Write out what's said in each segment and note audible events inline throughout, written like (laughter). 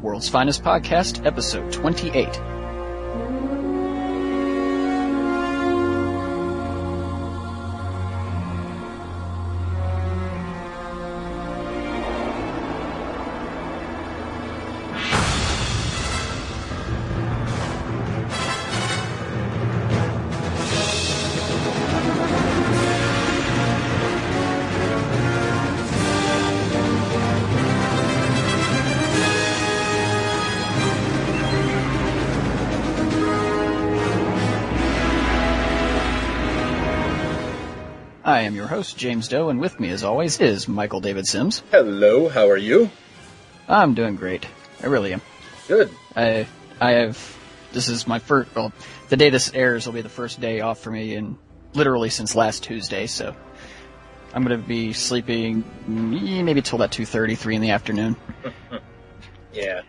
World's Finest Podcast, episode 28. Host, James Doe, and with me, as always, is Michael David Sims. Hello, how are you? I'm doing great. I really am. Good. I I have this is my first. Well, the day this airs will be the first day off for me, and literally since last Tuesday. So I'm going to be sleeping mm, maybe till about two thirty, three in the afternoon. (laughs) Yeah.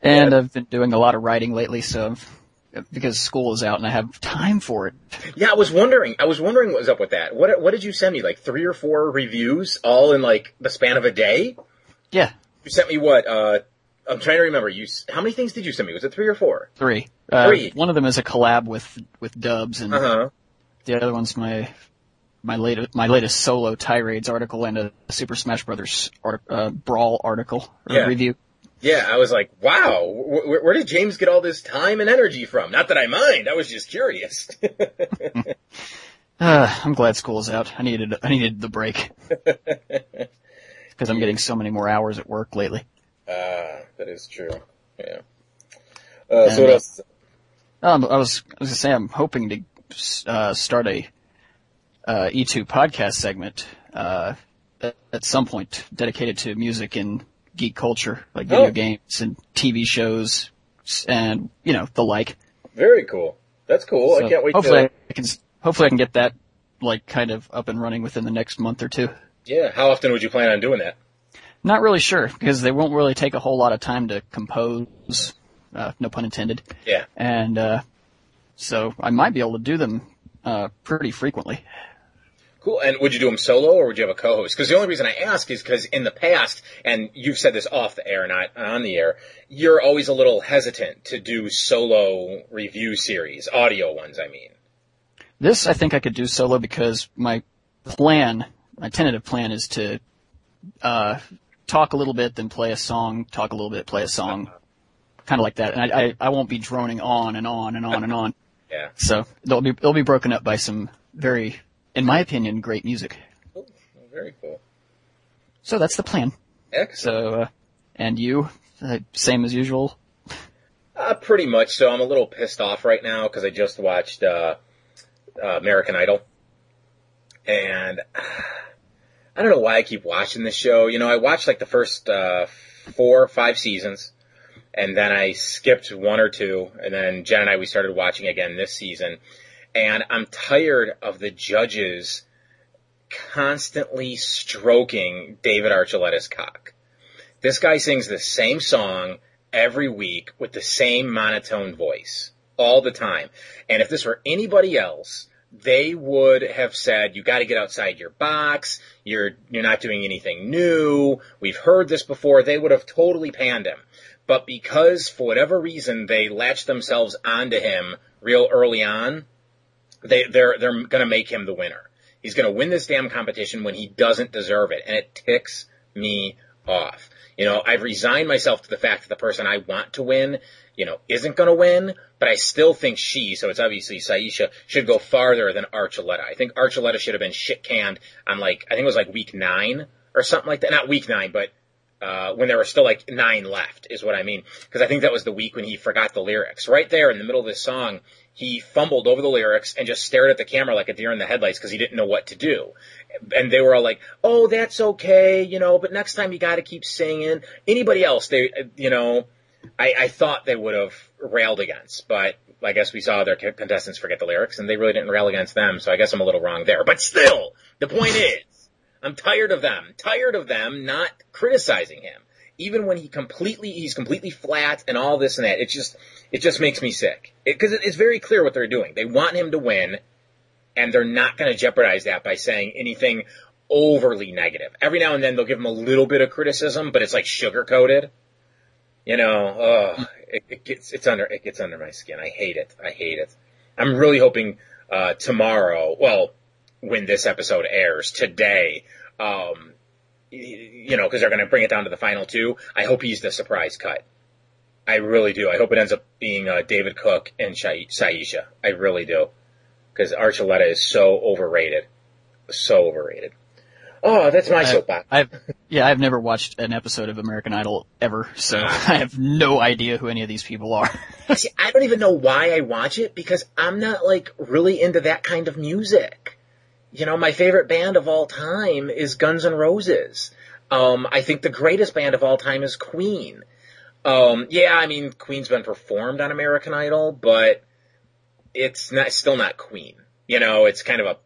And Yeah. I've been doing a lot of writing lately, so because school is out and I have time for it. Yeah, I was wondering. I was wondering what was up with that. What What did you send me? Like three or four reviews, all in like the span of a day. Yeah, You sent me what? Uh, I'm trying to remember. You how many things did you send me? Was it three or four? three. Uh, Three. One of them is a collab with with Dubs, and Uh huh. the other one's my my latest my latest solo tirades article and a Super Smash Brothers art, uh, brawl article or Yeah. review. Yeah, I was like, wow. Wh- wh- where did James get all this time and energy from? Not that I mind. I was just curious. (laughs) Uh, I'm glad school's out. I needed I needed the break (laughs) because I'm getting so many more hours at work lately. Ah, that is true. Yeah. Uh, so what uh, else? Um, I was I was gonna say I'm hoping to uh, start a uh, E2 podcast segment uh, at, at some point dedicated to music and geek culture, like video Oh. games and TV shows and you know the like. Very cool. That's cool. So I can't wait hopefully to. I can hopefully I can get that like kind of up and running within the next month or two. Yeah. How often would you plan on doing that? Not really sure because they won't really take a whole lot of time to compose. Uh, no pun intended. Yeah. And uh, so I might be able to do them uh, pretty frequently. Cool. And would you do them solo or would you have a co-host? Because the only reason I ask is because in the past, and you've said this off the air, not on the air, you're always a little hesitant to do solo review series, audio ones, I mean. This I think I could do solo because my plan, my tentative plan, is to uh, talk a little bit, then play a song, talk a little bit, play a song, kind of like that. And I, I I won't be droning on and on and on and on. (laughs) Yeah. So it'll be it'll be broken up by some very, in my opinion, great music. Cool. Very cool. So that's the plan. Excellent. So uh, and you, uh, same as usual. Uh, pretty much. So I'm a little pissed off right now because I just watched uh, uh, American Idol, and (sighs) I don't know why I keep watching this show. You know, I watched like the first uh, four or five seasons, and then I skipped one or two, and then Jen and I we started watching again this season, and I'm tired of the judges constantly stroking David Archuleta's cock. This guy sings the same song every week with the same monotone voice all the time. And if this were anybody else, they would have said, you gotta get outside your box. You're, you're not doing anything new. We've heard this before. They would have totally panned him. But because for whatever reason they latched themselves onto him real early on, they, they're, they're gonna make him the winner. He's gonna win this damn competition when he doesn't deserve it. And it ticks me off. You know, I've resigned myself to the fact that the person I want to win, you know, isn't going to win, but I still think she, so it's obviously Syesha, should go farther than Archuleta. I think Archuleta should have been shit canned on like, I think it was like week nine or something like that. Not week nine, but uh, when there were still like nine left is what I mean. Because I think that was the week when he forgot the lyrics. Right there in the middle of this song, he fumbled over the lyrics and just stared at the camera like a deer in the headlights because he didn't know what to do. And they were all like, "Oh, that's okay, you know, but next time you got to keep singing." Anybody else, they, you know, I, I thought they would have railed against, but I guess we saw their contestants forget the lyrics, and they really didn't rail against them. So I guess I'm a little wrong there. But still, the point is, I'm tired of them. Tired of them not criticizing him. Even when he completely, he's completely flat and all this and that. It just, it just makes me sick. Because it, it's very clear what they're doing. They want him to win, and they're not going to jeopardize that by saying anything overly negative. Every now and then they'll give him a little bit of criticism, but it's like sugar coated. You know, uh, it, it gets it's under it gets under my skin. I hate it. I hate it. I'm really hoping uh, tomorrow. Well, when this episode airs today, um, you know, because they're going to bring it down to the final two. I hope he's the surprise cut. I really do. I hope it ends up being uh, David Cook and Syesha. I really do, because Archuleta is so overrated, so overrated. Oh, that's my soapbox. I've, yeah, I've never watched an episode of American Idol ever, so (laughs) I have no idea who any of these people are. See, I don't even know why I watch it because I'm not like really into that kind of music. You know, my favorite band of all time is Guns N' Roses. Um, I think the greatest band of all time is Queen. Um, yeah, I mean, Queen's been performed on American Idol, but it's not, still not Queen. You know, it's kind of a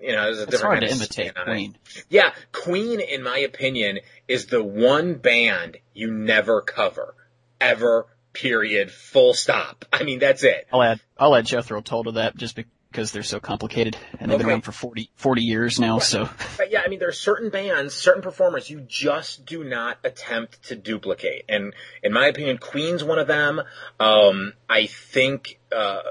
you know, there's a it's different hard kind to of imitate Queen. It. Yeah, Queen, in my opinion, is the one band you never cover, ever. Period. Full stop. I mean, that's it. I'll add I'll add Jethro Tull to that just because they're so complicated and they've been around for 40, 40 years now. So But yeah, I mean, there are certain bands, certain performers you just do not attempt to duplicate. And in my opinion, Queen's one of them. Um, I think, uh,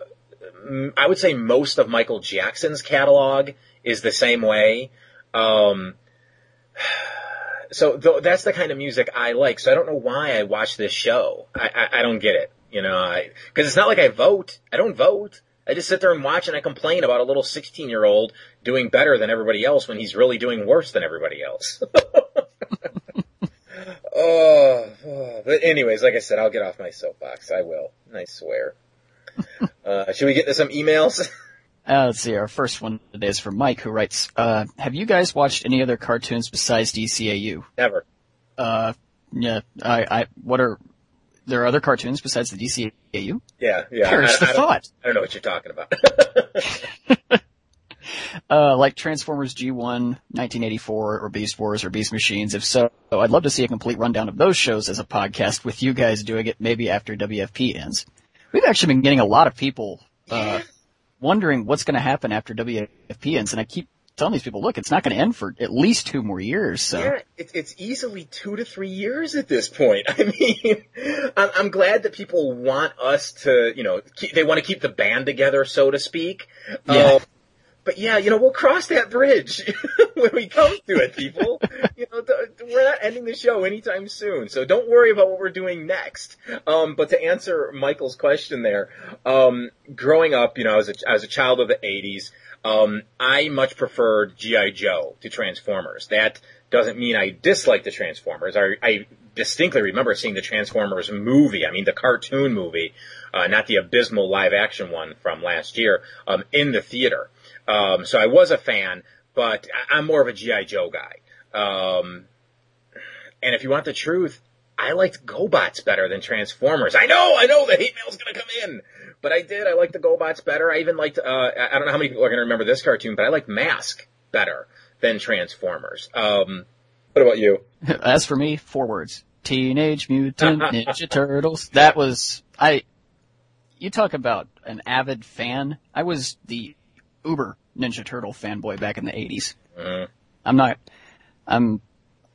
I would say most of Michael Jackson's catalog is the same way. Um, so th- that's the kind of music I like. So I don't know why I watch this show. I, I, I don't get it. You know, I, cause it's not like I vote. I don't vote. I just sit there and watch and I complain about a little 16 year old doing better than everybody else when he's really doing worse than everybody else. (laughs) oh, oh, but anyways, like I said, I'll get off my soapbox. I will. I swear. (laughs) Uh, should we get to some emails? (laughs) uh, let's see. Our first one today is from Mike, who writes, uh, "Have you guys watched any other cartoons besides DCAU?" Never. Uh, yeah. I, I what are there are other cartoons besides the DCAU? Yeah, yeah. Perish I, the I don't, thought. I don't know what you're talking about. (laughs) Uh, like Transformers G1, 1984, or Beast Wars, or Beast Machines? If so, I'd love to see a complete rundown of those shows as a podcast with you guys doing it maybe after WFP ends. We've actually been getting a lot of people, uh, wondering what's going to happen after WFP ends, and I keep telling these people, look, it's not going to end for at least two more years, so. Yeah, it, it's easily two to three years at this point. (laughs) I mean, I'm, I'm glad that people want us to, you know, keep, they want to keep the band together, so to speak. Yeah. Um, but yeah, you know, we'll cross that bridge (laughs) when we come to it, people. you know, th- we're not ending the show anytime soon, so don't worry about what we're doing next. Um, but to answer Michael's question there, um, growing up, you know, as a, as a child of the 80s, um, I much preferred G.I. Joe to Transformers. That doesn't mean I dislike the Transformers. I, I distinctly remember seeing the Transformers movie, I mean the cartoon movie, uh, not the abysmal live action one from last year, um, in the theater. Um, so I was a fan, but I- I'm more of a G.I. Joe guy. Um, and if you want the truth, I liked GoBots better than Transformers. I know, I know the hate mail's gonna come in, but I did. I liked the GoBots better. I even liked, uh, I I don't know how many people are gonna remember this cartoon, but I liked Mask better than Transformers. Um, what about you? (laughs) As for me, four words. Teenage Mutant (laughs) Ninja Turtles. That was, I, you talk about an avid fan. I was the uber Ninja Turtle fanboy back in the 80s. Mm. I'm not, I'm,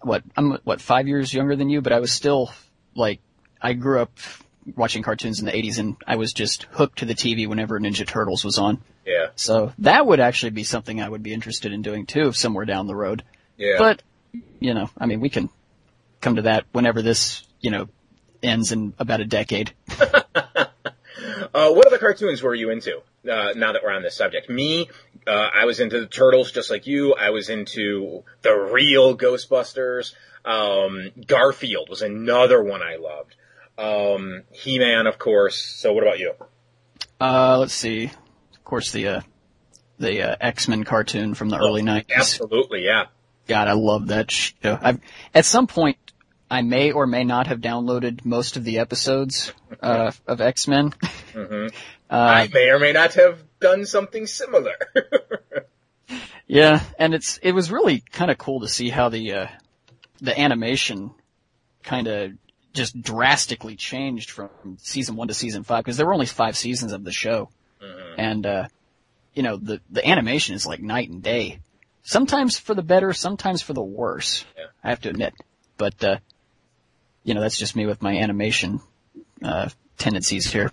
what, I'm, what, five years younger than you, but I was still, like, I grew up watching cartoons in the 80s and I was just hooked to the TV whenever Ninja Turtles was on. Yeah, So that would actually be something I would be interested in doing too, somewhere down the road. yeah. But, you know, I mean, we can come to that whenever this, you know, ends in about a decade. (laughs) Uh, what other cartoons were you into? Uh, now that we're on this subject, me, uh, I was into the Turtles just like you. I was into the real Ghostbusters. Um, Garfield was another one I loved. Um, He-Man, of course. So what about you? Uh, let's see. Of course, the, uh, the, uh, X-Men cartoon from the early 90s. Absolutely, yeah. God, I love that show. I've, at some point, I may or may not have downloaded most of the episodes, uh, of X-Men. hmm (laughs) Uh, I may or may not have done something similar. (laughs) Yeah, and it's it was really kind of cool to see how the uh, the animation kind of just drastically changed from season one to season five because there were only five seasons of the show, Mhm. and uh, you know the the animation is like night and day. Sometimes for the better, sometimes for the worse. Yeah. I have to admit, but uh, you know, that's just me with my animation, uh, tendencies here.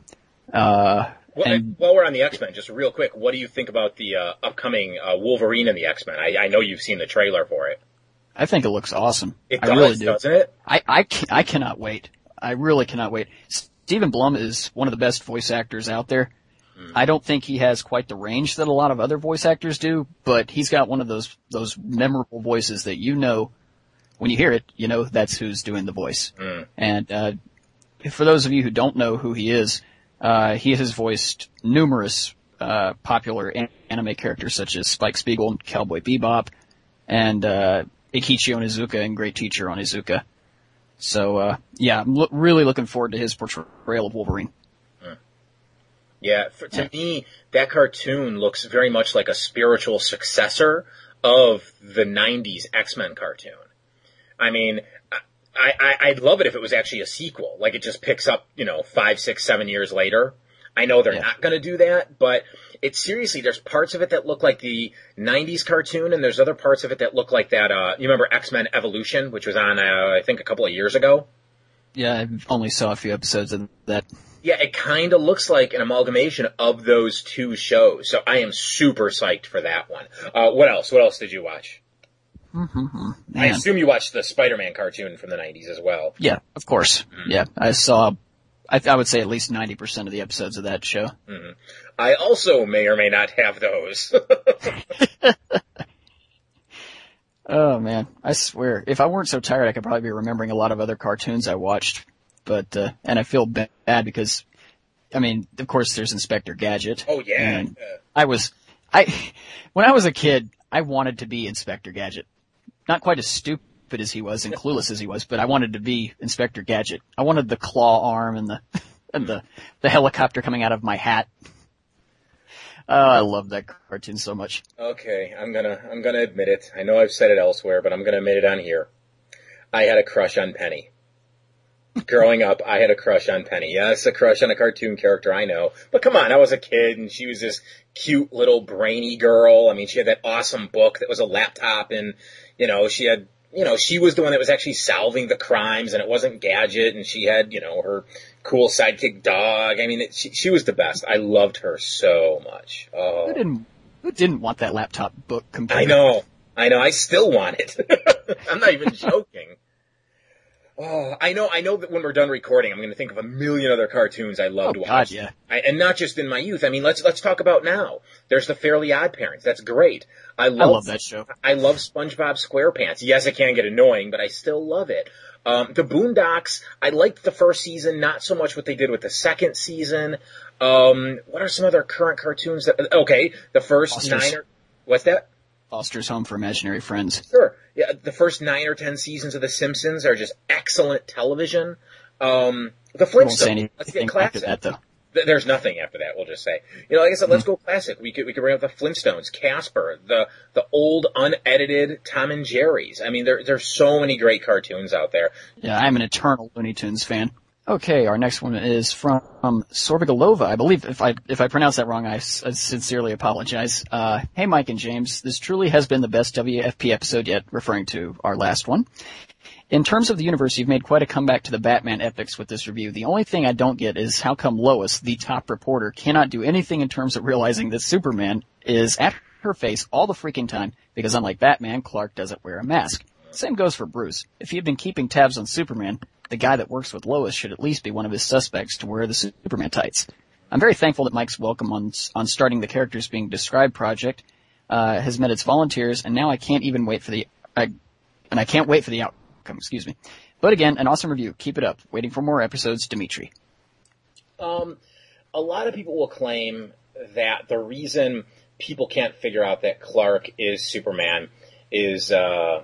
Uh, Well, and while we're on the X-Men, just real quick, what do you think about the uh, upcoming uh, Wolverine and the X-Men? I, I know you've seen the trailer for it. I think it looks awesome. It I does, really do. doesn't it? I, I, ca- I cannot wait. I really cannot wait. Steven Blum is one of the best voice actors out there. I don't think he has quite the range that a lot of other voice actors do, but he's got one of those, those memorable voices that you know, when you hear it, you know that's who's doing the voice. And, uh, for those of you who don't know who he is, uh, he has voiced numerous, uh, popular an- anime characters such as Spike Spiegel and Cowboy Bebop and, uh, Eikichi Onizuka and Great Teacher Onizuka. So, uh, yeah, I'm lo- really looking forward to his portrayal of Wolverine. Yeah, for, to me, that cartoon looks very much like a spiritual successor of the '90s X-Men cartoon. I mean, I, I I'd love it if it was actually a sequel, like it just picks up, you know, five, six, seven years later. I know they're Yeah. not going to do that, but it's seriously, there's parts of it that look like the 90s cartoon, and there's other parts of it that look like that, uh, you remember X-Men Evolution, which was on, uh, I think a couple of years ago? Yeah, I only saw a few episodes of that. Yeah, it kind of looks like an amalgamation of those two shows. So I am super psyched for that one. Uh, what else? What else did you watch? I assume you watched the Spider-Man cartoon from the 90s as well. Yeah, of course. Yeah, I saw, I, I would say at least 90% of the episodes of that show. I also may or may not have those. (laughs) Oh man, I swear, if I weren't so tired, I could probably be remembering a lot of other cartoons I watched. But, uh, and I feel bad because, I mean, of course there's Inspector Gadget. oh yeah. Uh, I was, I, (laughs) when I was a kid, I wanted to be Inspector Gadget. Not quite as stupid as he was and clueless as he was, but I wanted to be Inspector Gadget. I wanted the claw arm and the, (laughs) and the, the helicopter coming out of my hat. Oh, I love that cartoon so much. okay, I'm gonna I'm gonna admit it. I know I've said it elsewhere, but I'm gonna admit it on here. I had a crush on Penny. Growing up, I had a crush on Penny. Yes, a crush on a cartoon character, I know. But come on, I was a kid and she was this cute little brainy girl. I mean, she had that awesome book that was a laptop and, you know, she had, you know, she was the one that was actually solving the crimes and it wasn't Gadget and she had, you know, her cool sidekick dog. I mean, it, she, she was the best. I loved her so much. Oh. Who didn't, who didn't want that laptop book computer? I know. I know. I still want it. (laughs) I'm not even (laughs) joking. Oh, I know. I know that when we're done recording, I'm going to think of a million other cartoons I Oh loved God, watching. yeah. I, and not just in my youth. I mean, let's let's talk about now. There's the Fairly Odd Parents. That's great. I I love, love that show. I love SpongeBob SquarePants. Yes, it can get annoying, but I still love it. Um, the Boondocks, I liked the first season, not so much what they did with the second season. Um, what are some other current cartoons that, okay, the first Foster's. nine or, what's that? Foster's Home for Imaginary Friends. Sure. Yeah, the first nine or ten seasons of The Simpsons are just excellent television. Um, the I won't say Flintstones, let's get classic. that though. There's nothing after that. We'll just say, you know, like I said, let's go classic. We could we could bring up the Flintstones, Casper, the the old unedited Tom and Jerry's. I mean, there there's so many great cartoons out there. Yeah, I'm an eternal Looney Tunes fan. Okay, our next one is from Sorbigalova. I believe if I if I pronounce that wrong, I sincerely apologize. Uh, hey, Mike and James, this truly has been the best WFP episode yet, referring to our last one. In terms of the universe, you've made quite a comeback to the Batman epics with this review. The only thing I don't get is how come Lois, the top reporter, cannot do anything in terms of realizing that Superman is at her face all the freaking time because unlike Batman, Clark doesn't wear a mask. Same goes for Bruce. If he had been keeping tabs on Superman, the guy that works with Lois should at least be one of his suspects to wear the Superman tights. I'm very thankful that Mike's welcome on on starting the characters being described project uh, has met its volunteers, and now I can't even wait for the I, and I can't wait for the outcome. Excuse me. But again, an awesome review. Keep it up. Waiting for more episodes, Dimitri. Um, a lot of people will claim that the reason people can't figure out that Clark is Superman is, uh,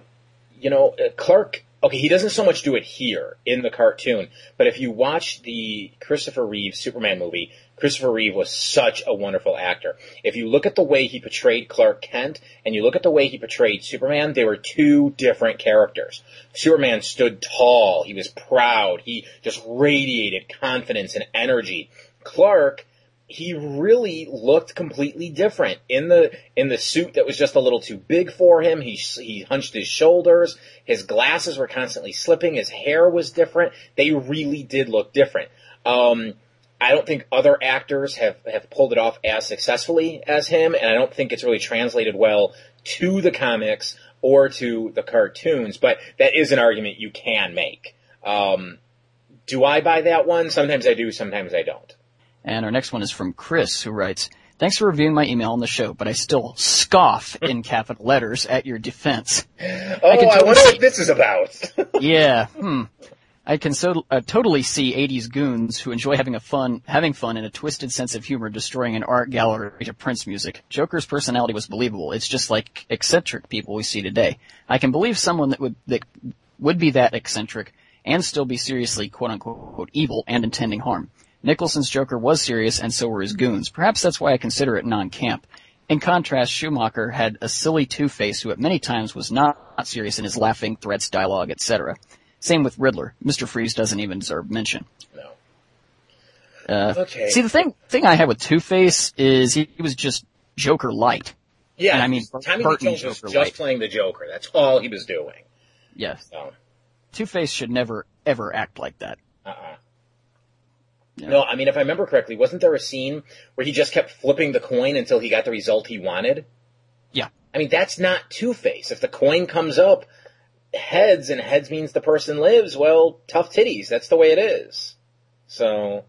you know, uh, Clark. Okay, he doesn't so much do it here in the cartoon, but if you watch the Christopher Reeve Superman movie, Christopher Reeve was such a wonderful actor. If you look at the way he portrayed Clark Kent and you look at the way he portrayed Superman, they were two different characters. Superman stood tall, he was proud, he just radiated confidence and energy. Clark, he really looked completely different in the in the suit that was just a little too big for him. He he hunched his shoulders. His glasses were constantly slipping. His hair was different. They really did look different. Um, I don't think other actors have have pulled it off as successfully as him, and I don't think it's really translated well to the comics or to the cartoons. But that is an argument you can make. Um, do I buy that one? Sometimes I do. Sometimes I don't. And our next one is from Chris, who writes, Thanks for reviewing my email on the show, but I still scoff (laughs) in capital letters at your defense. Oh, I, I wonder what this is about. (laughs) (laughs) yeah, hmm. I can so uh, totally see 80s goons who enjoy having a fun, having fun in a twisted sense of humor destroying an art gallery to Prince music. Joker's personality was believable. It's just like eccentric people we see today. I can believe someone that would, that would be that eccentric and still be seriously quote unquote evil and intending harm. Nicholson's Joker was serious and so were his goons. Perhaps that's why I consider it non-camp. In contrast, Schumacher had a silly Two-Face who at many times was not serious in his laughing, threats, dialogue, etc. Same with Riddler. Mr. Freeze doesn't even deserve mention. No. Uh, Okay. See, the thing thing I had with Two-Face is he, he was just Joker light. Yeah, And I mean, Tommy Burton Jones was just light. playing the Joker. That's all he was doing. Yes. So, Two-Face should never ever act like that. uh-uh. Yeah. No, I mean, if I remember correctly, wasn't there a scene where he just kept flipping the coin until he got the result he wanted? Yeah. I mean, that's not Two-Face. If the coin comes up heads and heads means the person lives, well, tough titties. That's the way it is. So,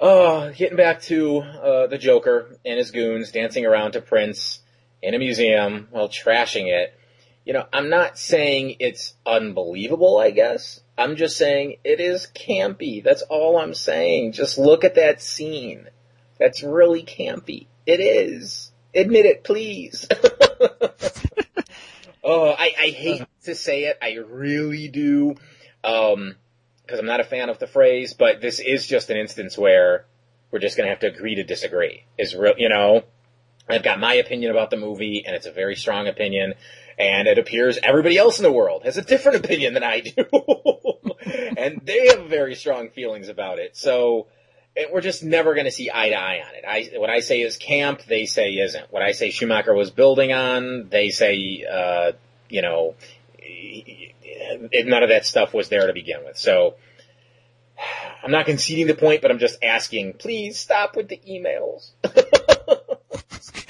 oh, getting back to uh, the Joker and his goons dancing around to Prince in a museum while trashing it. You know, I'm not saying it's unbelievable, I guess. I'm just saying it is campy. That's all I'm saying. Just look at that scene. That's really campy. It is. Admit it, please. (laughs) oh, I, I hate to say it. I really do. Um, cause I'm not a fan of the phrase, but this is just an instance where we're just gonna have to agree to disagree. Is real, you know, I've got my opinion about the movie and it's a very strong opinion and it appears everybody else in the world has a different opinion than I do. (laughs) and they have very strong feelings about it. So it, we're just never going to see eye to eye on it. I, what I say is camp, they say isn't. What I say Schumacher was building on, they say, uh, you know, none of that stuff was there to begin with. So I'm not conceding the point, but I'm just asking, please stop with the emails. (laughs)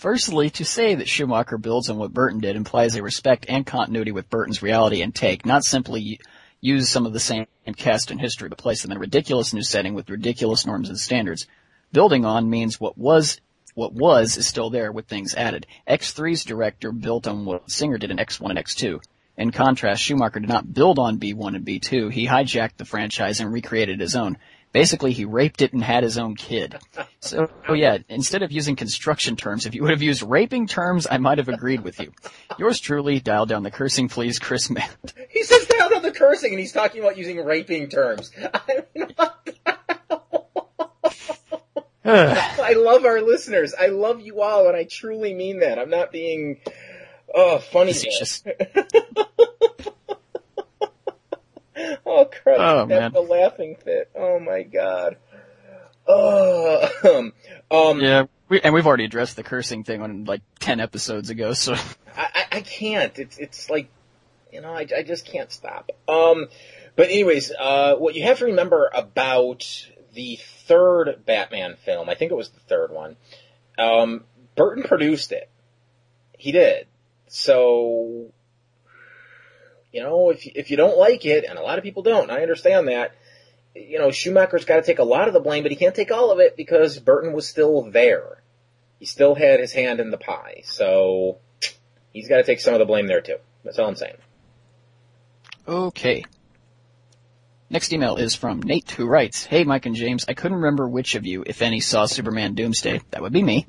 Firstly, to say that Schumacher builds on what Burton did implies a respect and continuity with Burton's reality and take, not simply use some of the same cast in history, but place them in a ridiculous new setting with ridiculous norms and standards. Building on means what was what was is still there with things added. X3's director built on what Singer did in X1 and X2. In contrast, Schumacher did not build on B1 and B2. He hijacked the franchise and recreated his own. Basically, he raped it and had his own kid. So, oh yeah, instead of using construction terms, if you would have used raping terms, I might have agreed with you. Yours truly, dial down the cursing please, Chris Matt. He says dial down the cursing and he's talking about using raping terms. (laughs) I love our listeners. I love you all and I truly mean that. I'm not being, oh, funny. (laughs) Oh crap! Oh, That's man. the laughing fit. Oh my god. Oh, um, um, Yeah, we, and we've already addressed the cursing thing on like 10 episodes ago, so. I, I, I can't. It's it's like, you know, I, I just can't stop. Um, but anyways, uh, what you have to remember about the third Batman film, I think it was the third one. Um, Burton produced it. He did. So, you know, if if you don't like it, and a lot of people don't, I understand that. You know, Schumacher's got to take a lot of the blame, but he can't take all of it because Burton was still there. He still had his hand in the pie, so he's got to take some of the blame there too. That's all I'm saying. Okay. Next email is from Nate who writes, Hey Mike and James, I couldn't remember which of you, if any, saw Superman Doomsday. That would be me.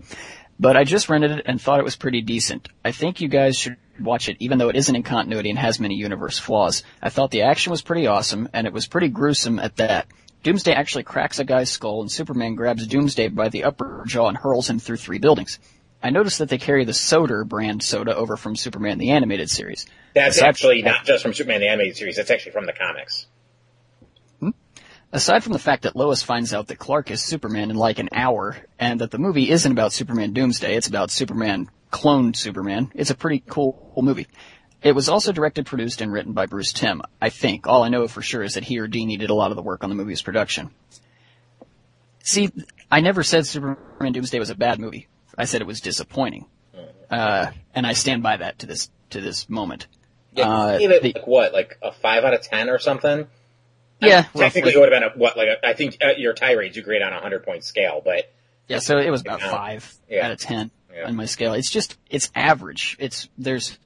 But I just rented it and thought it was pretty decent. I think you guys should watch it even though it isn't in continuity and has many universe flaws. I thought the action was pretty awesome and it was pretty gruesome at that. Doomsday actually cracks a guy's skull and Superman grabs Doomsday by the upper jaw and hurls him through three buildings. I noticed that they carry the Soder brand soda over from Superman the animated series. That's actually not just from Superman the animated series. That's actually from the comics. Aside from the fact that Lois finds out that Clark is Superman in like an hour, and that the movie isn't about Superman Doomsday, it's about Superman cloned Superman, it's a pretty cool, movie. It was also directed, produced, and written by Bruce Timm, I think. All I know for sure is that he or Dini did a lot of the work on the movie's production. See, I never said Superman Doomsday was a bad movie. I said it was disappointing. Uh, and I stand by that to this, to this moment. Yeah, Uh, it the- like what, like a five out of ten or something? Yeah, Technically, it would have been a what, like a, I think uh, your tirades you grade on a hundred point scale, but Yeah, so it was about five Yeah. out of ten Yeah. on my scale. It's just it's average. It's there's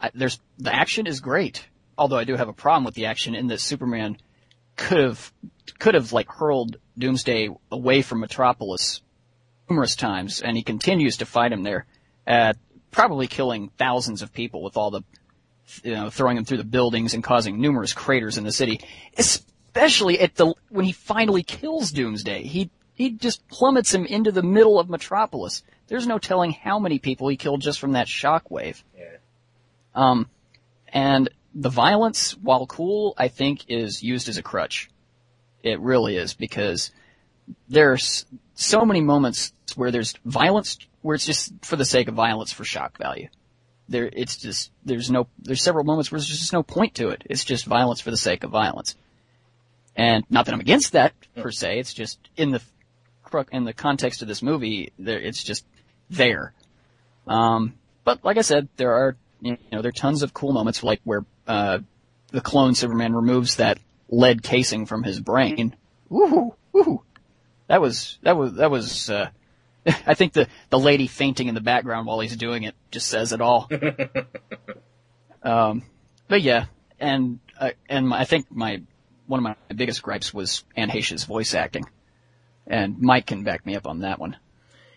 I, there's the action is great, although I do have a problem with the action in that Superman could have could have like hurled Doomsday away from Metropolis numerous times, and he continues to fight him there, uh, probably killing thousands of people with all the you know throwing them through the buildings and causing numerous craters in the city. Especially at the when he finally kills Doomsday, he he just plummets him into the middle of Metropolis. There's no telling how many people he killed just from that shockwave. yeah. Um, and the violence, while cool, I think is used as a crutch. It really is because there's so many moments where there's violence where it's just for the sake of violence for shock value. There, it's just, there's no, there's several moments where there's just no point to it. It's just violence for the sake of violence. And not that I'm against that per se, it's just in the, in the context of this movie, it's just there. Um, but like I said, there are, you know, there are tons of cool moments like where, uh, the clone Superman removes that lead casing from his brain. Woohoo! Woohoo! That was, that was, that was, uh, (laughs) I think the, the lady fainting in the background while he's doing it just says it all. (laughs) um, but yeah, and, uh, and my, I think my, one of my biggest gripes was Anne Heche's voice acting. And Mike can back me up on that one.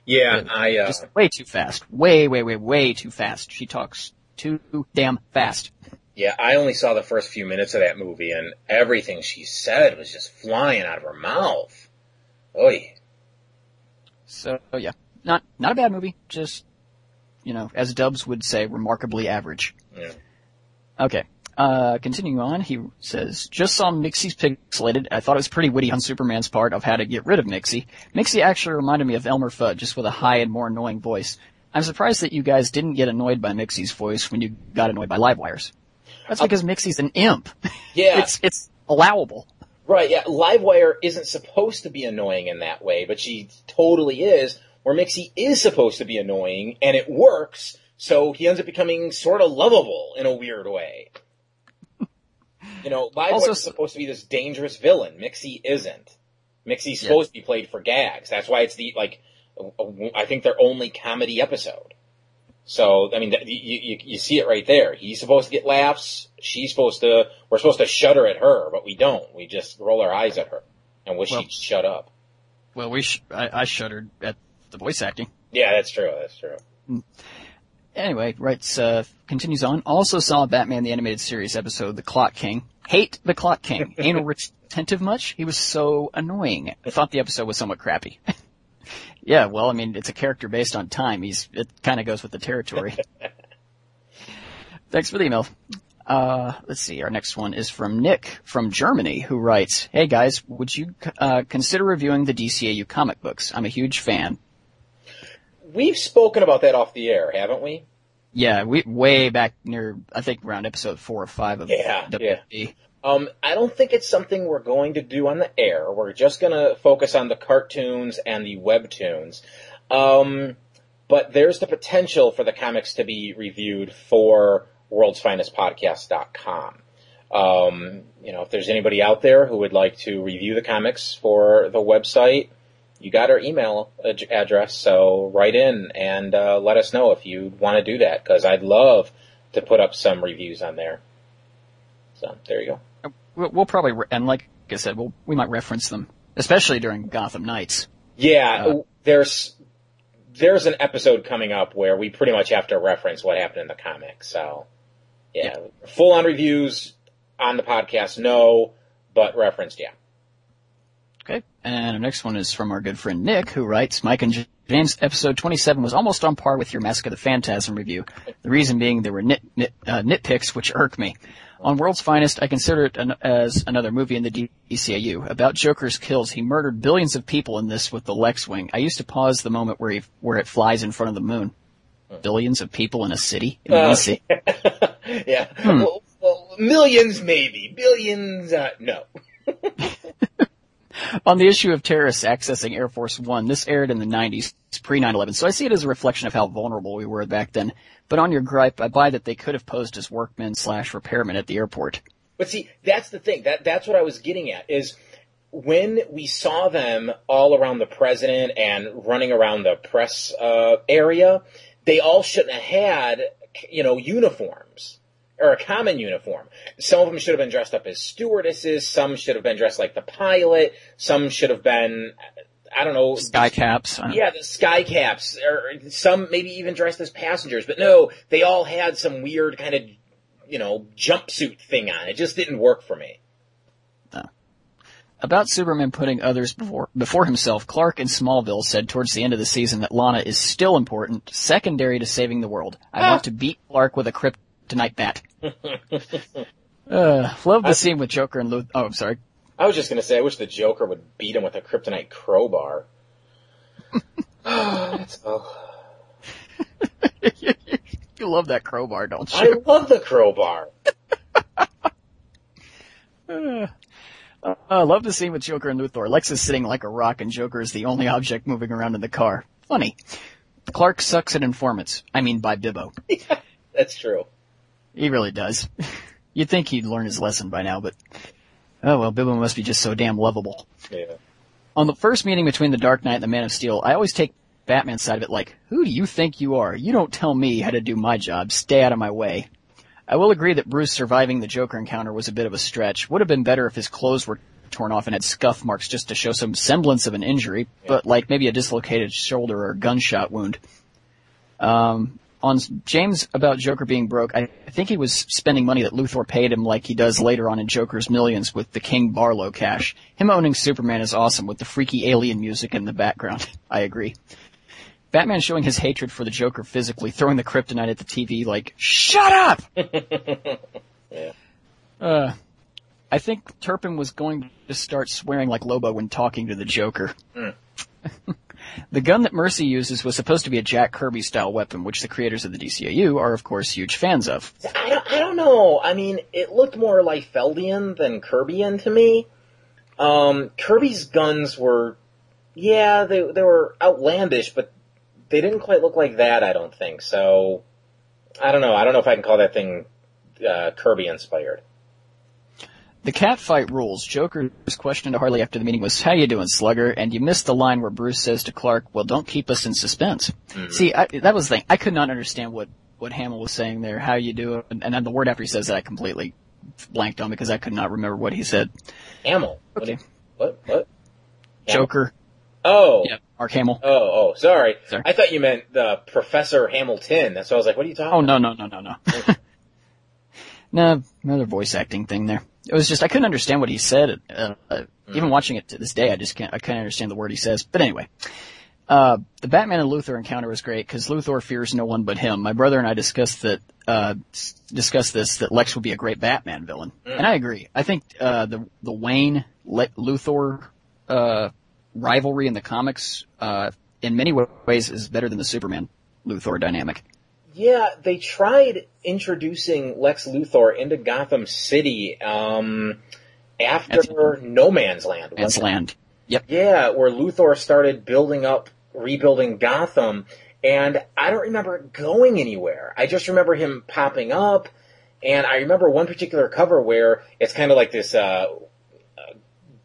Yeah, I uh, Just way too fast. Way, way, way, way too fast. She talks too damn fast. yeah, I only saw the first few minutes of that movie, and everything she said was just flying out of her mouth. Oy. So yeah, not not a bad movie. Just you know, as Dubs would say, remarkably average. Yeah. Okay. Uh, continuing on, he says, just saw Mxyzpixilated. I thought it was pretty witty on Superman's part of how to get rid of Mixie. Mixie actually reminded me of Elmer Fudd, just with a high and more annoying voice. I'm surprised that you guys didn't get annoyed by Mixie's voice when you got annoyed by Livewires. That's because Mixie's an imp. (laughs) Yeah, it's, it's allowable. right. Yeah, Livewire isn't supposed to be annoying in that way, but she totally is. Where Mixie is supposed to be annoying, and it works, so he ends up becoming sort of lovable in a weird way. You know, Also- is supposed to be this dangerous villain. Mixie isn't. Mixie's supposed to be played for gags. That's why it's the like. I think their only comedy episode. So I mean, you, you you see it right there. He's supposed to get laughs. She's supposed to. We're supposed to shudder at her, but we don't. We just roll our eyes at her and wish Well- she'd shut up. Well, we sh- I, I shuddered at the voice acting. Yeah, that's true. That's true. Anyway, writes, uh, continues on. Also saw Batman the Animated Series episode, The Clock King. Hate The Clock King. Anal (laughs) retentive much? He was so annoying. I thought the episode was somewhat crappy. (laughs) yeah, well, I mean, it's a character based on time. He's, it kinda goes with the territory. (laughs) Thanks for the email. Uh, let's see. Our next one is from Nick from Germany, who writes, "Hey guys, would you uh, consider reviewing the DCAU comic books? I'm a huge fan. We've spoken about that off the air, haven't we? Yeah, we way back near I think around episode four or five of Yeah, WB. Um, I don't think it's something we're going to do on the air. We're just going to focus on the cartoons and the webtoons. Um, but there's the potential for the comics to be reviewed for worldsfinestpodcast.com. Um, you know, if there's anybody out there who would like to review the comics for the website, you got our email ad- address, so write in and uh, let us know if you want to do that, because I'd love to put up some reviews on there. So there you go. We'll, we'll probably re- and like I said, we'll, we might reference them, especially during Gotham Nights. Yeah, Uh, there's there's an episode coming up where we pretty much have to reference what happened in the comic. So, yeah, full on reviews on the podcast, no, but referenced, yeah. Okay, and our next one is from our good friend Nick, who writes, Mike and James, episode 27 was almost on par with your Mask of the Phantasm review. The reason being there were nit, nit, uh, nitpicks which irk me. On World's Finest, I consider it an, as another movie in the DCAU. About Joker's kills, he murdered billions of people in this with the Lex Wing. I used to pause the moment where he, where it flies in front of the moon. Billions of people in a city? In Uh, DC. (laughs) yeah. Well, well, millions maybe. Billions, uh, no. (laughs) On the issue of terrorists accessing Air Force One, this aired in the 90s, pre 9-11, so I see it as a reflection of how vulnerable we were back then. But on your gripe, I buy that they could have posed as workmen slash repairmen at the airport. But see, that's the thing. That that's what I was getting at is when we saw them all around the president and running around the press uh, area, they all shouldn't have had you know uniforms or a common uniform. Some of them should have been dressed up as stewardesses. Some should have been dressed like the pilot. Some should have been I don't know Sky caps. Yeah, the sky caps, or some maybe even dressed as passengers. But no, they all had some weird kind of, you know, jumpsuit thing on. It just didn't work for me. About Superman putting others before, before himself, Clark in Smallville said towards the end of the season that Lana is still important, secondary to saving the world. I ah. want to beat Clark with a kryptonite that. (laughs) uh, love the scene with Joker and Luth- oh, I'm sorry. I was just gonna say, I wish the Joker would beat him with a kryptonite crowbar. (laughs) That's- oh, (laughs) you love that crowbar, don't you? I love the crowbar. Uh, I love the scene with Joker and Luthor. Lex is sitting like a rock and Joker is the only object moving around in the car. Funny. Clark sucks at informants. I mean by Bibbo. That's true. He really does. You'd think he'd learn his lesson by now, but oh well, Bibbo must be just so damn lovable. Yeah. On the first meeting between the Dark Knight and the Man of Steel, I always take Batman's side of it like, who do you think you are? You don't tell me how to do my job. Stay out of my way. I will agree that Bruce surviving the Joker encounter was a bit of a stretch. Would have been better if his clothes were torn off and had scuff marks just to show some semblance of an injury, but like maybe a dislocated shoulder or a gunshot wound. Um, on James about Joker being broke, I think he was spending money that Luthor paid him like he does later on in Joker's Millions with the King Barlow cash. Him owning Superman is awesome with the freaky alien music in the background. (laughs) I agree. Batman showing his hatred for the Joker physically, throwing the kryptonite at the TV like, shut up! (laughs) Yeah. Uh, I think Turpin was going to start swearing like Lobo when talking to the Joker. (laughs) the gun that Mercy uses was supposed to be a Jack Kirby style weapon, which the creators of the DCAU are of course huge fans of. I don't, I don't know. I mean, it looked more like Feldian than Kirbyan to me. Um, Kirby's guns were, yeah, they they were outlandish, but they didn't quite look like that. I don't think so. I don't know. I don't know if I can call that thing uh, Kirby inspired. The cat fight rules. Joker's question to Harley after the meeting was, how you doing, slugger? And you missed the line where Bruce says to Clark, well, don't keep us in suspense. Mm-hmm. See, I, that was the thing. I could not understand what, what Hamill was saying there, how you doing? and, and then the word after he says that I completely blanked on because I could not remember what he said. Hamill. What? Okay. did- What? What? Joker. Oh. Yeah. Mark Hamill. Oh. Oh. Sorry. Sorry. I thought you meant the Professor Hamilton. That's why I was like, what are you talking? Oh no no no no no. (laughs) no, another voice acting thing there. It was just I couldn't understand what he said. Uh, uh, Even watching it to this day, I just can't. I can't understand the word he says. But anyway, uh, the Batman and Luthor encounter was great because Luthor fears no one but him. My brother and I discussed that. Uh, discussed this that Lex would be a great Batman villain, and I agree. I think uh, the the Wayne Le- Luthor uh, rivalry in the comics, uh, in many ways, is better than the Superman Luthor dynamic. Yeah, they tried introducing Lex Luthor into Gotham City um, after That's- No Man's Land. Man's? Land. Yep. Yeah, where Luthor started building up, rebuilding Gotham, and I don't remember it going anywhere. I just remember him popping up, and I remember one particular cover where it's kind of like this, uh,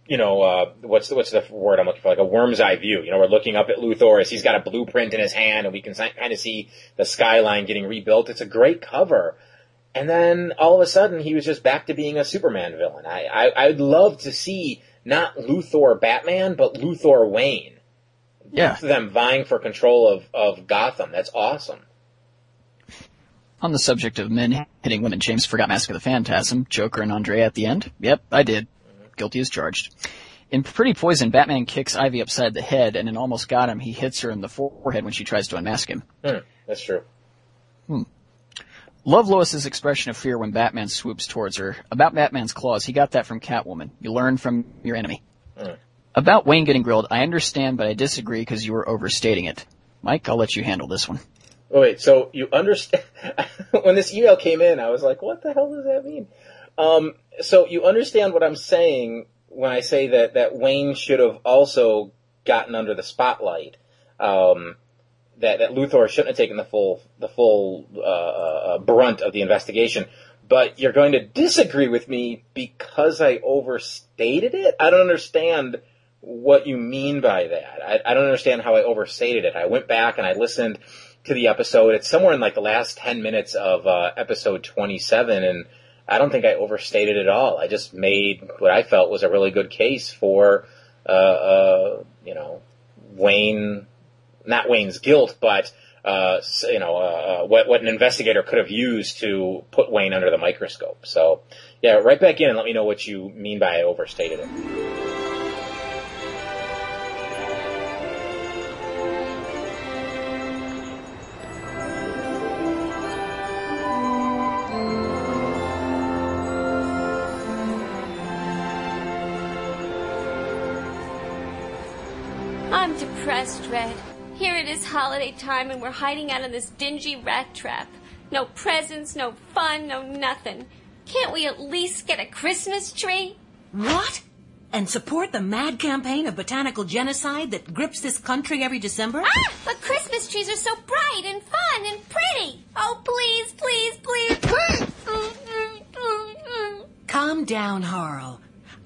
you know, uh, what's the, what's the word I'm looking for? Like a worm's eye view. You know, we're looking up at Luthor as he's got a blueprint in his hand, and we can kind of see the skyline getting rebuilt. It's a great cover. And then all of a sudden, he was just back to being a Superman villain. I, I I'd love to see not Luthor Batman, but Luthor Wayne. Yeah. Both of them vying for control of, of Gotham. That's awesome. On the subject of men hitting women, James forgot Mask of the Phantasm, Joker and Andrea at the end. Yep, I did. Guilty as charged. In Pretty Poison, Batman kicks Ivy upside the head and in Almost Got Him, he hits her in the forehead when she tries to unmask him. Hmm, that's true. Love Lois's expression of fear when Batman swoops towards her. About Batman's claws, he got that from Catwoman. You learn from your enemy. Mm. About Wayne getting grilled, I understand, but I disagree because you were overstating it. Mike, I'll let you handle this one. Oh, wait, so you understand? (laughs) when this email came in, I was like, what the hell does that mean? Um, so you understand what I'm saying when I say that, that Wayne should have also gotten under the spotlight. Um, that, that Luthor shouldn't have taken the full, the full, uh, uh, brunt of the investigation. But you're going to disagree with me because I overstated it? I don't understand what you mean by that. I, I don't understand how I overstated it. I went back and I listened to the episode. It's somewhere in like the last 10 minutes of, uh, episode 27 and I don't think I overstated it all. I just made what I felt was a really good case for, uh, uh, you know, Wayne, not Wayne's guilt, but, uh, you know, uh, what, what an investigator could have used to put Wayne under the microscope. So, yeah, right back in and let me know what you mean by I overstated it. Holiday time and we're hiding out in this dingy rat trap. No presents, no fun, no nothing. Can't we at least get a Christmas tree? What? And support the mad campaign of botanical genocide that grips this country every December? Ah! But Christmas trees are so bright and fun and pretty. Oh, please, please, please. Calm down, Harl.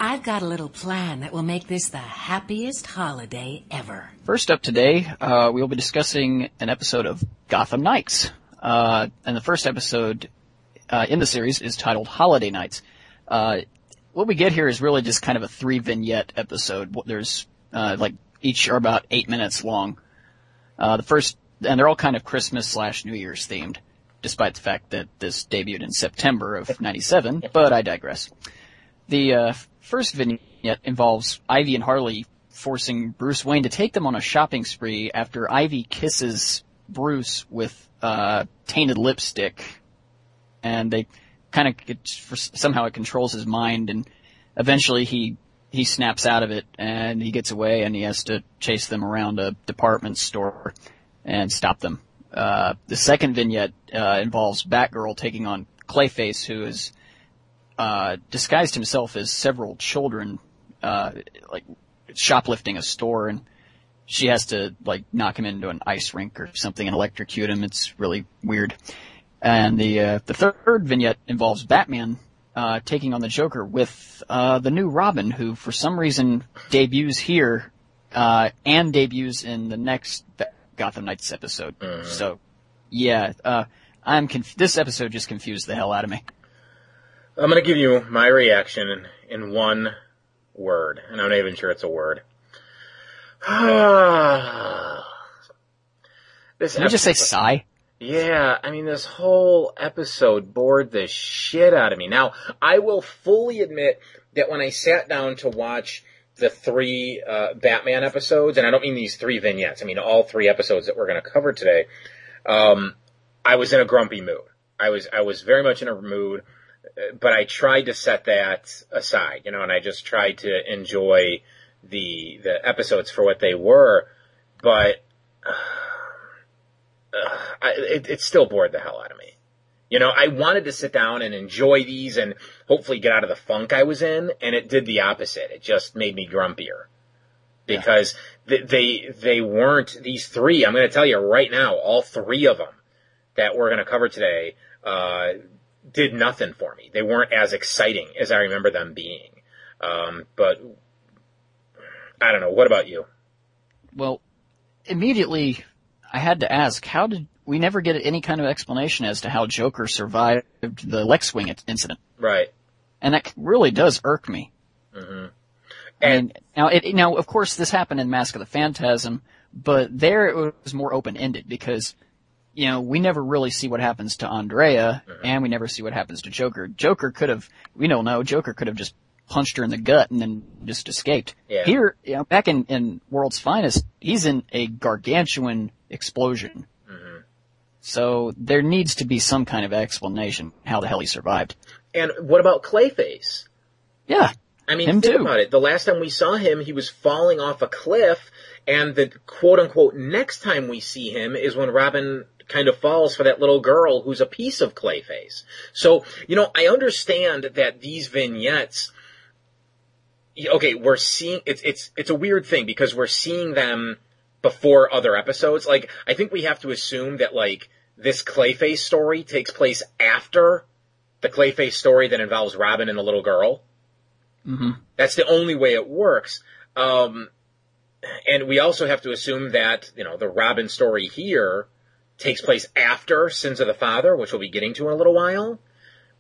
I've got a little plan that will make this the happiest holiday ever. First up today, uh, we'll be discussing an episode of Gotham Knights. Uh, and the first episode uh, in the series is titled Holiday Knights. Uh, what we get here is really just kind of a three vignette episode. There's uh, like each are about eight minutes long. Uh, the first, and they're all kind of Christmas slash New Year's themed, despite the fact that this debuted in September of '97. But I digress. The uh, first vignette involves Ivy and Harley forcing Bruce Wayne to take them on a shopping spree after Ivy kisses Bruce with uh, tainted lipstick, and they kind of somehow it controls his mind, and eventually he he snaps out of it and he gets away, and he has to chase them around a department store and stop them. Uh, the second vignette uh, involves Batgirl taking on Clayface, who is uh, disguised himself as several children, uh, like shoplifting a store, and she has to like knock him into an ice rink or something and electrocute him. It's really weird. And the uh, the third vignette involves Batman uh, taking on the Joker with uh, the new Robin, who for some reason debuts here uh, and debuts in the next Gotham Knights episode. Mm. So, yeah, uh, I'm conf- this episode just confused the hell out of me. I'm going to give you my reaction in, in one word, and I'm not even sure it's a word. (sighs) this Can we just say sigh? Yeah, I mean, this whole episode bored the shit out of me. Now, I will fully admit that when I sat down to watch the three uh, Batman episodes, and I don't mean these three vignettes, I mean all three episodes that we're going to cover today, um, I was in a grumpy mood. I was I was very much in a mood, but I tried to set that aside, you know, and I just tried to enjoy the the episodes for what they were. But uh, I, it, it still bored the hell out of me. You know, I wanted to sit down and enjoy these and hopefully get out of the funk I was in, and it did the opposite. It just made me grumpier because th- they they weren't these three. I'm going to tell you right now, all three of them that we're going to cover today uh, did nothing for me. They weren't as exciting as I remember them being. Um, but I don't know. What about you? Well, immediately I had to ask, how did we never get any kind of explanation as to how Joker survived the Lex Wing incident? Right. And that really does irk me. hmm I mean, now it, now of course this happened in Mask of the Phantasm, but there it was more open ended because, you know, we never really see what happens to Andrea uh-huh. and we never see what happens to Joker. Joker could have, we don't know, Joker could have just punched her in the gut and then just escaped. Yeah. Here, you know, back in, in World's Finest, he's in a gargantuan explosion. Mm-hmm. So there needs to be some kind of explanation how the hell he survived. And what about Clayface? Yeah. I mean, Him think too. about it. The last time we saw him, he was falling off a cliff, and the quote unquote next time we see him is when Robin kind of falls for that little girl who's a piece of Clayface. So, you know, I understand that these vignettes, okay, we're seeing, it's, it's, it's a weird thing because we're seeing them before other episodes. Like, I think we have to assume that like, this Clayface story takes place after the Clayface story that involves Robin and the little girl. hmm That's the only way it works. Um, and we also have to assume that, you know, the Robin story here takes place after Sins of the Father, which we'll be getting to in a little while.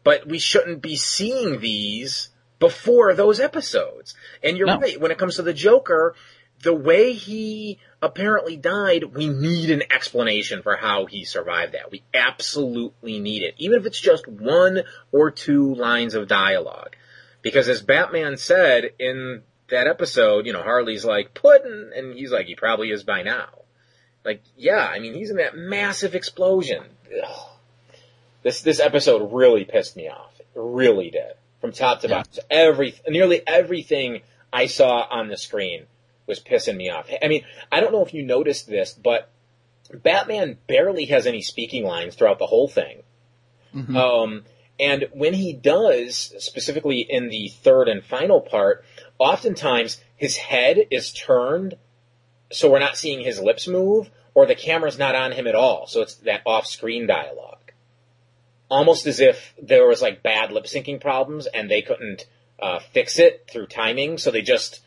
But we shouldn't be seeing these before those episodes. And you're No. right, when it comes to the Joker, the way he apparently died, we need an explanation for how he survived that. We absolutely need it. Even if it's just one or two lines of dialogue. Because as Batman said in that episode, you know, Harley's like, Puddin', and he's like, he probably is by now. Like, yeah, I mean, he's in that massive explosion. Ugh. This, this episode really pissed me off. It really did. From top to Yeah. bottom. Every, nearly everything I saw on the screen was pissing me off. I mean, I don't know if you noticed this, but Batman barely has any speaking lines throughout the whole thing. Mhm. Um, and when he does, specifically in the third and final part, oftentimes his head is turned so we're not seeing his lips move, or the camera's not on him at all, so it's that off-screen dialogue. Almost as if there was like bad lip syncing problems and they couldn't uh, fix it through timing, so they just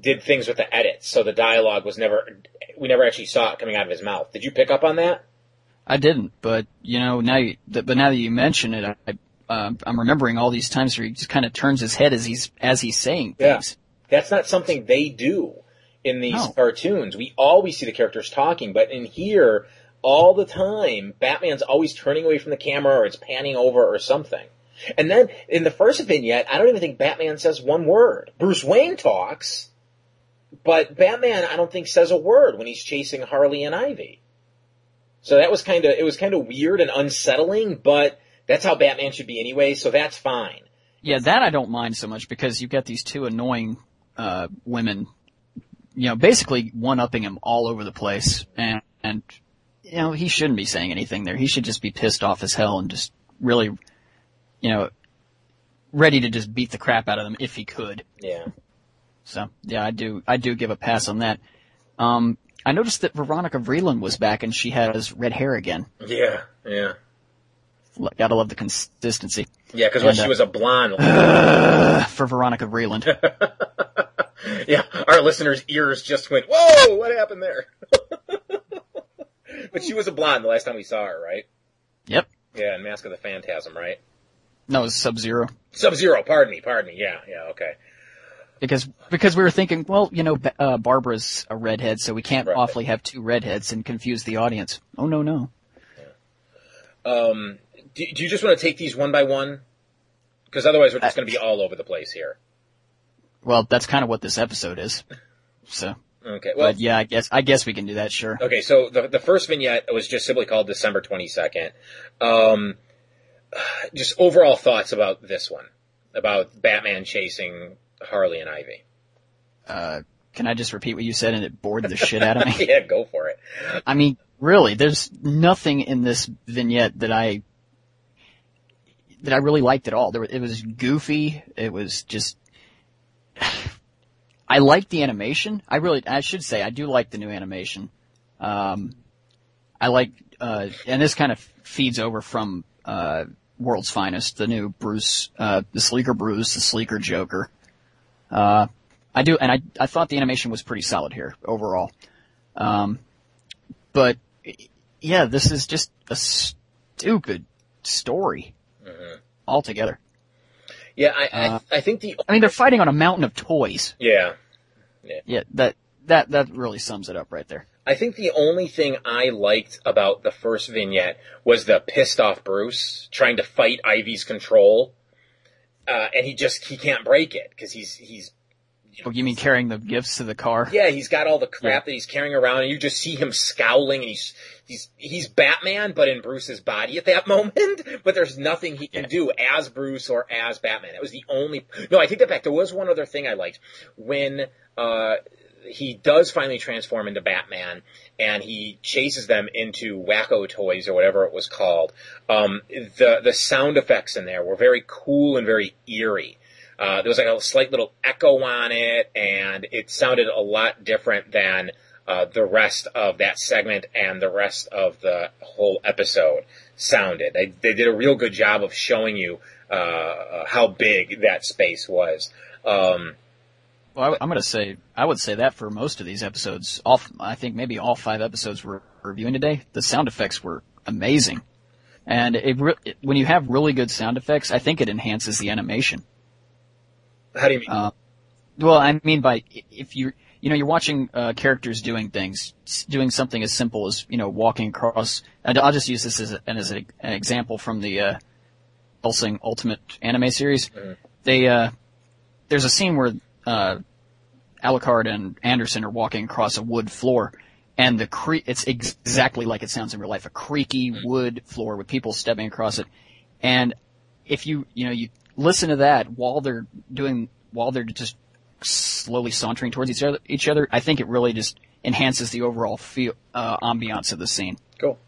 did things with the edits, so the dialogue was never, we never actually saw it coming out of his mouth. Did you pick up on that? I didn't, but you know now. You, but now that you mention it, I, uh, I'm remembering all these times where he just kind of turns his head as he's as he's saying things. Yeah. That's not something they do in these No. cartoons. We always see the characters talking, but in here, all the time, Batman's always turning away from the camera or it's panning over or something. And then in the first vignette, I don't even think Batman says one word. Bruce Wayne talks, but Batman I don't think says a word when he's chasing Harley and Ivy. So that was kind of, it was kind of weird and unsettling, but that's how Batman should be anyway, so that's fine. Yeah, that I don't mind so much because you've got these two annoying uh, women, you know, basically one upping him all over the place, and and you know he shouldn't be saying anything there. He should just be pissed off as hell and just really, you know, ready to just beat the crap out of them if he could. Yeah. So yeah, I do I do give a pass on that. Um, I noticed that Veronica Vreeland was back and she has red hair again. Yeah, yeah. Gotta love the consistency Yeah, because when she uh, was a blonde, (sighs) for Veronica Vreeland. (laughs) (laughs) yeah, our listeners' ears just went, "Whoa, what happened there?" (laughs) but she was a blonde the last time we saw her, right? Yep. Yeah, in Mask of the Phantasm, right? No, it was Sub Zero. Sub Zero, pardon me, pardon me. Yeah, yeah, okay. Because because we were thinking, well, you know, uh, Barbara's a redhead, so we can't Right. awfully have two redheads and confuse the audience. Oh no, no. Um, do, do you just want to take these one by one? Because otherwise, we're just going to be all over the place here. Well, that's kind of what this episode is. So, Okay. Well, but yeah, I guess I guess we can do that. Sure. Okay, so the the first vignette was just simply called December twenty second. Um, just overall thoughts about this one, about Batman chasing Harley and Ivy. Uh, can I just repeat what you said and it bored the shit out of me? (laughs) yeah, go for it. I mean, really, there's nothing in this vignette that I that I really liked at all. There, it was goofy. It was just. I like the animation. I really, I should say, I do like the new animation. Um, I like, uh, and this kind of feeds over from uh, World's Finest, the new Bruce, uh, the sleeker Bruce, the sleeker Joker. Uh, I do, and I, I thought the animation was pretty solid here overall. Um, but yeah, this is just a stupid story altogether. Yeah, I Uh, I, I think the I mean, they're fighting on a mountain of toys. yeah Yeah, that that that really sums it up right there. I think the only thing I liked about the first vignette was the pissed off Bruce trying to fight Ivy's control, uh, and he just he can't break it because he's he's Oh, you mean carrying the gifts to the car? Yeah, he's got all the crap Yeah. that he's carrying around, and you just see him scowling, and he's he's he's Batman, but in Bruce's body at that (laughs) moment. But there's nothing he can Yeah. do as Bruce or as Batman. That was the only. No, I take that back. There was one other thing I liked when uh, he does finally transform into Batman, and he chases them into Wacko Toys or whatever it was called. Um, the the sound effects in there were very cool and very eerie. Uh, there was like a slight little echo on it, and it sounded a lot different than uh, the rest of that segment and the rest of the whole episode sounded. They, they did a real good job of showing you uh, how big that space was. Um, Well, I, I'm going to say, I would say that for most of these episodes, all, I think maybe all five episodes we're reviewing today, the sound effects were amazing. And it, it, when you have really good sound effects, I think it enhances the animation. How do you mean? Uh, well, I mean by, if you, you know, you're watching, uh, characters doing things, doing something as simple as, you know, walking across, and I'll just use this as, a, as a, an example from the, uh, Ultimate anime series. They, uh, there's a scene where, uh, Alucard and Anderson are walking across a wood floor, and the cre- it's exactly like it sounds in real life, a creaky wood floor with people stepping across it. And if you, you know, you listen to that while they're doing, while they're just slowly sauntering towards each other, each other, I think it really just enhances the overall feel, uh, ambiance of the scene. cool.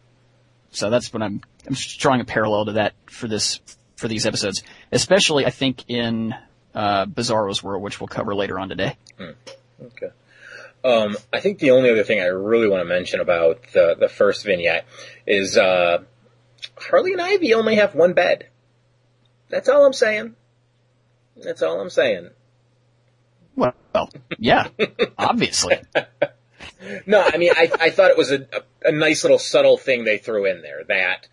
So that's what I'm, I'm drawing a parallel to that for this, for these episodes. Especially, I think, in, uh, Bizarro's World, which we'll cover later on today. Okay. Um, I think the only other thing I really want to mention about the the first vignette is uh, Harley and Ivy only have one bed. That's all I'm saying. That's all I'm saying. Well, well yeah, (laughs) obviously. No, I mean, I, I thought it was a, a, a nice little subtle thing they threw in there that,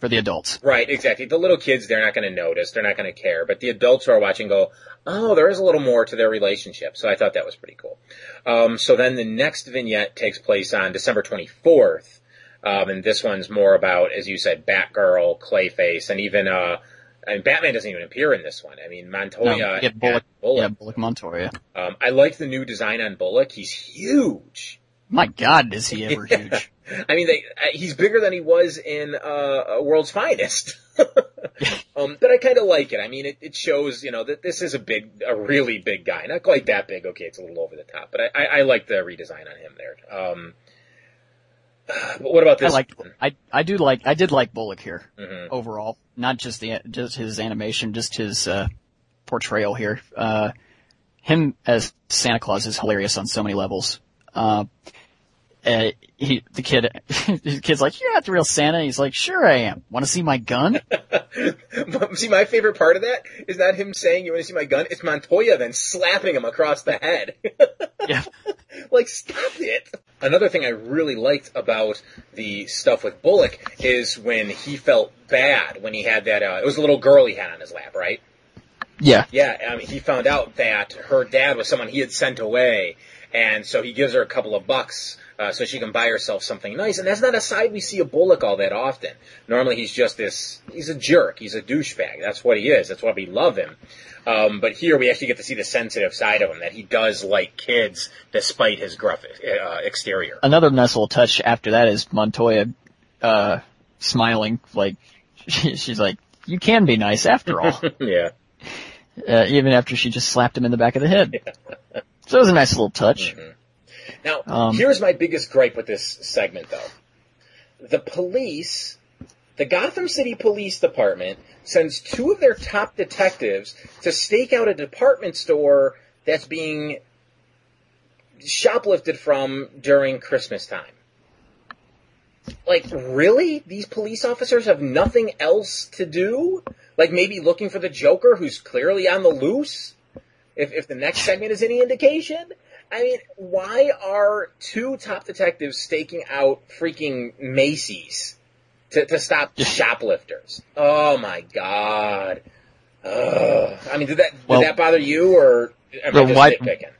For the adults. right, exactly. The little kids, they're not going to notice. They're not going to care. But the adults who are watching go, oh, there is a little more to their relationship. So I thought that was pretty cool. Um, so then the next vignette takes place on December 24th. Um, and this one's more about, as you said, Batgirl, Clayface, and even, uh, and Batman doesn't even appear in this one. I mean, No, Montoya yeah, Bullock, Bullock. yeah, Bullock Montoya. Um, I like the new design on Bullock. He's huge. My God, is he ever (laughs) huge? I mean, they, uh, he's bigger than he was in uh, World's Finest. (laughs) um, but I kind of like it. I mean, it, it shows, you know, that this is a big, a really big guy. Not quite that big. Okay, it's a little over the top, but I, I, I like the redesign on him there. Um, but what about this? I like. I, I do like, I did like Bullock here Mhm. overall. Not just the, just his animation, just his, uh, portrayal here. Uh, him as Santa Claus is hilarious on so many levels. Uh, uh, he, the kid, (laughs) the kid's like, you're not the real Santa. He's like, sure I am. Want to see my gun? (laughs) See, my favorite part of that is not him saying, "You want to see my gun?" It's Montoya then slapping him across the head. (laughs) yeah. like, stop it. Another thing I really liked about the stuff with Bullock is when he felt bad when he had that. Uh, it was a little girl he had on his lap, right? Yeah. Yeah, I mean, he found out that her dad was someone he had sent away, and so he gives her a couple of bucks uh, so she can buy herself something nice. And that's not a side we see of Bullock all that often. Normally, he's just this. He's a jerk. He's a douchebag. That's what he is. That's why we love him. Um, but here we actually get to see the sensitive side of him that he does like kids despite his gruff uh, exterior. Another nice little touch after that is Montoya, uh, smiling, like, (laughs) she's like, you can be nice after all. (laughs) yeah. uh, even after she just slapped him in the back of the head. (laughs) So it was a nice little touch. Now, Um, here's my biggest gripe with this segment, though. The police, the Gotham City Police Department, sends two of their top detectives to stake out a department store that's being shoplifted from during Christmas time. Like, really? These police officers have nothing else to do? Like maybe looking for the Joker who's clearly on the loose? If, if the next segment is any indication? I mean, why are two top detectives staking out freaking Macy's to, to stop shoplifters? Oh my god. Ugh. I mean, did that, did Well- that bother you or am I just why- nitpicking?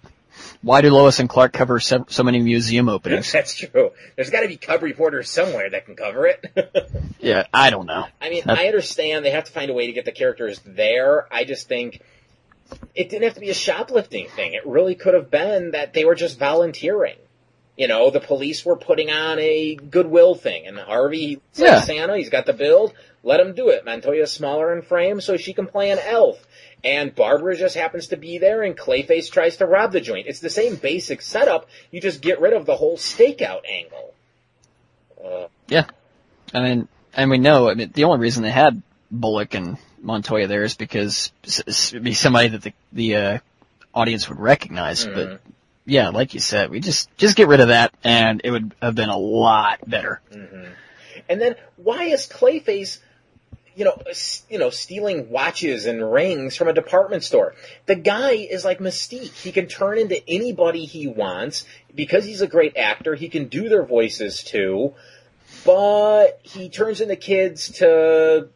Why do Lois and Clark cover so, so many museum openings? (laughs) That's true. There's gotta be cub reporters somewhere that can cover it. (laughs) yeah, I don't know. I mean, That- I understand they have to find a way to get the characters there. I just think it didn't have to be a shoplifting thing. It really could have been that they were just volunteering. You know, the police were putting on a goodwill thing, and Harvey, he's Yeah. like Santa, he's got the build, let him do it. Montoya's smaller in frame, so she can play an elf. And Barbara just happens to be there, and Clayface tries to rob the joint. It's the same basic setup, you just get rid of the whole stakeout angle. Uh, Yeah. I mean, and we know, I mean, the only reason they had Bullock and Montoya there is because it'd be somebody that the, the, uh, audience would recognize. Mhm. But yeah, like you said, we just, just get rid of that and it would have been a lot better. And then why is Clayface, you know, s- you know, stealing watches and rings from a department store? The guy is like Mystique. He can turn into anybody he wants because he's a great actor. He can do their voices too, but he turns into kids to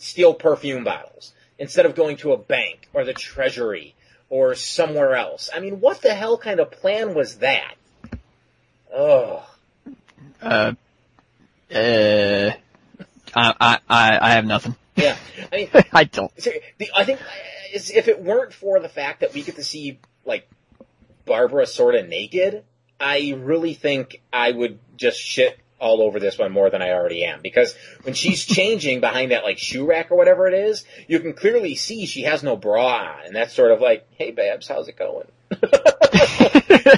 steal perfume bottles instead of going to a bank or the treasury or somewhere else. I mean, what the hell kind of plan was that? Oh. Uh, uh, I, I, I have nothing. Yeah. I (laughs) mean, I don't. I think if it weren't for the fact that we get to see like Barbara sort of naked, I really think I would just shit all over this one more than I already am. Because when she's (laughs) changing behind that like shoe rack or whatever it is, you can clearly see she has no bra on, and that's sort of like, hey Babs, how's it going? (laughs)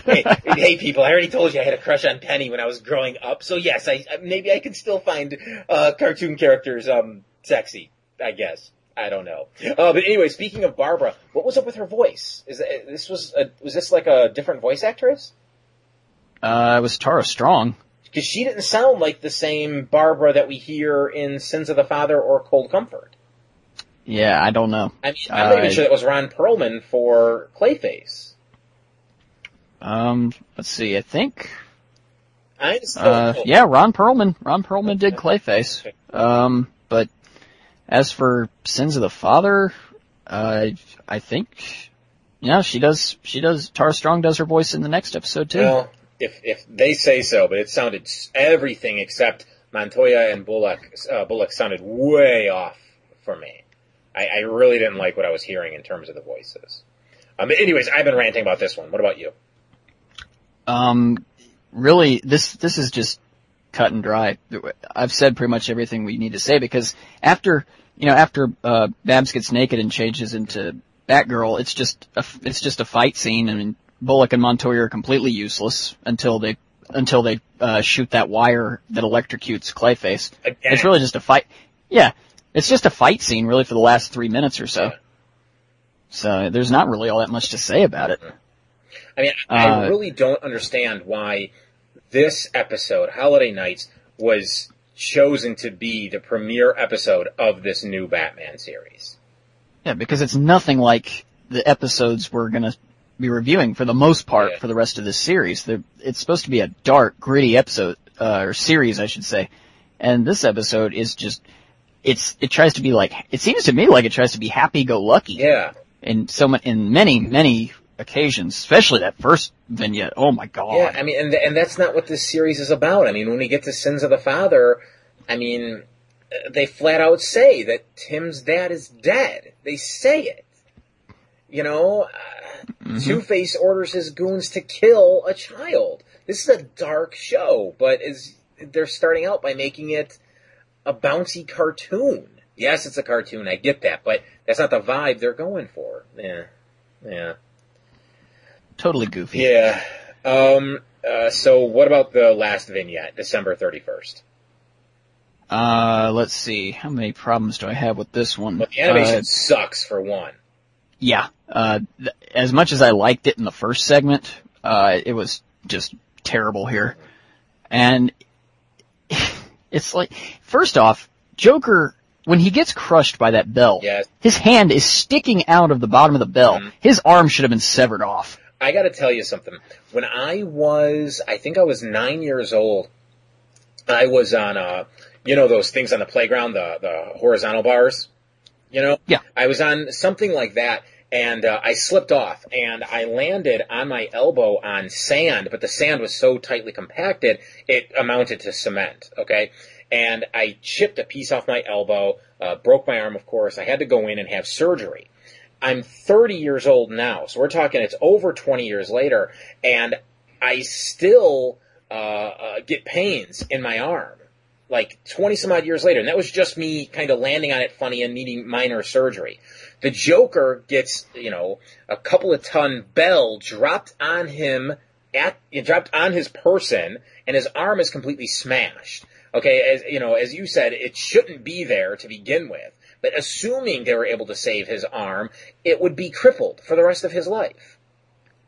hey, hey, people! I already told you I had a crush on Penny when I was growing up, so yes, I maybe I can still find uh, cartoon characters um sexy. I guess I don't know. Uh, but anyway, speaking of Barbara, what was up with her voice? Is that, this was a, was this like a different voice actress? Uh, it was Tara Strong. Because she didn't sound like the same Barbara that we hear in Sins of the Father or Cold Comfort. Yeah, I don't know. I mean, I'm not even Uh, sure that was Ron Perlman for Clayface. Um, let's see. I think. I Uh, yeah, Ron Perlman. Ron Perlman did Clayface. Um, but as for Sins of the Father, uh, I think, yeah, she does. She does. Tara Strong does her voice in the next episode too. Well, if if they say so, but it sounded everything except Montoya and Bullock. Uh, Bullock sounded way off for me. I, I really didn't like what I was hearing in terms of the voices. Um, anyways, I've been ranting about this one. What about you? Um, really, this this is just cut and dry. I've said pretty much everything we need to say because after you know after uh, Babs gets naked and changes into Batgirl, it's just a, it's just a fight scene. I mean, Bullock and Montoya are completely useless until they until they uh, shoot that wire that electrocutes Clayface. Again. It's really just a fight. Yeah, it's just a fight scene really for the last three minutes or so. So there's not really all that much to say about it. I mean, I Uh, really don't understand why this episode, Holiday Knights, was chosen to be the premiere episode of this new Batman series. Yeah, because it's nothing like the episodes we're gonna be reviewing for the most part Yeah. for the rest of this series. They're, it's supposed to be a dark, gritty episode, uh, or series, I should say. And this episode is just, it's, it tries to be like, it seems to me like it tries to be happy-go-lucky. Yeah. In so many, in many, many occasions, especially that first vignette. Oh my god. Yeah, I mean, and and that's not what this series is about. I mean, when we get to Sins of the Father, I mean, uh, they flat out say that Tim's dad is dead. They say it. You know, uh, Two Face orders his goons to kill a child. This is a dark show, but is they're starting out by making it a bouncy cartoon. Yes, it's a cartoon. I get that, but that's not the vibe they're going for. Yeah, yeah. Totally goofy. Yeah. Um, uh, so what about the last vignette, December 31st? Uh, let's see. How many problems do I have with this one? Well, the animation Uh, sucks for one. Yeah. Uh, th- as much as I liked it in the first segment, uh, it was just terrible here. And (laughs) it's like, first off, Joker, when he gets crushed by that bell, Yes. his hand is sticking out of the bottom of the bell. Mhm. His arm should have been severed off. I gotta tell you something. When I was, I think I was nine years old, I was on, uh, you know those things on the playground, the, the horizontal bars? You know? Yeah. I was on something like that, and uh, I slipped off, and I landed on my elbow on sand, but the sand was so tightly compacted, it amounted to cement, okay? And I chipped a piece off my elbow, uh, broke my arm, of course. I had to go in and have surgery. I'm 30 years old now, so we're talking it's over 20 years later, and I still uh, uh, get pains in my arm, like 20 some odd years later, and that was just me kind of landing on it funny and needing minor surgery. The Joker gets, you know, a couple of ton bell dropped on him at, dropped on his person, and his arm is completely smashed. Okay, as you know, as you said, it shouldn't be there to begin with. But assuming they were able to save his arm, it would be crippled for the rest of his life.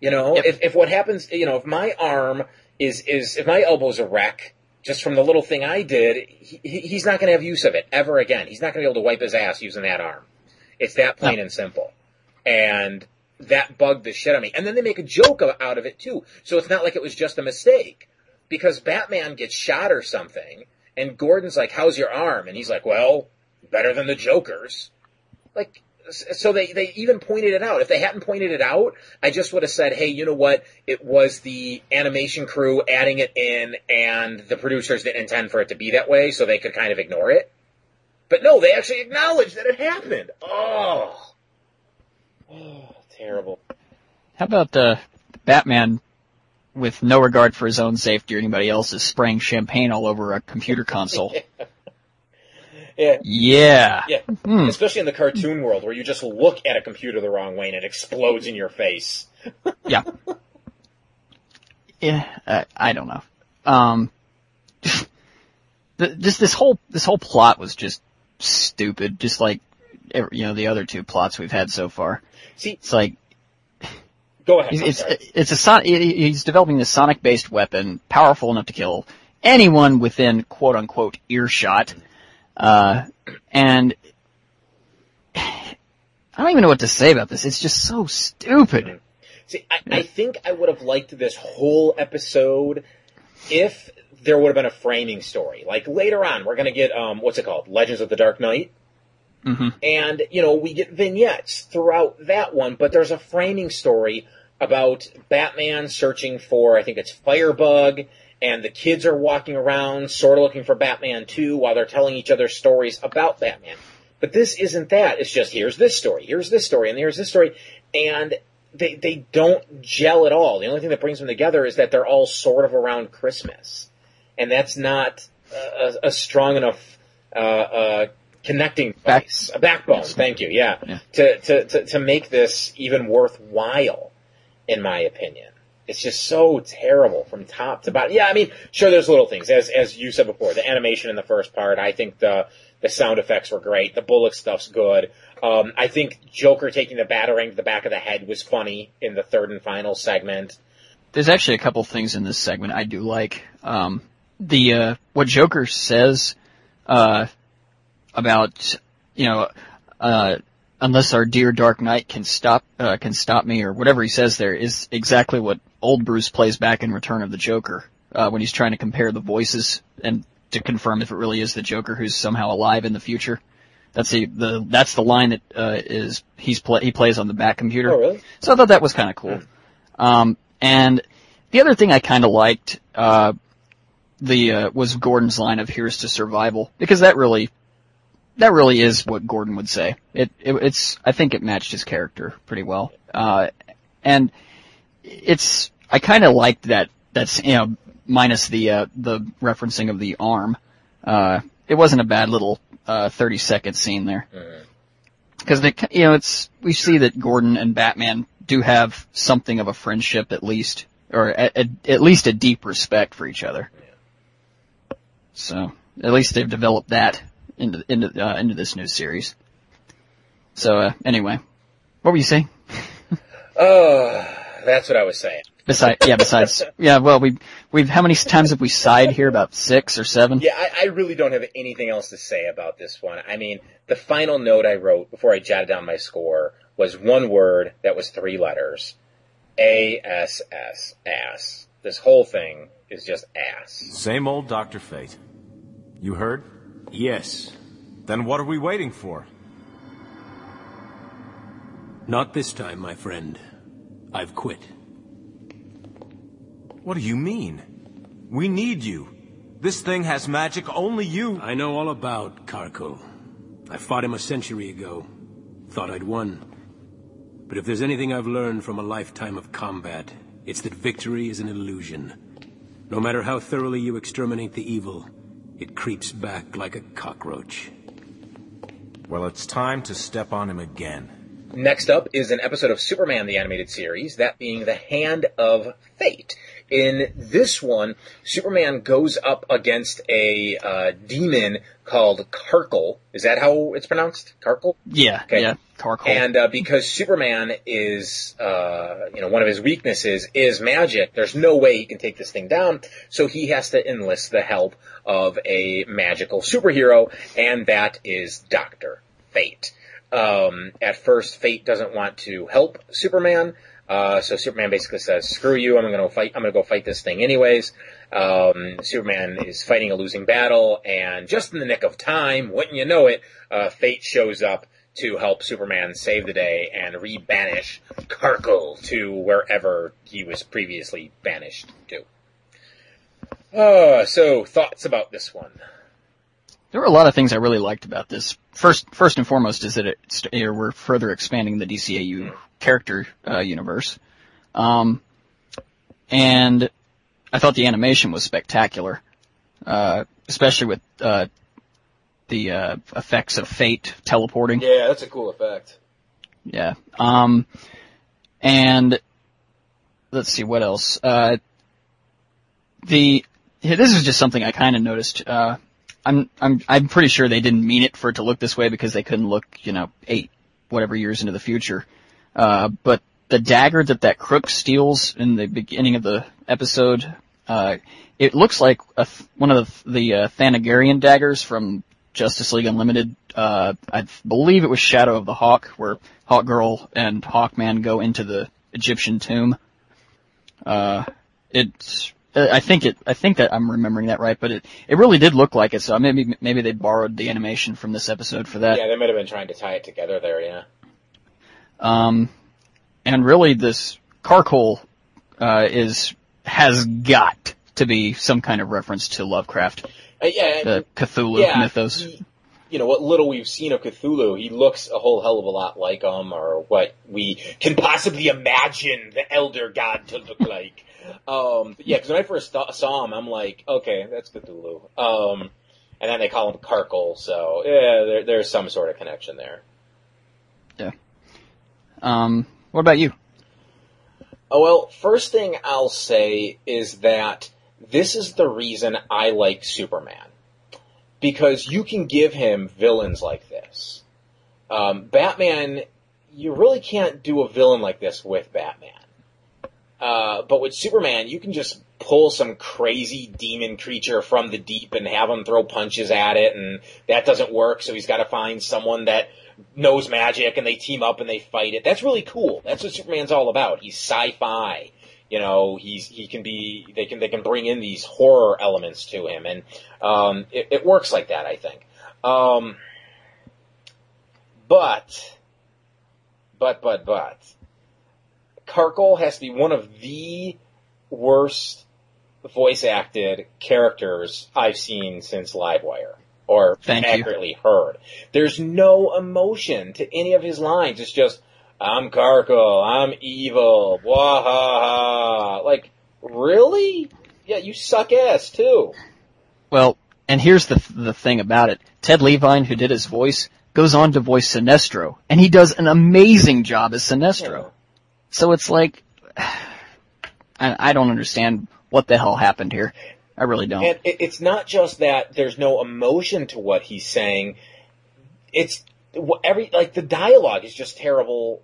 You know, Yep. if, if what happens, you know, if my arm is, is, if my elbow's a wreck, just from the little thing I did, he, he- he's not going to have use of it ever again. He's not going to be able to wipe his ass using that arm. It's that plain No. and simple. And that bugged the shit out of me. And then they make a joke out of it too. So it's not like it was just a mistake. Because Batman gets shot or something, and Gordon's like, how's your arm? And he's like, well, better than the Joker's. Like, so they, they even pointed it out. If they hadn't pointed it out, I just would have said, hey, you know what? It was the animation crew adding it in, and the producers didn't intend for it to be that way, so they could kind of ignore it. But no, they actually acknowledged that it happened. Oh. Oh, terrible. How about the Batman, with no regard for his own safety or anybody else's, spraying champagne all over a computer console? Yeah. (laughs) yeah. Yeah. Hmm. Especially in the cartoon world where you just look at a computer the wrong way and it explodes in your face. (laughs) Yeah. Yeah, uh, I don't know. Um, (laughs) the, just this whole this whole plot was just stupid, just like you know the other two plots we've had so far. See, It's like (sighs) go ahead. He's, it's it's a son, he's developing this sonic based weapon, powerful enough to kill anyone within quote unquote earshot. Uh, and I don't even know what to say about this. It's just so stupid. See, I, I think I would have liked this whole episode if there would have been a framing story. Like later on, we're gonna get, um, what's it called? Legends of the Dark Knight. hmm And, you know, we get vignettes throughout that one, but there's a framing story about Batman searching for, I think it's Firebug, and the kids are walking around sort of looking for Batman too while they're telling each other stories about Batman. But this isn't that. It's just here's this story, here's this story, and here's this story. And they, they don't gel at all. The only thing that brings them together is that they're all sort of around Christmas. And that's not a, a strong enough, uh, uh, connecting Back- a backbone. Thank you. Yeah. Yeah. To, to, to, to make this even worthwhile, in my opinion. It's just so terrible from top to bottom. Yeah, I mean, sure, there's little things. As, as you said before, the animation in the first part, I think the, the sound effects were great. The Bullock stuff's good. Um, I think Joker taking the batarang to the back of the head was funny in the third and final segment. There's actually a couple things in this segment I do like. Um, the uh, what Joker says uh, about you know uh, unless our dear Dark Knight can stop uh, can stop me or whatever he says there is exactly what old Bruce plays back in Return of the Joker uh, when he's trying to compare the voices and to confirm if it really is the Joker who's somehow alive in the future. That's the, the that's the line that uh, is he's play, he plays on the back computer. Oh, really? So I thought that was kind of cool. Um, and the other thing I kind of liked, uh, the, uh, was Gordon's line of here's to survival because that really, that really is what Gordon would say. It, it it's, I think it matched his character pretty well. Uh, and it's, I kind of liked that, that's, you know, minus the, uh, the referencing of the arm. Uh, it wasn't a bad little, uh, 30 second scene there because they, you know, it's we see that Gordon and Batman do have something of a friendship at least, or at, at, at least a deep respect for each other. So at least they've developed that into into uh, into this new series. So uh, anyway, what were you saying? Oh, (laughs) that's what I was saying. Besides, yeah, besides, (laughs) yeah. Well, we we've how many times have we sighed here? About six or seven. Yeah, I, I really don't have anything else to say about this one. I mean, the final note I wrote before I jotted down my score was one word that was three letters. A-S-S. Ass. This whole thing is just ass. Same old Dr. Fate. You heard? Yes. Then what are we waiting for? Not this time, my friend. I've quit. What do you mean? We need you. This thing has magic only you. I know all about Karkull. I fought him a century ago. Thought I'd won. But if there's anything I've learned from a lifetime of combat, it's that victory is an illusion. No matter how thoroughly you exterminate the evil, it creeps back like a cockroach. Well, it's time to step on him again. Next up is an episode of Superman the Animated Series, that being The Hand of Fate. In this one, Superman goes up against a uh, demon called Karkull. Is that how it's pronounced? Karkull? Yeah, Okay. yeah, Karkull. And uh, because Superman is, uh, you know, one of his weaknesses is magic, there's no way he can take this thing down, so he has to enlist the help of a magical superhero, and that is Doctor Fate. Um, at first, Fate doesn't want to help Superman, uh, so Superman basically says, "Screw you! I'm gonna fight. I'm gonna go fight this thing anyways." Um, Superman is fighting a losing battle, and just in the nick of time, wouldn't you know it, uh, Fate shows up to help Superman save the day and rebanish Karkull to wherever he was previously banished to. Uh, so thoughts about this one? There were a lot of things I really liked about this. First, first and foremost is that it's, we're further expanding the DCAU character uh, universe, um, and I thought the animation was spectacular, uh, especially with uh, the uh, effects of fate teleporting. Yeah, that's a cool effect. Yeah. Um, and let's see what else. Uh, the this is just something I kind of noticed. I'm I'm I'm pretty sure they didn't mean it for it to look this way because they couldn't look, you know, eight whatever years into the future. Uh, but the dagger that that crook steals in the beginning of the episode, uh, it looks like a, one of the, the uh, Thanagarian daggers from Justice League Unlimited. Uh, I believe it was Shadow of the Hawk, where Hawk Girl and Hawkman go into the Egyptian tomb. Uh, it's, I think it, I think that I'm remembering that right, but it, it really did look like it, so maybe, maybe they borrowed the animation from this episode for that. Yeah, they might have been trying to tie it together there. Yeah. Um, and really this Karkull, uh, is, has got to be some kind of reference to Lovecraft, Uh, yeah. the Cthulhu yeah, mythos. You know, what little we've seen of Cthulhu, he looks a whole hell of a lot like him, or what we can possibly imagine the Elder God to look (laughs) like. Um, yeah, because when I first th- saw him, I'm like, okay, that's Cthulhu. Um, and then they call him Karkull, so yeah, there, there's some sort of connection there. Yeah. Um, what about you? Oh, well, first thing I'll say is that this is the reason I like Superman. Because you can give him villains like this. Um, Batman, you really can't do a villain like this with Batman. Uh, but with Superman, you can just pull some crazy demon creature from the deep and have him throw punches at it, and that doesn't work, so he's got to find someone that knows magic, and they team up and they fight it. That's really cool. That's what Superman's all about. He's sci-fi. You know, he's he can be. They can they can bring in these horror elements to him, and um, it, it works like that. I think. Um, but, but, but, but, Karkull has to be one of the worst voice acted characters I've seen since Livewire. Or Thank you. accurately heard. There's no emotion to any of his lines. It's just, I'm Karkull, I'm evil, wahaha. Like, really? Yeah, you suck ass too. Well, and here's the the thing about it. Ted Levine, who did his voice, goes on to voice Sinestro, and he does an amazing job as Sinestro. So it's like, (sighs) I, I don't understand what the hell happened here. I really don't. And it's not just that there's no emotion to what he's saying. It's every like the dialogue is just terrible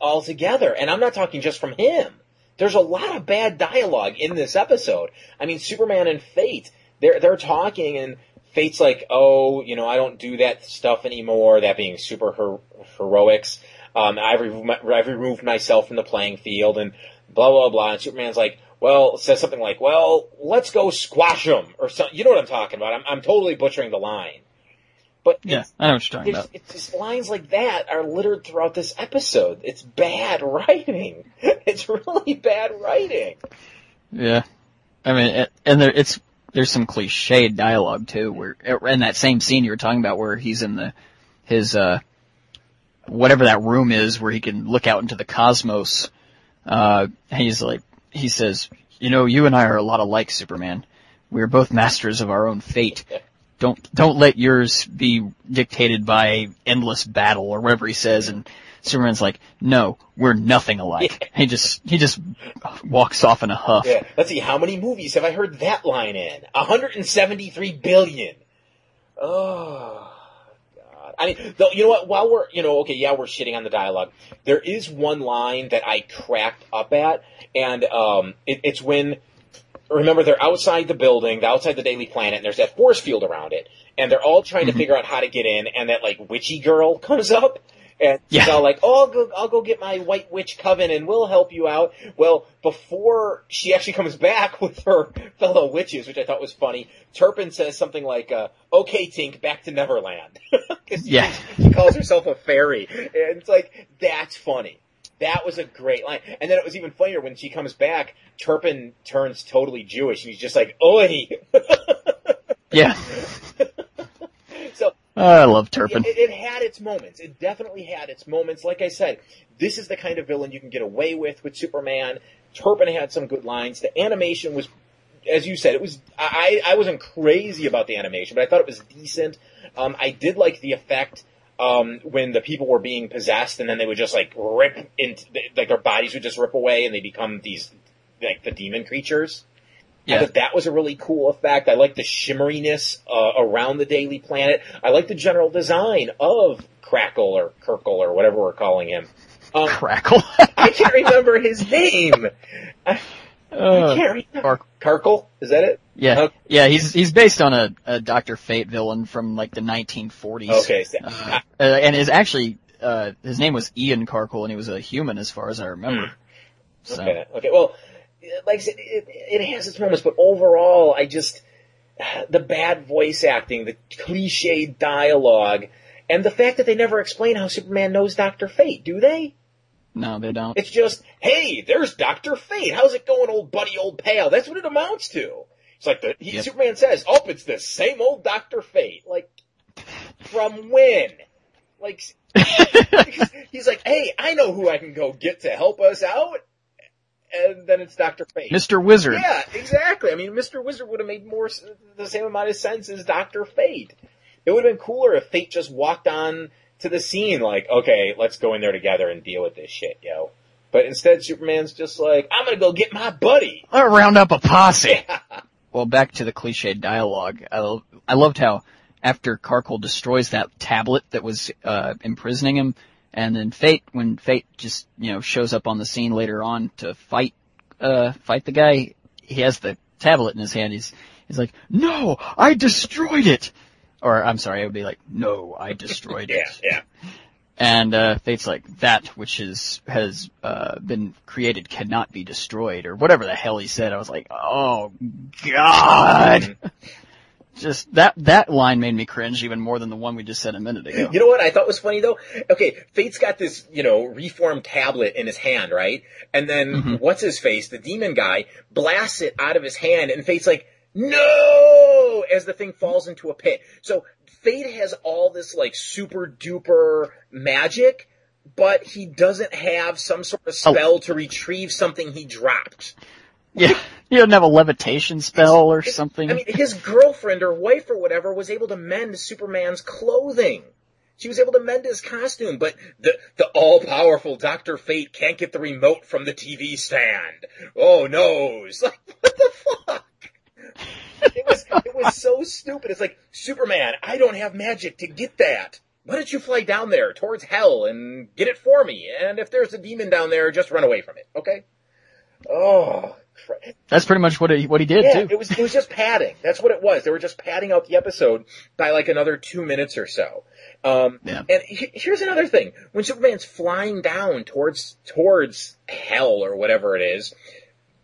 altogether. And I'm not talking just from him. There's a lot of bad dialogue in this episode. I mean, Superman and Fate, they're they're talking and Fate's like, oh, you know, I don't do that stuff anymore. That being super her- heroics. Um, I've, removed I've removed myself from the playing field and blah blah blah. And Superman's like, well, says something like, well, let's go squash them or something. You know what I'm talking about? I'm, I'm totally butchering the line. But yeah, I know what you're talking about. it's just lines like that are littered throughout this episode. It's bad (laughs) writing. It's really bad writing. Yeah, I mean, it, and there, it's there's some cliched dialogue too, where in that same scene you were talking about, where he's in the his uh whatever that room is where he can look out into the cosmos. Uh, and he's like, he says, you know, you and I are a lot alike, Superman. We are both masters of our own fate. Don't, don't let yours be dictated by endless battle or whatever he says. And Superman's like, no, we're nothing alike. He just, he just walks off in a huff. Yeah. Let's see, how many movies have I heard that line in? 173 billion. Oh. God. I mean, though, you know what? While we're, you know, okay, yeah, we're shitting on the dialogue. There is one line that I cracked up at, and um, it, it's when, remember, they're outside the building, they're outside the Daily Planet, and there's that force field around it, and they're all trying to figure out how to get in, and that like witchy girl (laughs) comes up, and she's Yeah. all like, "Oh, I'll go, I'll go get my White Witch Coven, and we'll help you out." Well, before she actually comes back (laughs) with her fellow witches, which I thought was funny, Turpin says something like, uh, "Okay, Tink, back to Neverland. (laughs) Yeah. she calls herself a fairy, and it's like that's funny. That was a great line, and then it was even funnier when she comes back. Turpin turns totally Jewish, and he's just like, "Oi!" (laughs) Yeah. so Oh, I love Turpin. It, it had its moments. It definitely had its moments. Like I said, this is the kind of villain you can get away with with Superman. Turpin had some good lines. The animation was, as you said, it was. I I wasn't crazy about the animation, but I thought it was decent. Um, I did like the effect. Um, when the people were being possessed, and then they would just like rip into, like their bodies would just rip away, and they become these like the demon creatures. I Yeah. thought that was a really cool effect. I like the shimmeriness uh, around the Daily Planet. I like the general design of Crackle or Kirkle or whatever we're calling him. Um, Crackle. I can't remember his name. (laughs) I, I Uh, can't remember. Kirkle? Is that it? Yeah. Okay. Yeah, he's, he's based on a, a Dr. Fate villain from like the 1940s. Okay. so- Uh, uh, and his actually, uh, his name was Ian Karkull and he was a human as far as I remember. So, Okay. Okay. Well, like I said, it, it has its moments, but overall, I just the bad voice acting, the cliched dialogue, and the fact that they never explain how Superman knows Doctor Fate, do they? no, they don't. It's just, hey, there's Doctor Fate. How's it going, old buddy, old pal? That's what it amounts to. It's like the he, Yep. Superman says, "Oh, it's the same old Doctor Fate." Like, from when? Like, (laughs) he's like, "Hey, I know who I can go get to help us out," and then it's Doctor Fate. Mr. Wizard. Yeah, exactly. I mean, Mr. Wizard would have made more the same amount of sense as Doctor Fate. It would have been cooler if Fate just walked on to the scene like, okay, let's go in there together and deal with this shit, yo. But instead, Superman's just like, I'm gonna go get my buddy. I'll round up a posse. (laughs) Well, back to the cliched dialogue. I, I loved how after Karkull destroys that tablet that was uh, imprisoning him, and then Fate, when Fate just you know shows up on the scene later on to fight uh, fight the guy, he has the tablet in his hand. He's he's like, "No, I destroyed it," or I'm sorry, it would be like, "No, I destroyed (laughs) Yeah, it." yeah. And uh, Fate's like, "That which is has uh, been created cannot be destroyed," or whatever the hell he said. I was like, "Oh God!" (laughs) just that that line made me cringe even more than the one we just said a minute ago. You know what I thought was funny though? Okay, Fate's got this, you know, reformed tablet in his hand, right? And then what's his face, the demon guy, blasts it out of his hand, and Fate's like, "No!" As the thing falls into a pit. So Fate has all this like super duper magic, but he doesn't have some sort of oh. spell to retrieve something he dropped. Yeah, he doesn't have a levitation spell or something. I mean, his girlfriend or wife or whatever was able to mend Superman's clothing. She was able to mend his costume, but the the all powerful Doctor Fate can't get the remote from the TV stand. Oh no! It's (laughs) like what the fuck? It was it was so stupid. It's like Superman, I don't have magic to get that. Why don't you fly down there towards hell and get it for me? And if there's a demon down there, just run away from it, okay? Oh, That's pretty much what he, what he did Yeah, too. it was it was just padding. That's what it was. They were just padding out the episode by like another two minutes or so. Um, Yeah. And he- here's another thing: when Superman's flying down towards towards hell or whatever it is,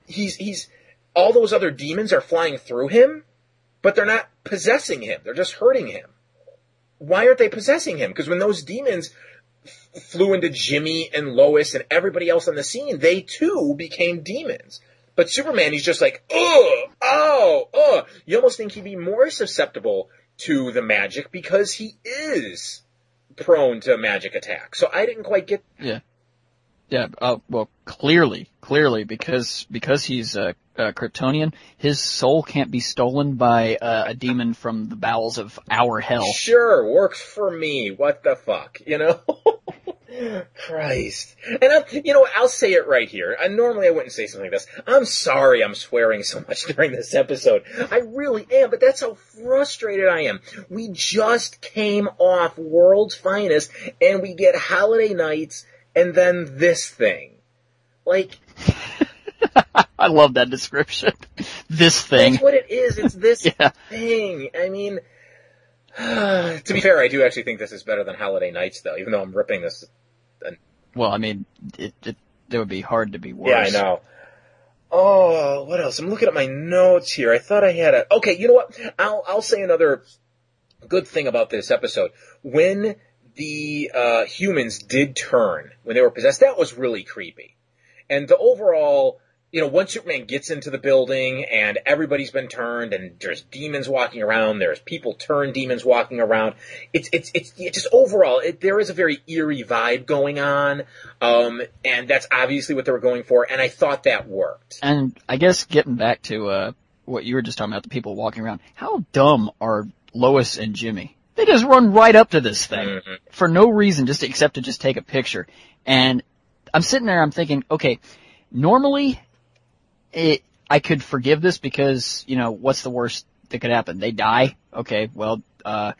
he's he's all those other demons are flying through him, but they're not possessing him. They're just hurting him. Why aren't they possessing him? Because when those demons f- flew into Jimmy and Lois and everybody else on the scene, they too became demons. But Superman, he's just like, ugh, oh, ugh. You almost think he'd be more susceptible to the magic because he is prone to magic attack. So I didn't quite get. Yeah. Yeah, uh, well, clearly, clearly, because, because he's a, a Kryptonian, his soul can't be stolen by uh, a demon from the bowels of our hell. Sure, works for me. What the fuck, you know? (laughs) Christ. And I'm, you know, I'll say it right here. And normally I wouldn't say something like this. I'm sorry I'm swearing so much (laughs) during this episode. I really am, but that's how frustrated I am. We just came off World's Finest and we get Holiday Knights and then this thing. Like, (laughs) I love that description. (laughs) this thing. that's what it is. It's this (laughs) Yeah. thing. I mean, (sighs) to be fair, I do actually think this is better than Holiday Knights though, even though I'm ripping this Well, I mean, it, it, it would be hard to be worse. Yeah, I know. Oh, what else? I'm looking at my notes here. I thought I had a. Okay, you know what? I'll I'll say another good thing about this episode. When the uh, humans did turn, when they were possessed, that was really creepy. And the overall, you know, once Superman gets into the building and everybody's been turned, and there's demons walking around, there's people turned demons walking around. It's it's it's, it's just overall, it, there is a very eerie vibe going on, um, and that's obviously what they were going for. And I thought that worked. And I guess getting back to uh, what you were just talking about, the people walking around, how dumb are Lois and Jimmy? They just run right up to this thing Mhm. for no reason, just except to just take a picture. And I'm sitting there, I'm thinking, okay, normally it, I could forgive this because, you know, what's the worst that could happen? They die. Okay, well, uh,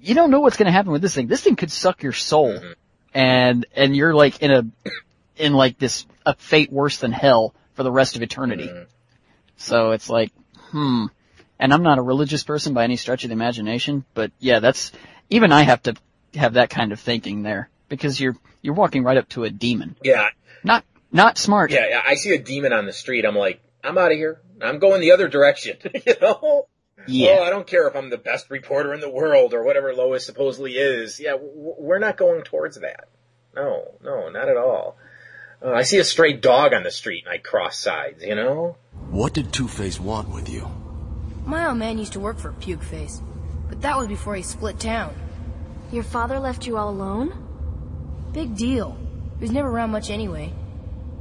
you don't know what's going to happen with this thing. This thing could suck your soul, Mhm. and and you're like in a in like this a fate worse than hell for the rest of eternity. Mhm. So it's like, hmm. And I'm not a religious person by any stretch of the imagination, but yeah, that's even I have to have that kind of thinking there because you're you're walking right up to a demon. Yeah, Not not smart. yeah, yeah. I see a demon on the street. I'm like, I'm out of here. I'm going the other direction. (laughs) you know. Yeah. Oh, I don't care if I'm the best reporter in the world or whatever Lois supposedly is. Yeah, we're not going towards that. No, no, not at all. Uh, I see a stray dog on the street and I cross sides, you know? What did Two-Face want with you? My old man used to work for Puke Face, but that was before he split town. Your father left you all alone? Big deal. He was never around much anyway.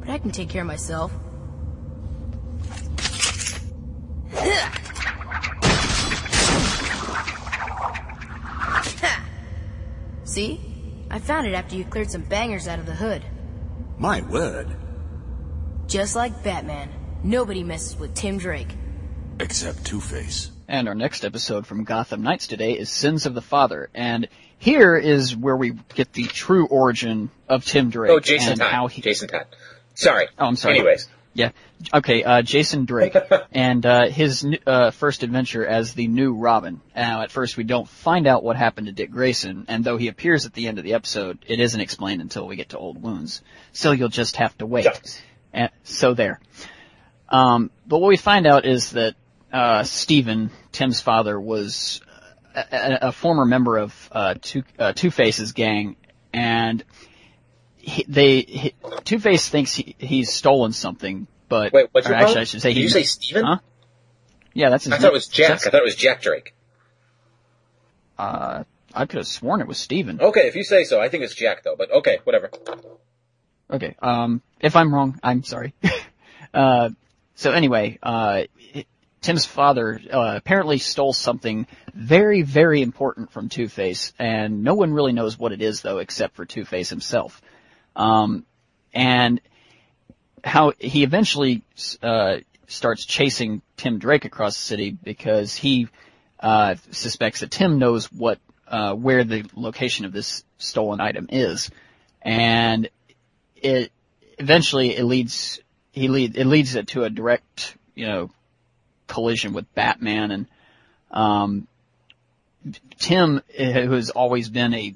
But I can take care of myself. See? I found it after you cleared some bangers out of the hood. My word. Just like Batman. Nobody messes with Tim Drake. Except Two-Face. And our next episode from Gotham Knights today is Sins of the Father. And here is where we get the true origin of Tim Drake. Oh, Jason and Todd. how he, Jason Todd. Sorry. Oh, I'm sorry. Anyways. Yeah. Okay, uh, Jason Drake. (laughs) and, uh, his, uh, first adventure as the new Robin. Now, at first we don't find out what happened to Dick Grayson, and though he appears at the end of the episode, it isn't explained until we get to Old Wounds. So you'll just have to wait. Yes. And, so there. Um, but what we find out is that, uh, Stephen, Tim's father, was a, a, a former member of, uh, Two, uh, Two-Face's gang, and he, they, he, Two-Face thinks he, he's stolen something, but, Wait, what's your actually call? I should say Did he, you say Steven? Huh? yeah, that's his I thought it was Jack. that's- I thought it was Jack Drake. Uh, I could have sworn it was Steven. Okay, if you say so. I think it's Jack though, but okay, whatever. Okay. Um, if I'm wrong, I'm sorry. (laughs) uh, so anyway, uh, Tim's father uh, apparently stole something very, very important from Two Face, and no one really knows what it is though, except for Two Face himself. Um, and how he eventually uh, starts chasing Tim Drake across the city because he uh, suspects that Tim knows what uh, where the location of this stolen item is, and it eventually it leads he lead it leads it to a direct you know collision with Batman. And um Tim who has always been a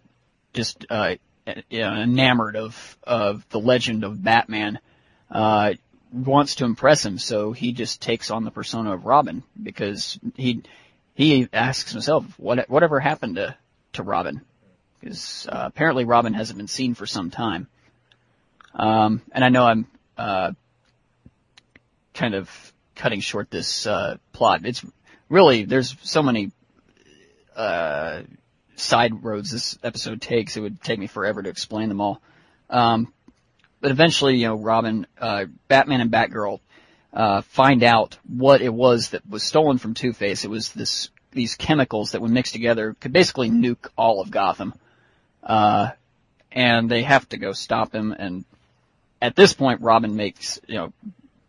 just uh you know, enamored of of the legend of Batman uh wants to impress him so he just takes on the persona of Robin because he he asks himself what whatever happened to to Robin because uh, apparently Robin hasn't been seen for some time um, and I know I'm uh, kind of cutting short this uh, plot. It's really there's so many uh, side roads this episode takes, it would take me forever to explain them all. Um, but eventually, you know, Robin, uh, Batman and Batgirl, uh, find out what it was that was stolen from Two-Face. It was this, these chemicals that when mixed together could basically nuke all of Gotham. Uh, and they have to go stop him and at this point Robin makes, you know,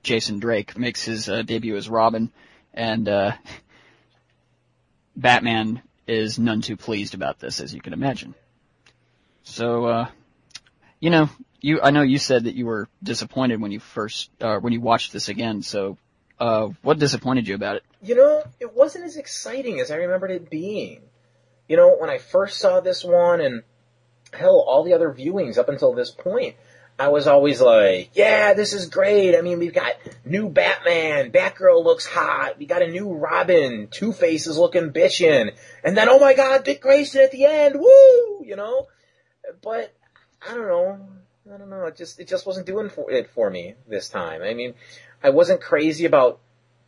Jason Drake makes his uh, debut as Robin and, uh, (laughs) Batman is none too pleased about this, as you can imagine. So, uh, you know, you, I know you said that you were disappointed when you first, uh, when you watched this again, so, uh, what disappointed you about it? You know, it wasn't as exciting as I remembered it being. You know, when I first saw this one and hell, all the other viewings up until this point, I was always like, yeah, this is great. I mean, we've got new Batman, Batgirl looks hot, we got a new Robin, Two-Face is looking bitchin', and then, oh my god, Dick Grayson at the end, woo, you know? But, I don't know, I don't know, it just, it just wasn't doing for, it for me this time. I mean, I wasn't crazy about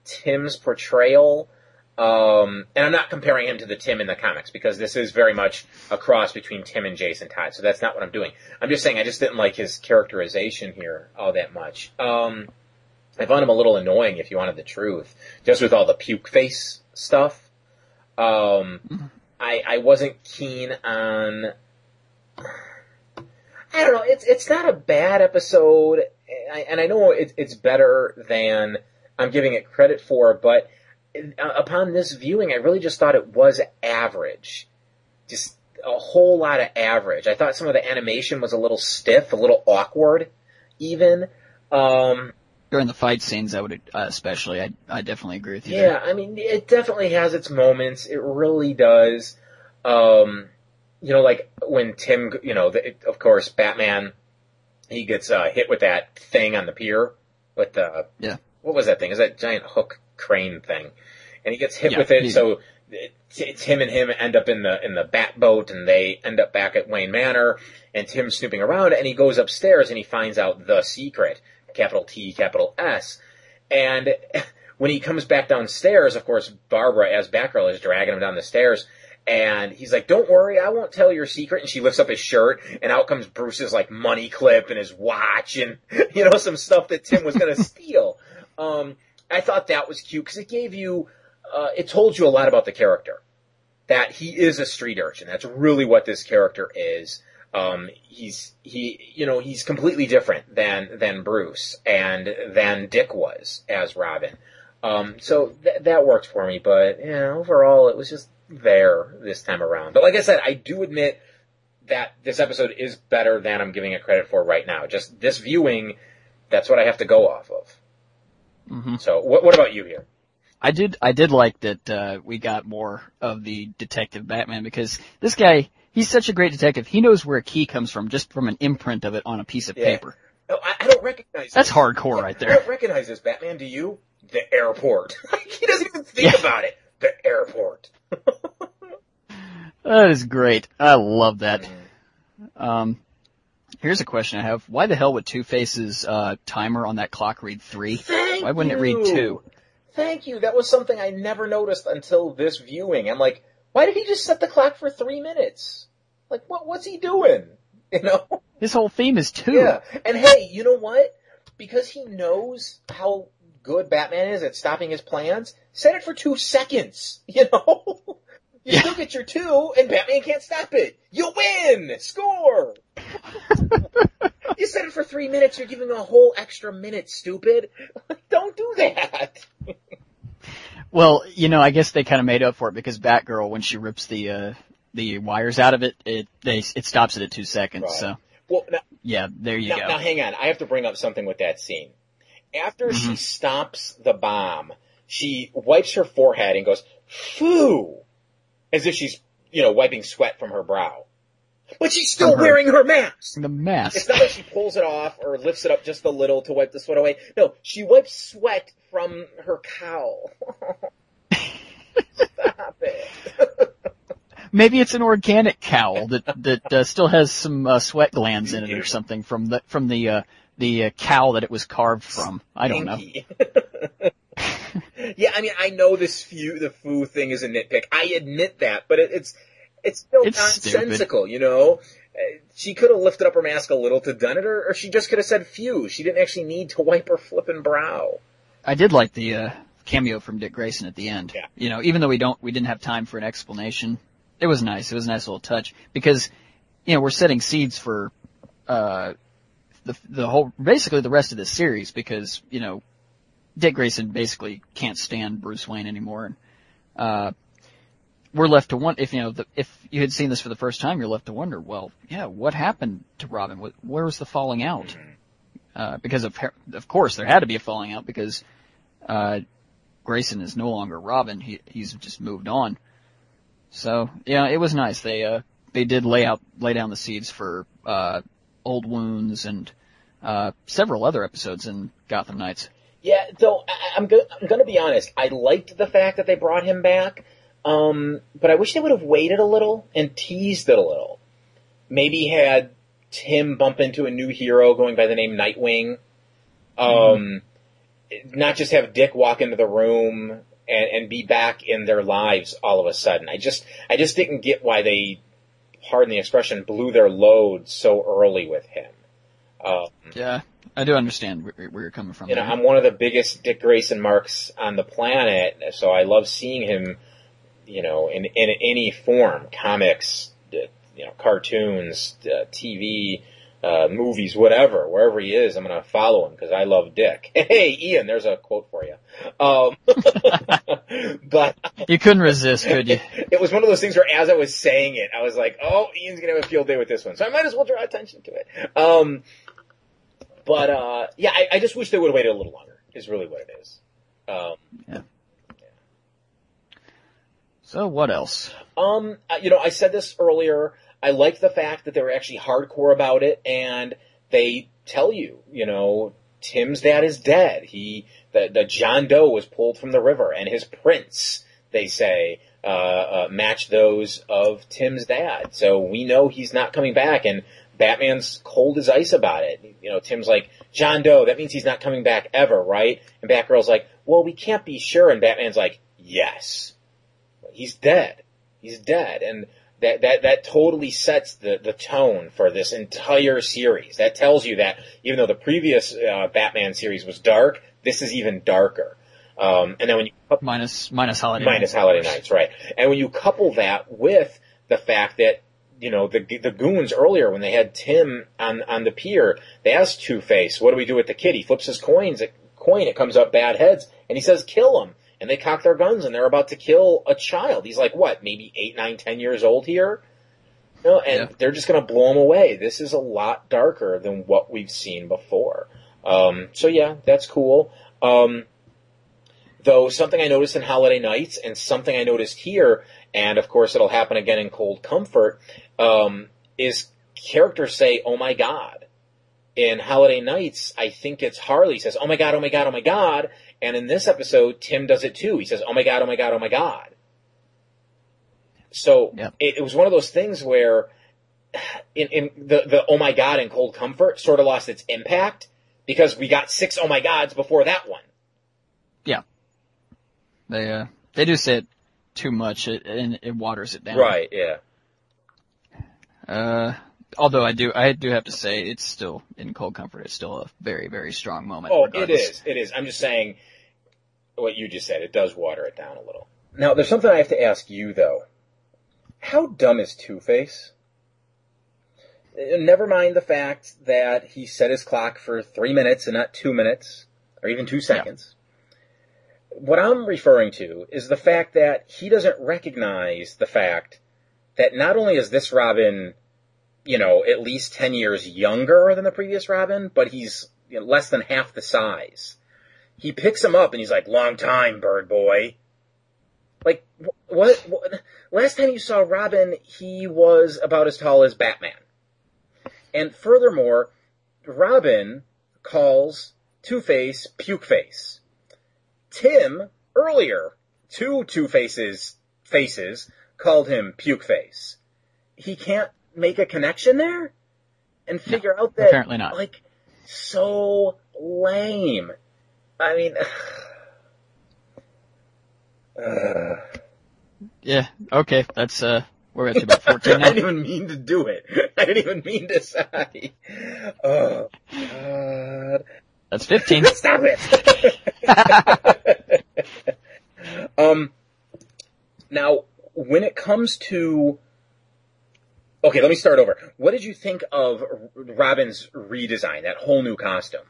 Tim's portrayal, um, and I'm not comparing him to the Tim in the comics because this is very much a cross between Tim and Jason Todd. So that's not what I'm doing. I'm just saying I just didn't like his characterization here all that much. Um, I found him a little annoying if you wanted the truth, just with all the puke face stuff. Um, I, I wasn't keen on, I don't know, it's, it's not a bad episode, and I know it, it's better than I'm giving it credit for, but upon this viewing, I really just thought it was average. Just a whole lot of average. I thought some of the animation was a little stiff, a little awkward, even. Um, During the fight scenes, I would, uh, especially, I, I definitely agree with you. yeah, there. I mean, it definitely has its moments. It really does. Um, you know, like when Tim, you know, the, of course, Batman, he gets uh, hit with that thing on the pier with the Yeah. what was that thing? Is that giant hook crane thing? And he gets hit Yeah, with it, so it's, it's him and him end up in the in the bat boat, and they end up back at Wayne Manor, and Tim's snooping around, and he goes upstairs and he finds out the secret, capital T, capital S, and (laughs) when he comes back downstairs, of course, Barbara as Batgirl is dragging him down the stairs. And he's like, don't worry, I won't tell your secret. And she lifts up his shirt and out comes Bruce's like money clip and his watch and, (laughs) you know, some stuff that Tim was going (laughs) to steal. Um, I thought that was cute because it gave you, uh, it told you a lot about the character. That he is a street urchin. That's really what this character is. Um, he's, he, you know, he's completely different than, than Bruce and than Dick was as Robin. Um, so th- that worked for me, but, overall it was just there this time around. But like I said, I do admit that this episode is better than I'm giving it credit for right now. Just this viewing, that's what I have to go off of. Hmm So what, what about you here? I did, I did like that, uh, we got more of the detective Batman because this guy, he's such a great detective. He knows where a key comes from just from an imprint of it on a piece of Yeah. paper. No, I, I don't recognize That's this. hardcore right there. I don't recognize this Batman. Do you? The airport. (laughs) he doesn't even think Yeah. about it. The airport. (laughs) That is great. I love that. Um, here's a question I have. Why the hell would Two Face's, uh, timer on that clock read three? (laughs) Thank Why wouldn't it read two? Thank you. That was something I never noticed until this viewing. I'm like, why did he just set the clock for three minutes? Like, what? What's he doing? (laughs) You know? His whole theme is two. Yeah. And hey, you know what? Because he knows how good Batman is at stopping his plans, set it for two seconds. (laughs) You know? You Yeah. still get your two, and Batman can't stop it. You win! Score! (laughs) you said it for three minutes, you're giving a whole extra minute, stupid. (laughs) Don't do that. Well, you know, I guess they kind of made up for it because Batgirl, when she rips the, uh, the wires out of it, it, they, it stops it at two seconds. Right. So, Well, now, yeah, there you now, go. now hang on. I have to bring up something with that scene. After Mm-hmm. she stops the bomb, she wipes her forehead and goes, "Phew," as if she's, you know, wiping sweat from her brow. But she's still her- wearing her mask. the mask. It's not like she pulls it off or lifts it up just a little to wipe the sweat away. No, she wipes sweat from her cowl. (laughs) Stop it. (laughs) Maybe it's an organic cowl that (laughs) that uh, still has some uh, sweat glands in it or something from the from the uh, the uh, cow that it was carved from. I don't know. Yeah, I mean, I know this few, the foo thing is a nitpick. I admit that, but it, it's, it's still It's nonsensical, you know. Uh, She could have lifted up her mask a little to done it, or, or she just could have said "phew." She didn't actually need to (laughs) wipe her flippin' brow. I did like the uh, cameo from Dick Grayson at the end. Yeah. You know, even though we don't, we didn't have time for an explanation. It was nice. It was a nice little touch because, you know, we're setting seeds for, uh, the the whole basically the rest of this series because you know, Dick Grayson basically can't stand Bruce Wayne anymore, and uh, we're left to wonder if you know the, if you had seen this for the first time, you're left to wonder, well, yeah, what happened to Robin? What, where was the falling out? Uh, because of of course there had to be a falling out because uh, Grayson is no longer Robin. He he's just moved on. So yeah, it was nice. They uh they did lay out lay down the seeds for uh old wounds and uh several other episodes in Gotham Knights. Yeah, though I, I'm, go- I'm gonna be honest. I liked the fact that they brought him back, um, but I wish they would have waited a little and teased it a little. Maybe had Tim bump into a new hero going by the name Nightwing. Um, not just have Dick walk into the room and, and be back in their lives all of a sudden. I just, I just didn't get why they, pardon the expression, blew their load so early with him. Um, Yeah, I do understand where, where you're coming from. you know. I'm one of the biggest Dick Grayson marks on the planet, so I love seeing him, you know, in, in any form, comics, you know, cartoons, uh, TV, uh, movies, whatever, wherever he is, I'm gonna follow him because I love Dick. (laughs) Hey, Ian, there's a quote for you. Um, (laughs) but you couldn't resist, could you? (laughs) it was one of those things where as I was saying it, I was like, oh, Ian's gonna have a field day with this one, so I might as well draw attention to it. Um, but, uh, yeah, I, I just wish they would have waited a little longer, is really what it is. Um, So what else? um, uh, you know, I said this earlier, I like the fact that they were actually hardcore about it, and they tell you, you know, Tim's dad is dead. He, the, the John Doe was pulled from the river, and his prints, they say, uh, uh, match those of Tim's dad. So we know he's not coming back, and Batman's cold as ice about it. You know, Tim's like, John Doe, that means he's not coming back ever, right? And Batgirl's like, well, we can't be sure, and Batman's like, yes. He's dead. He's dead, and that, that, that totally sets the, the tone for this entire series. That tells you that even though the previous uh, Batman series was dark, this is even darker. Um, and then when you Minus minus holiday. minus Knights, Holiday. Knights, right? And when you couple that with the fact that you know the the goons earlier when they had Tim on on the pier, they asked Two Face, "What do we do with the kid?" He flips his coins, coin, it comes up bad heads, and he says, "Kill him." And they cock their guns and they're about to kill a child. He's like, what, maybe eight, nine, ten years old here? You know, and Yeah. they're just going to blow him away. This is a lot darker than what we've seen before. Um, so yeah, that's cool. Um, though something I noticed in Holiday Knights and something I noticed here, and of course it'll happen again in Cold Comfort, um, is characters say, "Oh my God." In Holiday Knights, I think it's Harley says, "Oh my God, oh my God, oh my God," and in this episode, Tim does it too. He says, "Oh my God, oh my God, oh my God." So Yep. it, it was one of those things where, in, in the the "Oh my God" in Cold Comfort sort of lost its impact because we got six "Oh my gods" before that one. Yeah. They uh they do say it too much it, and it waters it down. Right? Yeah. Uh, although I do I do have to say it's still in Cold Comfort. It's still a very very strong moment. Oh, it regardless. is. It is. I'm just saying what you just said. It does water it down a little. Now, there's something I have to ask you though. How dumb is Two Face? Never mind the fact that he set his clock for three minutes and not two minutes, or even two seconds. What I'm referring to is the fact that he doesn't recognize the fact that not only is this Robin, you know, at least 10 years younger than the previous Robin, but he's you know, less than half the size. He picks him up and he's like, long time, bird boy. Like, what, what, last time you saw Robin, he was about as tall as Batman. And furthermore, Robin calls Two-Face Puke Face. Tim, earlier, two Two-Faces, faces, called him Puke Face. He can't make a connection there? And figure out that, apparently not. like, so lame. I mean, (sighs) uh, Yeah. Okay. That's uh We're at about 14 (laughs) I didn't even mean to do it. (laughs) I didn't even mean to say. Oh, God. That's 15. (laughs) Stop it. um, now, when it comes to, okay, let me start over. What did you think of Robin's redesign, that whole new costume?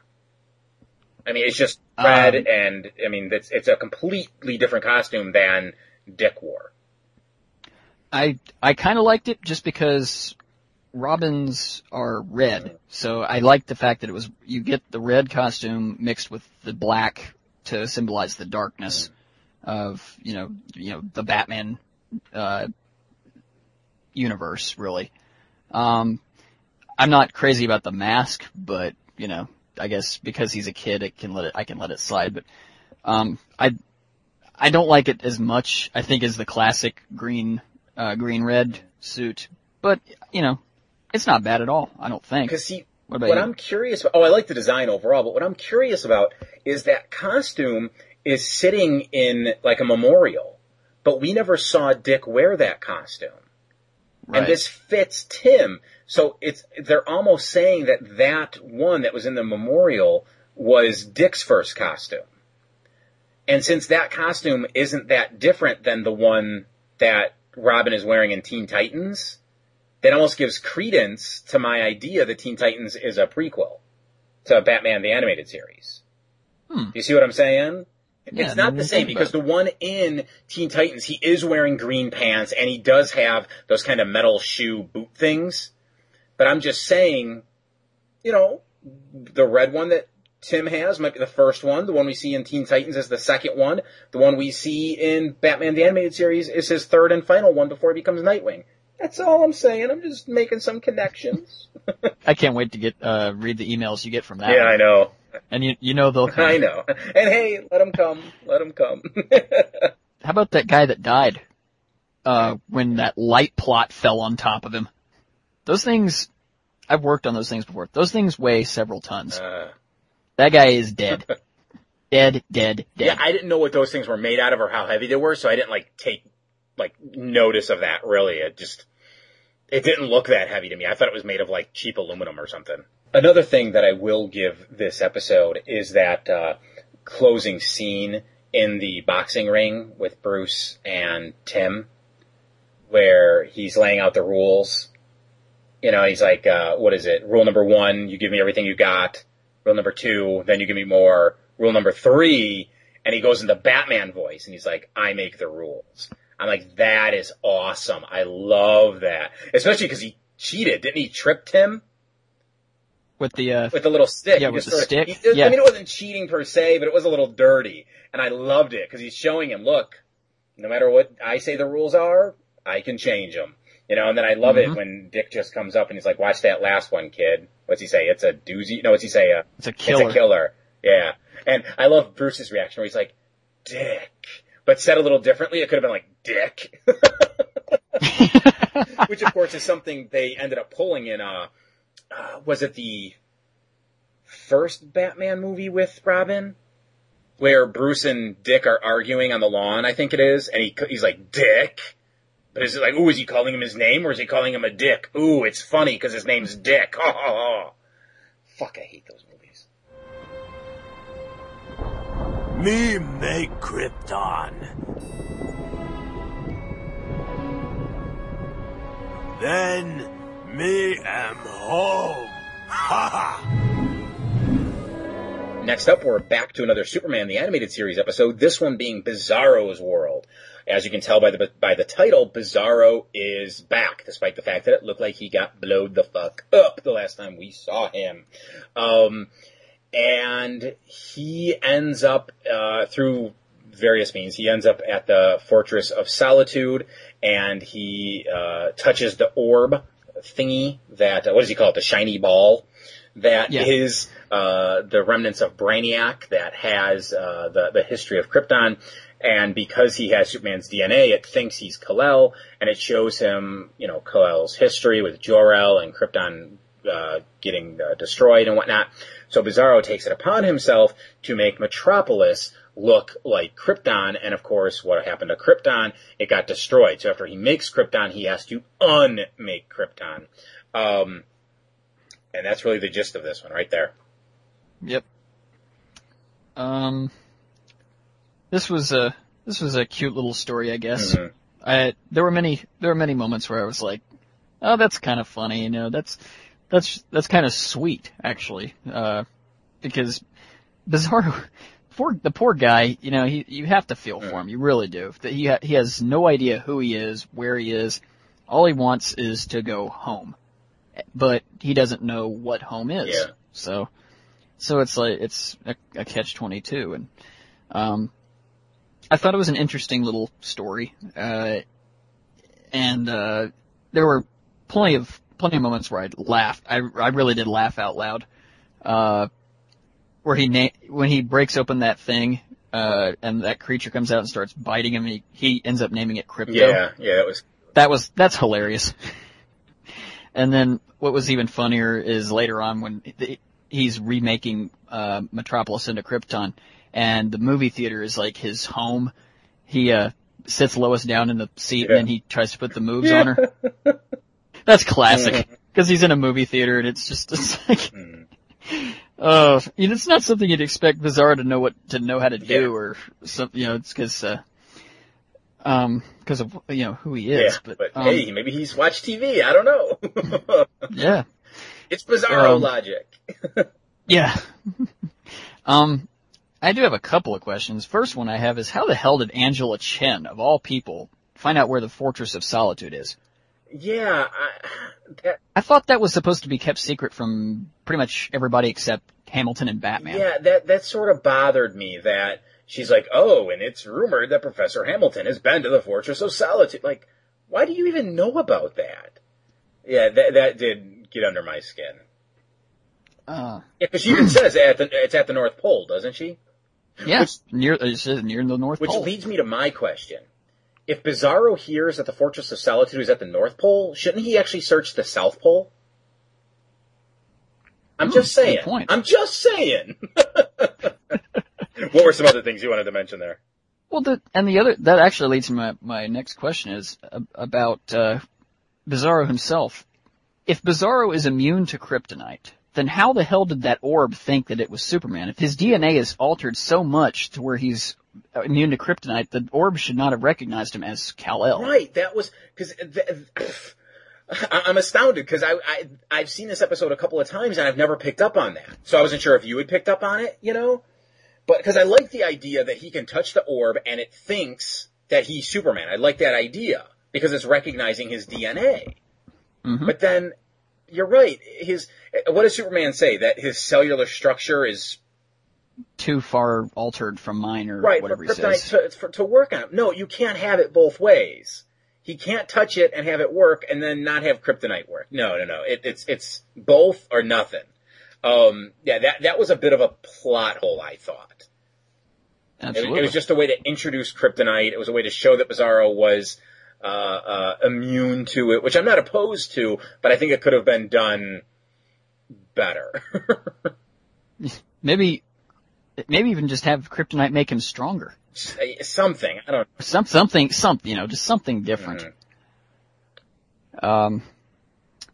I mean, it's just red, Um, and I mean, it's it's a completely different costume than Dick wore. I I kind of liked it just because Robins are red, so I liked the fact that it was you get the red costume mixed with the black to symbolize the darkness of you know you know the Batman uh, universe really. Um, I'm not crazy about the mask, but you know I guess because he's a kid, it can let it I can let it slide, but um, I I don't like it as much, I think, as the classic green, uh, green red suit. But, you know, it's not bad at all, I don't think. Because see, What what? I'm curious about, oh, I like the design overall, but what I'm curious about is that costume is sitting in like a memorial, but we never saw Dick wear that costume. Right. And this fits Tim. So it's, they're almost saying that that one that was in the memorial was Dick's first costume. And since that costume isn't that different than the one that Robin is wearing in Teen Titans, that almost gives credence to my idea that Teen Titans is a prequel to Batman the Animated Series. Hmm. You see what I'm saying? Yeah, it's not the same because the one in Teen Titans, he is wearing green pants and he does have those kind of metal shoe boot things. But I'm just saying, you know, the red one that Tim has might be the first one. The one we see in Teen Titans is the second one. The one we see in Batman the Animated Series is his third and final one before he becomes Nightwing. That's all I'm saying. I'm just making some connections. (laughs) I can't wait to get, uh, read the emails you get from that. yeah, one. I know. And you, you know they'll (laughs) come. I know. And hey, let them come. Let them come. (laughs) How about that guy that died, uh, when that light plot fell on top of him? Those things, I've worked on those things before. Those things weigh several tons. uh, That guy is dead. dead, dead, dead. yeah, I didn't know what those things were made out of or how heavy they were, so I didn't like take like notice of that really. It just it didn't look that heavy to me. I thought it was made of like cheap aluminum or something. Another thing that I will give this episode is that uh, closing scene in the boxing ring with Bruce and Tim, where he's laying out the rules. You know, he's like, uh, what is it? Rule number one, you give me everything you got. Rule number two, then you give me more. Rule number three, and he goes into Batman voice and he's like, I make the rules. I'm like, that is awesome. I love that. Especially because he cheated. Didn't he trip Tim With the, uh, with the little stick? Yeah, He with the stick. he- Yeah. I mean, it wasn't cheating per se, but it was a little dirty. And I loved it because he's showing him, look, no matter what I say the rules are, I can change them. You know, and then I love Mm-hmm. it when Dick just comes up and he's like, watch that last one, kid. What's he say? It's a doozy. No, what's he say? Uh, it's a killer. It's a killer. Yeah. And I love Bruce's reaction where he's like, Dick. But said a little differently, it could have been like, Dick. (laughs) Which of course is something they ended up pulling in, uh, uh, was it the first Batman movie with Robin? Where Bruce and Dick are arguing on the lawn, I think it is, and he, he's like, Dick? But is it like, ooh, is he calling him his name or is he calling him a dick? Ooh, it's funny because his name's Dick. Oh, oh, oh. Fuck, I hate those movies. Me make Krypton. Then me am home. Ha ha! Next up, we're back to another Superman the Animated Series episode, this one being Bizarro's World. As you can tell by the by the title, Bizarro is back, despite the fact that it looked like he got blowed the fuck up the last time we saw him. Um, and he ends up uh, through various means. He ends up at the Fortress of Solitude, and he uh, touches the orb thingy that uh, what does he call it? The shiny ball that is Yeah. uh, the remnants of Brainiac that has uh, the the history of Krypton. And because he has Superman's DNA, it thinks he's Kal-El, and it shows him, you know, Kal-El's history with Jor-El and Krypton uh, getting uh, destroyed and whatnot. So Bizarro takes it upon himself to make Metropolis look like Krypton, and of course, what happened to Krypton? It got destroyed. So after he makes Krypton, he has to unmake Krypton. Um, and that's really the gist of this one right there. Yep. Um, this was a this was a cute little story, I guess. Mhm. I there were many there were many moments where I was like, oh, that's kind of funny, you know, that's that's that's kind of sweet actually, uh, because Bizarro, poor the poor guy, you know, he you have to feel for him, you really do. That he ha- he has no idea who he is, where he is. All he wants is to go home, but he doesn't know what home is. Yeah. So, so it's like it's a, a catch twenty two, and um, I thought it was an interesting little story, uh, and uh, there were plenty of plenty of moments where I laughed. I I really did laugh out loud. Uh, where he na- when he breaks open that thing, uh, and that creature comes out and starts biting him, he he ends up naming it Krypto. Yeah, yeah, that was That was that's hilarious. (laughs) and then what was even funnier is later on when the, he's remaking uh, Metropolis into Krypton, and the movie theater is like his home. He uh, sits Lois down in the seat, Yeah. and then he tries to put the moves on her. (laughs) That's classic because he's in a movie theater, and it's just it's (laughs) like. Uh, you know, it's not something you'd expect Bizarro to know what to know how to do, Yeah. or something. You know, it's because, uh, um, because of you know who he is. yeah. but But, um, hey, maybe he's watched TV. I don't know. (laughs) yeah, it's Bizarro Um, logic. (laughs) yeah. (laughs) um, I do have a couple of questions. First one I have is how the hell did Angela Chen, of all people, find out where the Fortress of Solitude is? Yeah, I, (sighs) that, I thought that was supposed to be kept secret from pretty much everybody except Hamilton and Batman. yeah, that that sort of bothered me. That she's like, oh, and it's rumored that Professor Hamilton has been to the Fortress of Solitude. Like, why do you even know about that? Yeah, that that did get under my skin. Uh, Yeah, because she even says at the, it's at the North Pole, doesn't she? yeah, Which- near it says near the North Which Pole. Which leads me to my question. If Bizarro hears that the Fortress of Solitude is at the North Pole, shouldn't he actually search the South Pole? I'm just saying. I'm just saying. (laughs) what were some other things you wanted to mention there? Well, the, and the other, that actually leads to my, my next question is about, uh, Bizarro himself. If Bizarro is immune to kryptonite, then how the hell did that orb think that it was Superman? If his DNA is altered so much to where he's immune to kryptonite, the orb should not have recognized him as Kal-El. Right, that was because I'm astounded because I, I I've seen this episode a couple of times and I've never picked up on that. So I wasn't sure if you had picked up on it, you know. But because I like the idea that he can touch the orb and it thinks that he's Superman. I like that idea because it's recognizing his DNA. Mhm. But then you're right. His what does Superman say? That his cellular structure is Too far altered from mine or right whatever for he says. to, for, to work on it. No, you can't have it both ways. He can't touch it and have it work and then not have kryptonite work. No, no, no. It, it's it's both or nothing. Um, yeah, that that was a bit of a plot hole, I thought. It, Absolutely. it was just a way to introduce kryptonite. It was a way to show that Bizarro was uh, uh, immune to it, which I'm not opposed to, but I think it could have been done better. (laughs) maybe, maybe even just have kryptonite make him stronger. Something. I don't. Some, something, something, you know, just something different. Mm-hmm. Um,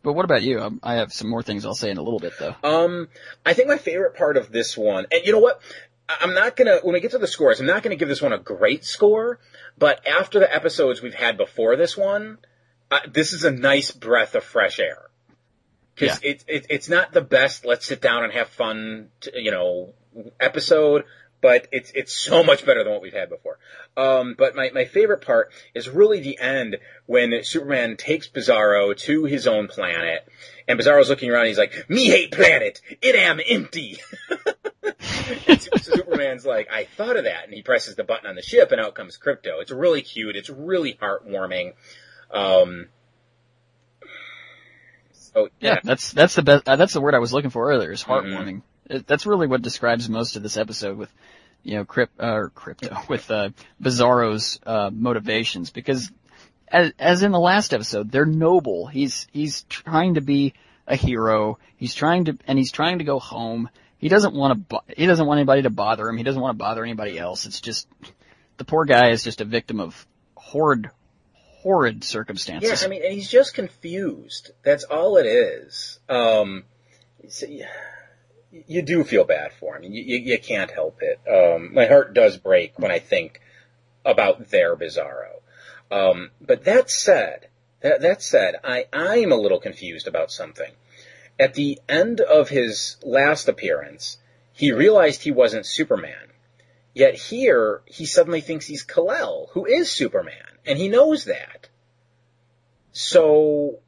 but what about you? Um, I have some more things I'll say in a little bit though. Um, I think my favorite part of this one, and you know what? I'm not gonna, when we get to the scores, I'm not gonna give this one a great score, but after the episodes we've had before this one, uh, this is a nice breath of fresh air. Cause it, it, it's not the best, let's sit down and have fun, t- you know, episode, but it's, it's so much better than what we've had before. Um, but my, my favorite part is really the end when Superman takes Bizarro to his own planet, and Bizarro's looking around, and he's like, "Me hate planet, it am empty." (laughs) Superman's like, "I thought of that," and he presses the button on the ship, and out comes Krypto. It's really cute. It's really heartwarming. Um, so Yeah, that's that's the best. Uh, that's the word I was looking for earlier. Is Mm-hmm. heartwarming. It, that's really what describes most of this episode with, you know, crypt uh, Krypto (laughs) with uh, Bizarro's uh, motivations because, as as in the last episode, they're noble. He's he's trying to be a hero. He's trying to, and he's trying to go home. He doesn't want to, he doesn't want anybody to bother him. He doesn't want to bother anybody else. It's just, the poor guy is just a victim of horrid, horrid circumstances. Yeah, I mean, and he's just confused. That's all it is. Um, so, yeah, you do feel bad for him. You, you, you can't help it. Um, my heart does break when I think about their Bizarro. Um, but that said, that, that said, I, I'm a little confused about something. At the end of his last appearance, he realized he wasn't Superman. Yet here, he suddenly thinks he's Kal-El, who is Superman, and he knows that. So,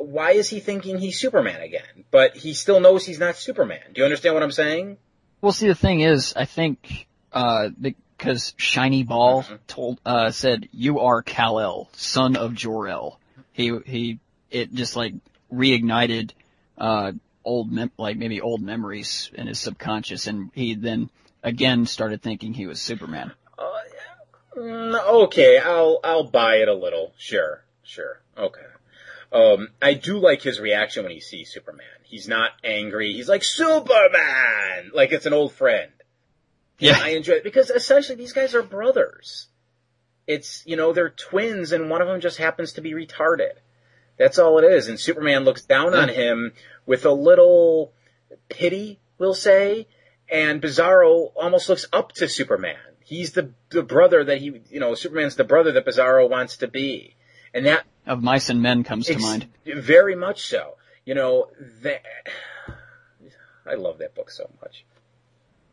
why is he thinking he's Superman again? But he still knows he's not Superman. Do you understand what I'm saying? Well, see, the thing is, I think, uh, because Shiny Ball Mm-hmm. told, uh, said, you are Kal-El, son of Jor-El. He, he, it just like reignited, uh, old, mem- like maybe old memories in his subconscious and he then again started thinking he was Superman. Mm, okay, I'll I'll buy it a little. Sure, sure. Okay. Um, I do like his reaction when he sees Superman. He's not angry. He's like Superman, like it's an old friend. Yeah. I enjoy it because essentially these guys are brothers. It's you know they're twins, and one of them just happens to be retarded. That's all it is. And Superman looks down on him with a little pity, we'll say, and Bizarro almost looks up to Superman. He's the the brother that he, you know, Superman's the brother that Bizarro wants to be, and that Of Mice and Men comes to mind. very much so. You know, that I love that book so much.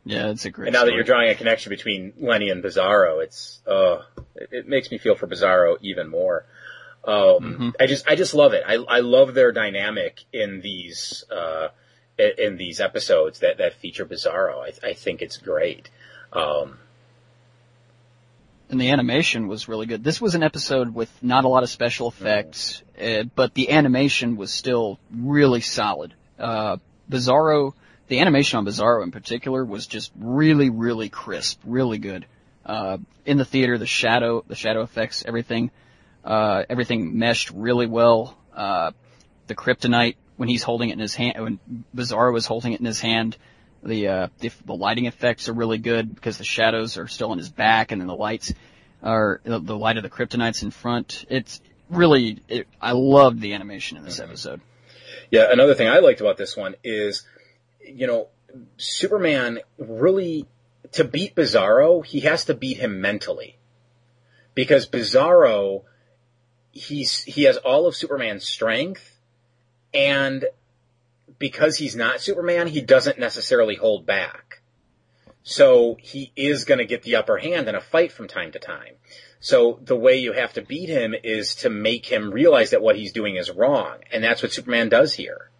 Yeah, it's a great And now that you're drawing a connection between Lenny and Bizarro, it's uh, it, it makes me feel for Bizarro even more. Um, Mm-hmm. I just I just love it. I I love their dynamic in these uh, in these episodes that that feature Bizarro. I I think it's great. Um, and the animation was really good. This was an episode with not a lot of special effects, uh, but the animation was still really solid. Uh, Bizarro, the animation on Bizarro in particular was just really, really crisp, really good. Uh, in the theater, the shadow, the shadow effects, everything, uh, everything meshed really well. Uh, the kryptonite, when he's holding it in his hand, when Bizarro was holding it in his hand, the, uh, the, the lighting effects are really good because the shadows are still on his back and then the lights are, the, the light of the kryptonite's in front. It's really, it, I loved the animation in this episode. Yeah, another thing I liked about this one is, you know, Superman really, to beat Bizarro, he has to beat him mentally. Because Bizarro, he's, he has all of Superman's strength, and because he's not Superman, he doesn't necessarily hold back. So he is gonna get the upper hand in a fight from time to time. So the way you have to beat him is to make him realize that what he's doing is wrong. And that's what Superman does here.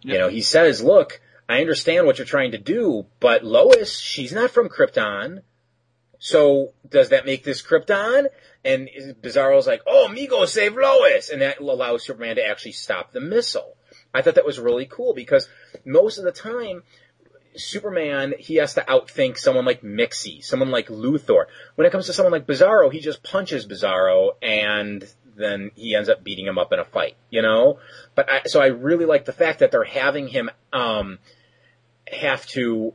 You know, he says, look, I understand what you're trying to do, but Lois, she's not from Krypton. So does that make this Krypton? And Bizarro's like, oh, Migo save Lois. And that allows Superman to actually stop the missile. I thought that was really cool because most of the time, Superman, he has to outthink someone like Mixie, someone like Luthor. When it comes to someone like Bizarro, he just punches Bizarro and then he ends up beating him up in a fight, you know? But I, so I really like the fact that they're having him, um, have to,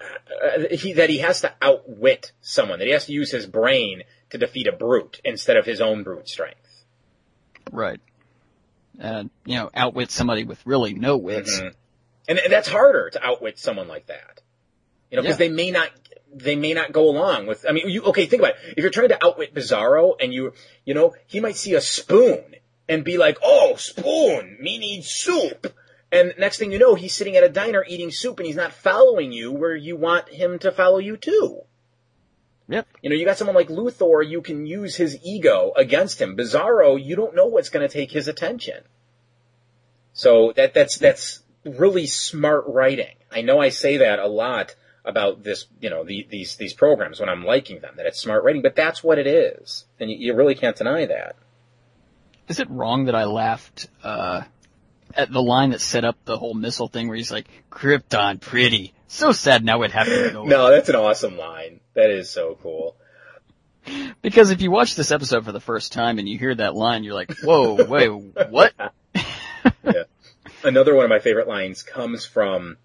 uh, he, that he has to outwit someone, that he has to use his brain to defeat a brute instead of his own brute strength. Right. And, you know, outwit somebody with really no wits. Mhm. And that's harder to outwit someone like that. You know, because Yeah. they may not, they may not go along with, I mean, you, okay, think about it. If you're trying to outwit Bizarro and you, you know, he might see a spoon and be like, oh, spoon, me need soup. And next thing you know, he's sitting at a diner eating soup and he's not following you where you want him to follow you too. Yep. You know, you got someone like Luthor, you can use his ego against him. Bizarro, you don't know what's going to take his attention. So that that's that's really smart writing. I know I say that a lot about this, you know, the, these these programs when I'm liking them, that it's smart writing, but that's what it is, and you, you really can't deny that. Is it wrong that I laughed, uh, at the line that set up the whole missile thing where he's like, Krypton, pretty. So sad now it have to go. No, that's an awesome line. That is so cool. Because if you watch this episode for the first time and you hear that line, you're like, whoa, wait, what? (laughs) yeah. Another one of my favorite lines comes from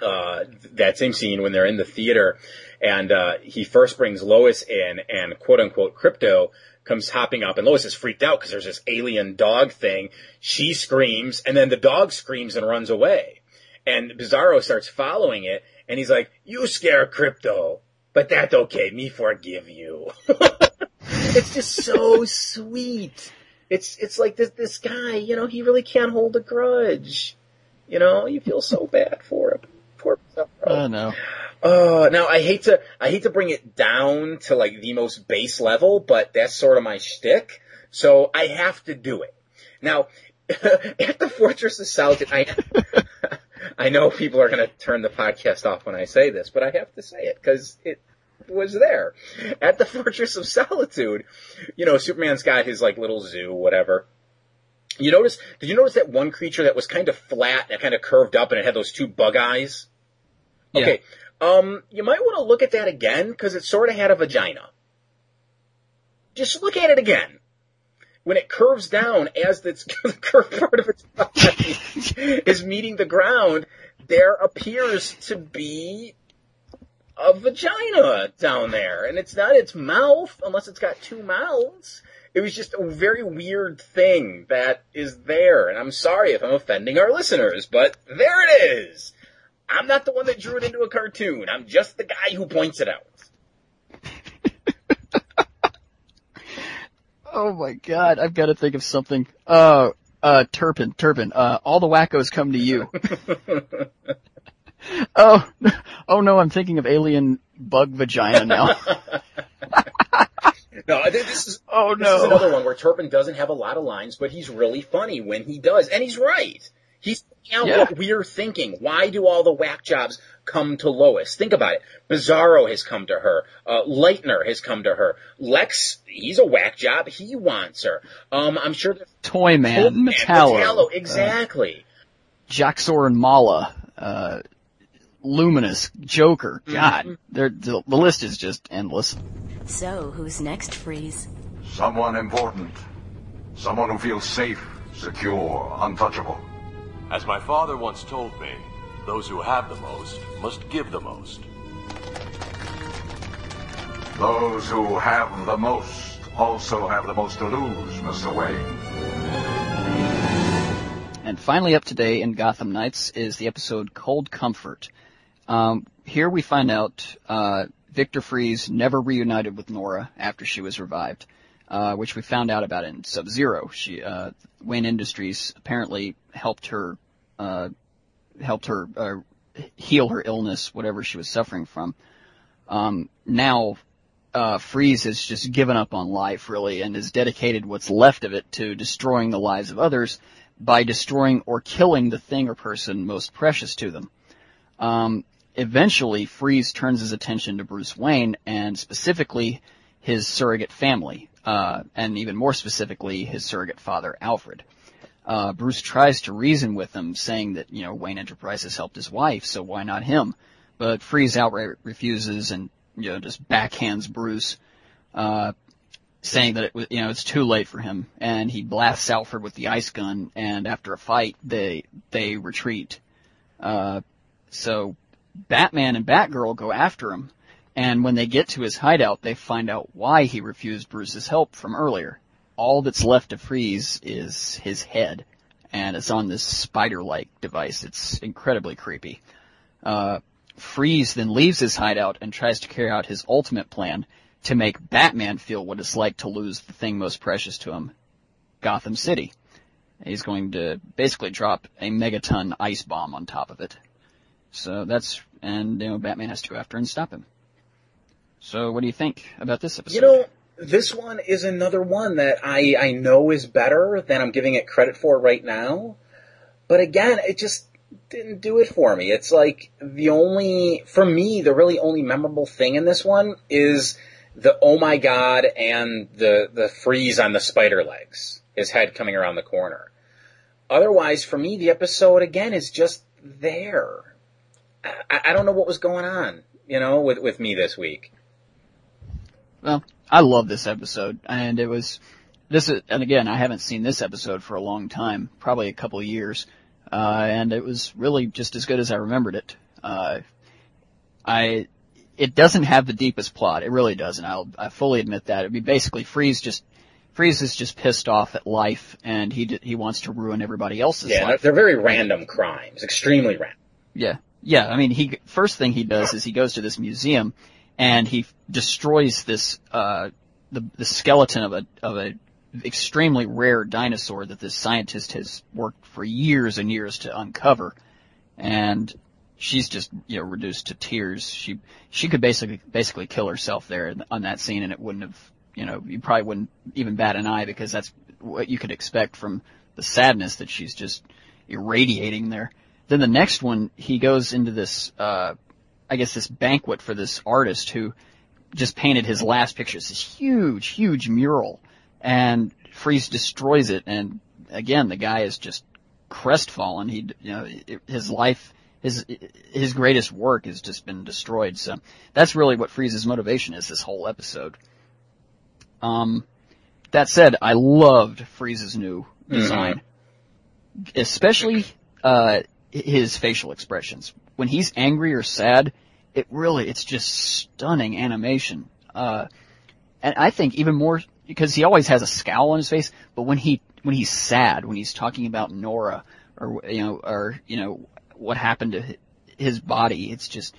uh, that same scene when they're in the theater, and uh, he first brings Lois in, and quote unquote Krypto comes hopping up, and Lois is freaked out because there's this alien dog thing. She screams, and then the dog screams and runs away, and Bizarro starts following it, and he's like, "You scare Krypto, but that's okay. Me forgive you." (laughs) it's just so sweet. It's it's like this this guy, you know, he really can't hold a grudge. You know, you feel so bad for him. Poor Bizarro. Oh no. Uh, now I hate to, I hate to bring it down to like the most base level, but that's sort of my shtick. So I have to do it. Now, (laughs) at the Fortress of Solitude, I, (laughs) I know people are going to turn the podcast off when I say this, but I have to say it because it was there. At the (laughs) Fortress of Solitude, you know, Superman's got his like little zoo, whatever. You notice, did you notice that one creature that was kind of flat and kind of curved up and it had those two bug eyes? Yeah. Okay. Um, you might want to look at that again because it sort of had a vagina. Just look at it again. When it curves down as its, (laughs) the curved part of its body is meeting the ground, there appears to be a vagina down there. And it's not its mouth, unless it's got two mouths. It was just a very weird thing that is there. And I'm sorry if I'm offending our listeners, but there it is. I'm not the one that drew it into a cartoon. I'm just the guy who points it out. Oh my god, I've got to think of something. Uh, uh, Turpin, Turpin, uh, all the wackos come to you. (laughs) oh, (laughs) oh no, I'm thinking of alien bug vagina now. (laughs) No, I think this is Oh this is no. another one where Turpin doesn't have a lot of lines, but he's really funny when he does, and he's right. He's out Yeah. what we're thinking. Why do all the whack jobs come to Lois? Think about it. Bizarro has come to her. Uh, Lytener has come to her. Lex, he's a whack job. He wants her. Um, I'm sure. there's- Toy Man, Oh, man, Metallo, Metallo, uh, exactly. Jax-Ur and Mala, uh, Luminus, Joker. God, they're, the, the list is just endless. So, who's next, Freeze? Someone important. Someone who feels safe, secure, untouchable. As my father once told me, those who have the most must give the most. Those who have the most also have the most to lose, Mr. Wayne. And finally up today in Gotham Knights is the episode Cold Comfort. Um, here we find out uh, Victor Freeze never reunited with Nora after she was revived, uh, which we found out about in Sub-Zero. She, uh, Wayne Industries apparently helped her, uh, helped her uh, heal her illness, whatever she was suffering from. Um, now, uh, Freeze has just given up on life really and has dedicated what's left of it to destroying the lives of others by destroying or killing the thing or person most precious to them. Um, eventually, Freeze turns his attention to Bruce Wayne and specifically his surrogate family, uh, and even more specifically his surrogate father, Alfred. Uh, Bruce tries to reason with him, saying that, you know, Wayne Enterprises helped his wife, so why not him? But Freeze outright refuses and, you know, just backhands Bruce, uh, saying that it was, you know, it's too late for him, and he blasts Alfred with the ice gun, and after a fight, they, they retreat. Uh, so Batman and Batgirl go after him, and when they get to his hideout, they find out why he refused Bruce's help from earlier. All that's left to freeze is his head, and it's on this spider-like device. It's incredibly creepy. Uh, Freeze then leaves his hideout and tries to carry out his ultimate plan to make Batman feel what it's like to lose the thing most precious to him, Gotham City. He's going to basically drop a megaton ice bomb on top of it. So that's, and, you know, Batman has to go after and stop him. So what do you think about this episode? You know, this one is another one that I, I know is better than I'm giving it credit for right now. But again, it just didn't do it for me. It's like the only, for me, the really only memorable thing in this one is the oh my god and the, the freeze on the spider legs. His head coming around the corner. Otherwise, for me, the episode again is just there. I, I don't know what was going on, you know, with, with me this week. Well, I love this episode, and it was, this is, and again, I haven't seen this episode for a long time, probably a couple of years, uh, and it was really just as good as I remembered it. Uh, I, it doesn't have the deepest plot. It really doesn't. I'll, I fully admit that. It'd be basically Freeze just, Freeze is just pissed off at life and he, d- he wants to ruin everybody else's Yeah, life. they're very random crimes, extremely random. Yeah. Yeah. I mean, he, first thing he does is he goes to this museum and he destroys this, uh, the, the skeleton of a, of a extremely rare dinosaur that this scientist has worked for years and years to uncover. And she's just, you know, reduced to tears. She, she could basically, basically kill herself there on that scene and it wouldn't have, you know, you probably wouldn't even bat an eye because that's what you could expect from the sadness that she's just irradiating there. Then the next one, he goes into this, uh, I guess this banquet for this artist who just painted his last picture. It's this huge, huge mural and Freeze destroys it. And again, the guy is just crestfallen. He, you know, his life, his, his greatest work has just been destroyed. So that's really what Freeze's motivation is this whole episode. Um, that said, I loved Freeze's new design. Especially, uh, his facial expressions. When he's angry or sad, it really, it's just stunning animation. Uh, and I think even more, because he always has a scowl on his face, but when he, when he's sad, when he's talking about Nora, or, you know, or, you know, what happened to his body, it's just,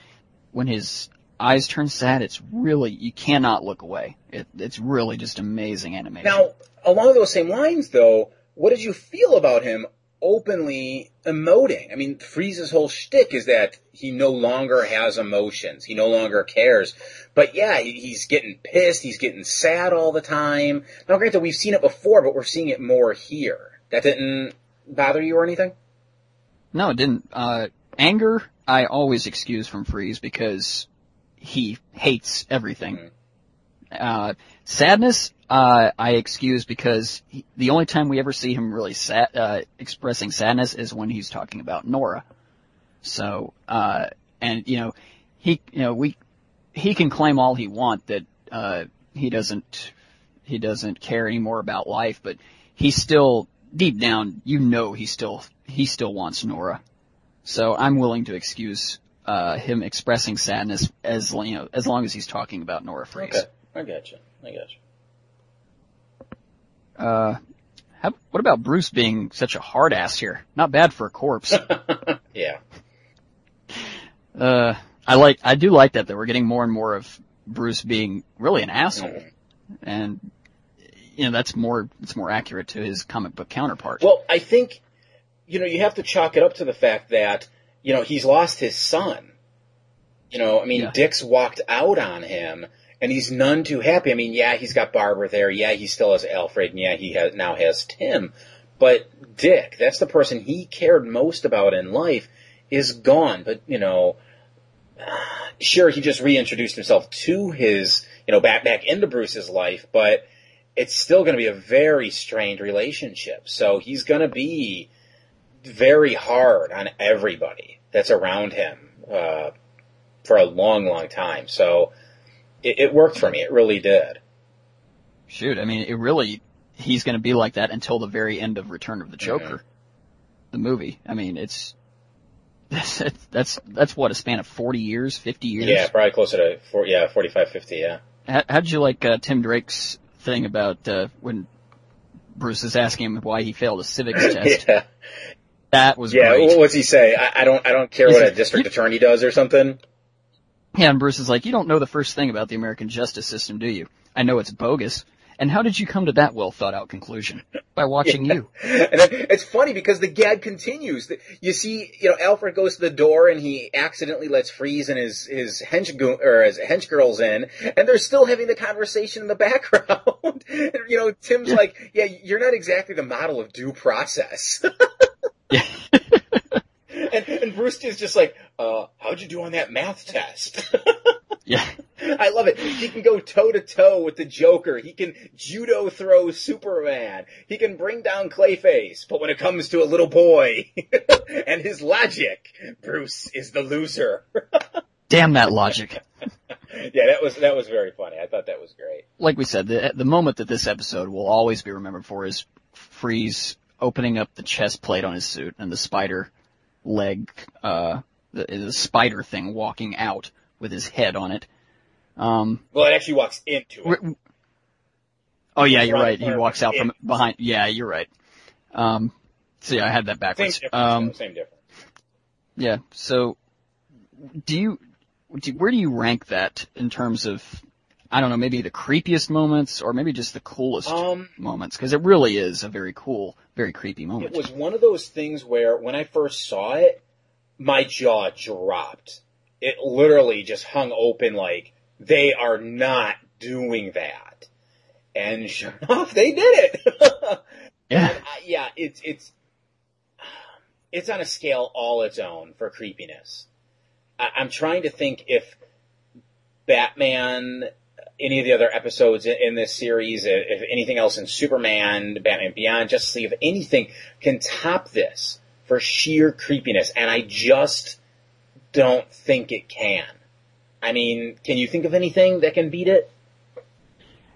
when his eyes turn sad, it's really, you cannot look away. It, it's really just amazing animation. Now, along those same lines, though, what did you feel about him openly emoting? I mean, Freeze's whole shtick is that he no longer has emotions. He no longer cares. But yeah, he's getting pissed. He's getting sad all the time. Now, granted, we've seen it before, but we're seeing it more here. That didn't bother you or anything? No, it didn't. Uh, anger, I always excuse from Freeze because he hates everything. Uh, sadness, uh, I excuse because he, the only time we ever see him really sad, uh, expressing sadness is when he's talking about Nora. So, uh, and you know, he, you know, we, he can claim all he want that, uh, he doesn't, he doesn't care anymore about life, but he still, deep down, you know he still, he still wants Nora. So I'm willing to excuse, uh, him expressing sadness as, you know, as long as he's talking about Nora Freeze. Okay, I got you. I got you. Uh, how, what about Bruce being such a hard ass here? Not bad for a corpse. (laughs) Yeah. uh, I like, I do like that that we're getting more and more of Bruce being really an asshole. And, you know, that's more, it's more accurate to his comic book counterpart. Well, I think, you know, you have to chalk it up to the fact that, you know, he's lost his son. You know, I mean, Yeah. Dick's walked out on him, and he's none too happy. I mean, yeah, he's got Barbara there. Yeah, he still has Alfred, and yeah, he has, now has Tim. But Dick, that's the person he cared most about in life, is gone. But, you know, sure, he just reintroduced himself to his, you know, back, back into Bruce's life, but it's still going to be a very strained relationship. So he's going to be very hard on everybody that's around him, uh, for a long, long time. So it, it worked for me. It really did. Shoot, I mean, it really, he's gonna be like that until the very end of Return of the Joker. The movie. I mean, it's, (laughs) that's, that's, that's what, a span of 40 years, 50 years? Yeah, probably closer to four, yeah, 45, 50, yeah. How, how'd you like, uh, Tim Drake's thing about, uh, when Bruce is asking him why he failed a civics (laughs) test? yeah. That was Yeah, great. wh- what's he say? I, I don't, I don't care what a said- district attorney does or something. Yeah, and Bruce is like, you don't know the first thing about the American justice system, do you? I know it's bogus. And how did you come to that well thought out conclusion? By watching you. (laughs) And it's funny because the gag continues. You see, you know, Alfred goes to the door and he accidentally lets Freeze and his his hench go- or his hench girls in, and they're still having the conversation in the (laughs) background. And, you know, Tim's like, "Yeah, you're not exactly the model of due process." (laughs) and, and Bruce is just like, uh, "How'd you do on that math test?" (laughs) Yeah. I love it. He can go toe to toe with the Joker. He can judo throw Superman. He can bring down Clayface. But when it comes to a little boy (laughs) and his logic, Bruce is the loser. (laughs) Damn that logic. yeah, that was that was very funny. I thought that was great. Like we said, the the moment that this episode will always be remembered for is Freeze opening up the chest plate on his suit and the spider leg, uh, the, the spider thing walking out with his head on it. Um, Well, it actually walks into it. Re- oh yeah, you're right. He walks out from behind. Yeah, you're right. Um, so yeah, I had that Same backwards. difference. Um, same difference. yeah. So, do you, do, where do you rank that in terms of, I don't know, maybe the creepiest moments or maybe just the coolest Um, moments? Because it really is a very cool, very creepy moment. It was one of those things where when I first saw it, my jaw dropped. It literally just hung open like they are not doing that. And (laughs) sure enough, they did it. (laughs) yeah. Uh, yeah, it's it's it's on a scale all its own for creepiness. I, I'm trying to think if Batman, any of the other episodes in, in this series, if anything else in Superman, Batman Beyond, Justice League, if anything can top this for sheer creepiness, and I just don't think it can. I mean, can you think of anything that can beat it?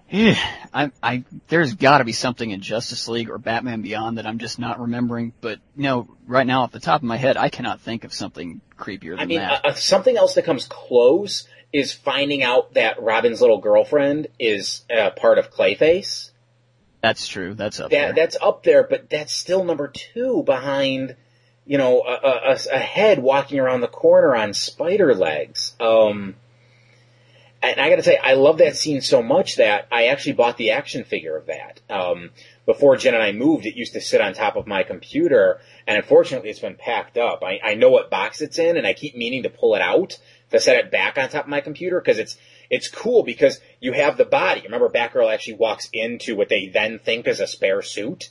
Yeah, I, I, there's gotta be something in Justice League or Batman Beyond that I'm just not remembering, but no, right now off the top of my head, I cannot think of something creepier than I mean, that. uh, uh, something else that comes close is finding out that Robin's little girlfriend is uh, part of Clayface. that's true, that's up That there. that's up there, but that's still number two behind, you know, a, a, a- head walking around the corner on spider legs. Um, and I got to say, I love that scene so much that I actually bought the action figure of that. Um, before Jen and I moved, it used to sit on top of my computer, and unfortunately, it's been packed up. I, I know what box it's in, and I keep meaning to pull it out to set it back on top of my computer because it's it's cool because you have the body. Remember, Batgirl actually walks into what they then think is a spare suit,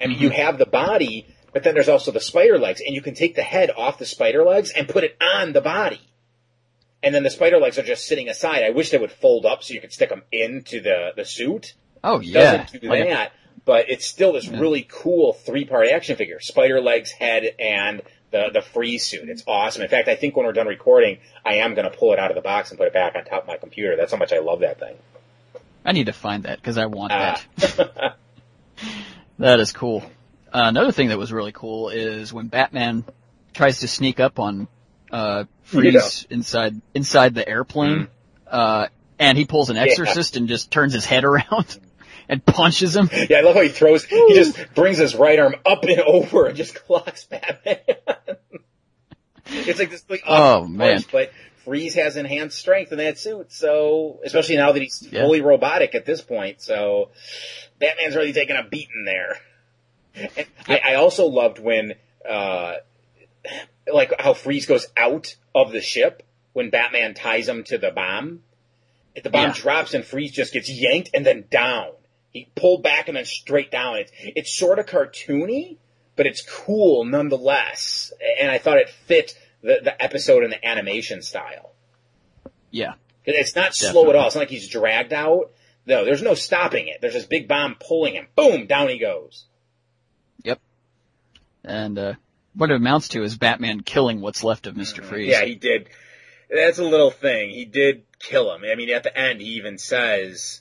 and you mm-hmm. have the body, but then there's also the spider legs, and you can take the head off the spider legs and put it on the body. And then the spider legs are just sitting aside. I wish they would fold up so you could stick them into the, the suit. oh yeah. Doesn't do oh, Like a- that, but it's still this really cool three part action figure: spider legs, head, and the the freeze suit. It's awesome. In fact, I think when we're done recording, I am going to pull it out of the box and put it back on top of my computer. That's how much I love that thing. I need to find that because I want Ah. that. (laughs) that is cool. Uh, another thing that was really cool is when Batman tries to sneak up on uh, Freeze inside inside the airplane, uh, and he pulls an exorcist and just turns his head around (laughs) and punches him. Yeah, I love how he throws. He just brings his right arm up and over and just (laughs) clocks Batman. it's like this like Oh, man. punch, but Freeze has enhanced strength in that suit, so especially now that he's Yeah. fully robotic at this point, so Batman's really taking a beating there. I, I also loved when, uh, like how Freeze goes out of the ship when Batman ties him to the bomb. If the bomb Yeah. drops and Freeze just gets yanked and then down. He pulled back and then straight down. It's it's sort of cartoony, but it's cool nonetheless. And I thought it fit the, the episode and the animation style. Yeah, It's not slow at all. It's not like he's dragged out. No, there's no stopping it. There's this big bomb pulling him. Boom, down he goes. Yep. And uh, what it amounts to is Batman killing what's left of Mister Freeze. Yeah, he did. That's a little thing. He did kill him. I mean, at the end, he even says,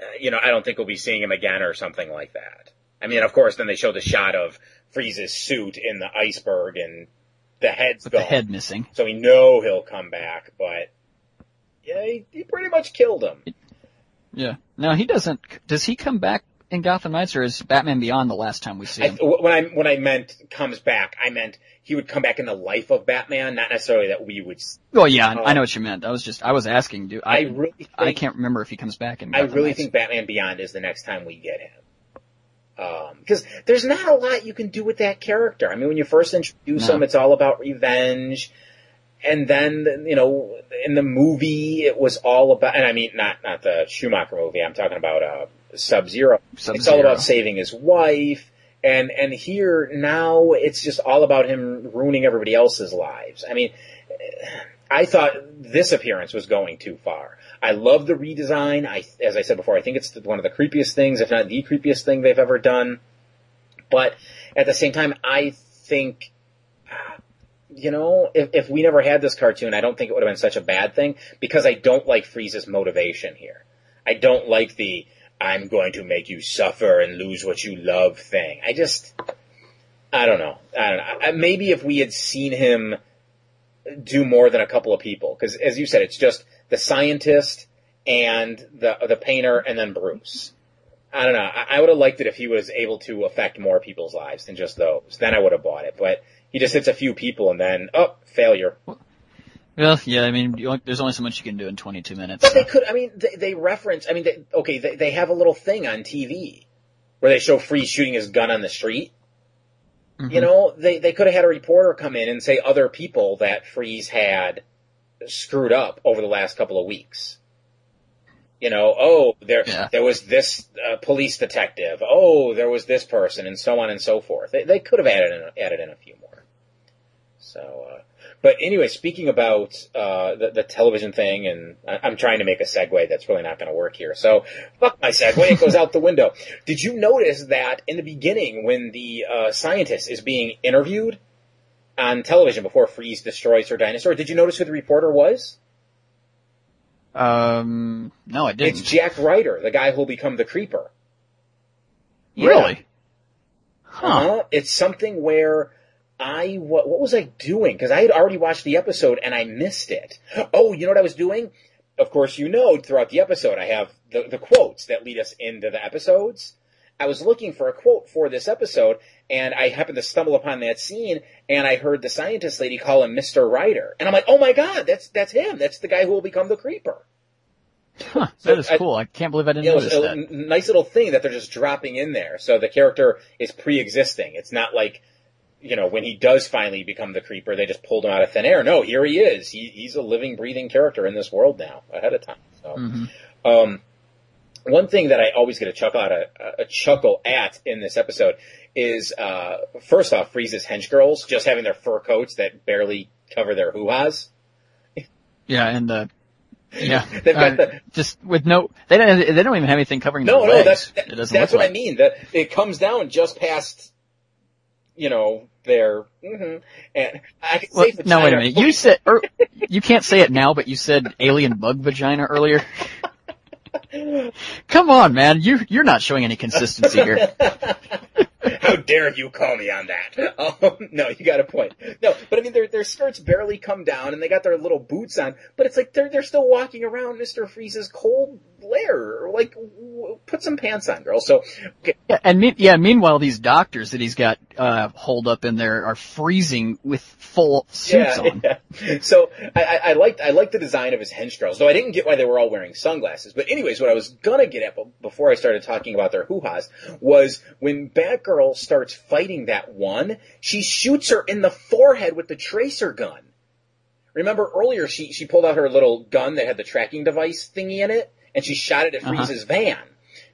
Uh, you know, I don't think we'll be seeing him again or something like that. I mean, of course, then they show the shot of Freeze's suit in the iceberg and the head's with gone. the head missing. So we know he'll come back, but yeah, he, he pretty much killed him. Yeah. Now he doesn't. Does he come back in Gotham Knights, or is Batman Beyond the last time we see I, him? when I when I meant comes back, I meant he would come back in the life of Batman, not necessarily that we would. Well, yeah, I- I Um, know what you meant. I was just, I was asking. Do I I? really, think, I can't remember if he comes back in. I really Knights. think Batman Beyond is the next time we get him. Because there's not a lot you can do with that character. I mean, when you first introduce No. him, it's all about revenge. And then, you know, in the movie, it was all about, and I mean, not, not the Schumacher movie, I'm talking about, uh, Sub-Zero. It's all about saving his wife. And, and here, now, it's just all about him ruining everybody else's lives. I mean, I thought this appearance was going too far. I love the redesign. I, as I said before, I think it's one of the creepiest things, if not the creepiest thing they've ever done. But at the same time, I think ah, you know, if, if we never had this cartoon, I don't think it would have been such a bad thing because I don't like Freeze's motivation here. I don't like the I'm going to make you suffer and lose what you love thing. I just, I don't know. I don't know. Maybe if we had seen him do more than a couple of people, because as you said, it's just the scientist and the the painter and then Bruce. I don't know. I, I would have liked it if he was able to affect more people's lives than just those. Then I would have bought it. But he just hits a few people and then, oh, failure. Well, yeah, I mean, you, there's only so much you can do in 22 minutes. But they could, I mean, they, they reference, I mean, they, okay, they, they have a little thing on TV where they show Freeze shooting his gun on the street. You know, they, they could have had a reporter come in and say other people that Freeze had screwed up over the last couple of weeks. You know, oh, there, there was this uh, police detective. Oh, there was this person and so on and so forth. They, they could have added in, added in a few more. So, uh, but anyway, speaking about uh, the, the television thing, and I, I'm trying to make a segue that's really not going to work here. So, fuck my segue; it goes out the window. Did you notice that in the beginning, when the uh, scientist is being interviewed on television before Freeze destroys her dinosaur, did you notice who the reporter was? Um, no, I didn't. It's Jack Ryder, the guy who'll become the Creeper. Really? Huh? It's something where I what, what was I doing? Because I had already watched the episode and I missed it. Oh, you know what I was doing? Of course, you know throughout the episode I have the, the quotes that lead us into the episodes. I was looking for a quote for this episode, and I happened to stumble upon that scene, and I heard the scientist lady call him Mr. Ryder, and I'm like, oh my god, that's that's him. That's the guy who will become the Creeper. Huh, that is cool. I can't believe I didn't You know, notice a that. nice little thing that they're just dropping in there. So the character is pre-existing. It's not like, you know, when he does finally become the creeper, they just pulled him out of thin air. No, here he is. He, he's a living, breathing character in this world now, ahead of time. So, um, one thing that I always get a chuckle out of, a chuckle at in this episode is, uh, first off, Freeze's hench girls just having their fur coats that barely cover their hoo-has. Yeah, and uh, yeah, (laughs) They've got uh, the- just with no, they don't, they don't even have anything covering No, no, legs. that's doesn't that's what like. I mean. That it comes down just past, you know, their. hmm And I can Well, say vagina. no, wait a minute. You (laughs) said, or, you can't say it now, but you said alien bug vagina earlier. (laughs) Come on, man. You, you're not showing any consistency here. (laughs) (laughs) How dare you call me on that? (laughs) Um, no, you got a point. No, but I mean, their their skirts barely come down, and they got their little boots on. But it's like they're they're still walking around Mister Freeze's cold lair. Like, w- put some pants on, girl. So, okay, Yeah, and me, yeah, meanwhile, these doctors that he's got, uh, holed up in there are freezing with full suits on. yeah. So I, I, I liked I liked the design of his hench girls, though I didn't get why they were all wearing sunglasses. But anyways, what I was gonna get at be- before I started talking about their hoo-has was when Batgirl starts fighting that one, she shoots her in the forehead with the tracer gun. Remember earlier she she pulled out her little gun that had the tracking device thingy in it, and she shot it at Uh-huh. Freeze's van.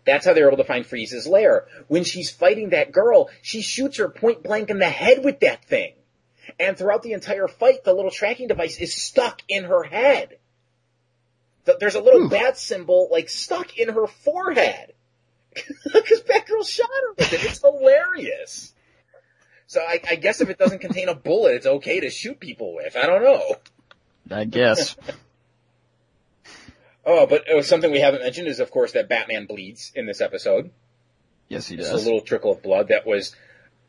That's how they were able to find Freeze's lair. When she's fighting that girl, she shoots her point blank in the head with that thing. And throughout the entire fight, the little tracking device is stuck in her head. There's a little bat symbol, like, stuck in her forehead. (laughs) Because Batgirl shot her with it. It's hilarious. So I, I guess if it doesn't contain a bullet, it's okay to shoot people with. I don't know. I guess. (laughs) Oh, but uh, something we haven't mentioned is, of course, that Batman bleeds in this episode. Yes, he Just does. a little trickle of blood that was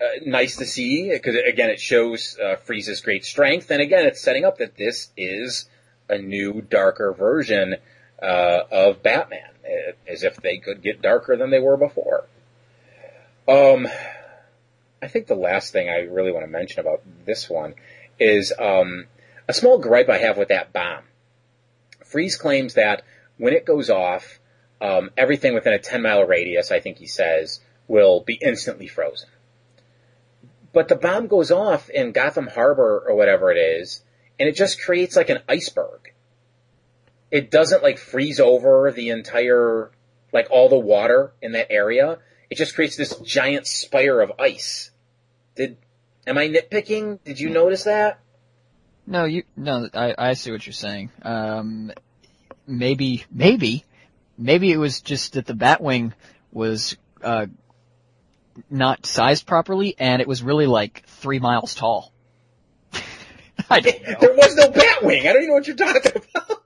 uh, nice to see because again, it shows uh, Freeze's great strength, and again, it's setting up that this is a new, darker version uh, of Batman, as if they could get darker than they were before. Um, I think the last thing I really want to mention about this one is um, a small gripe I have with that bomb. Freeze claims that when it goes off, um, everything within a 10 mile radius, I think he says, will be instantly frozen. But the bomb goes off in Gotham Harbor or whatever it is, and it just creates like an iceberg. It doesn't like freeze over the entire, like all the water in that area. It just creates this giant spire of ice. Did, am I nitpicking? Did you notice that? No, you, no, I, I see what you're saying. Um, maybe, maybe, maybe it was just that the Batwing was, uh, not sized properly and it was really like three miles tall. (laughs) I don't (laughs) know. There was no Batwing. I don't even know what you're talking about.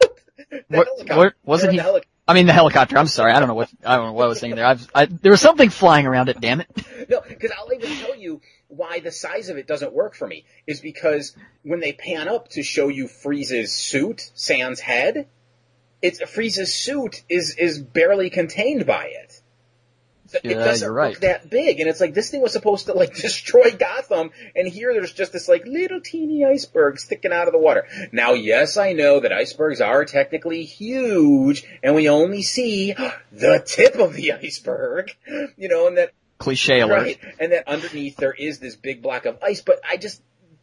What, wasn't he? I mean, the helicopter. I'm sorry. I don't know what I don't know what I was thinking there. I've, I, there was something flying around it. Damn it. (laughs) No, because I'll even tell you why the size of it doesn't work for me is because when they pan up to show you Freeze's suit, Sans head, it's Freeze's suit is is barely contained by it. So it doesn't right. look that big, and it's like this thing was supposed to like (laughs) destroy Gotham, and here there's just this like little teeny iceberg sticking out of the water. Now, yes, I know that icebergs are technically huge, and we only see (gasps) the tip of the iceberg, you know, and that Cliche alert. Right. And then underneath there is this big block of ice, but I just,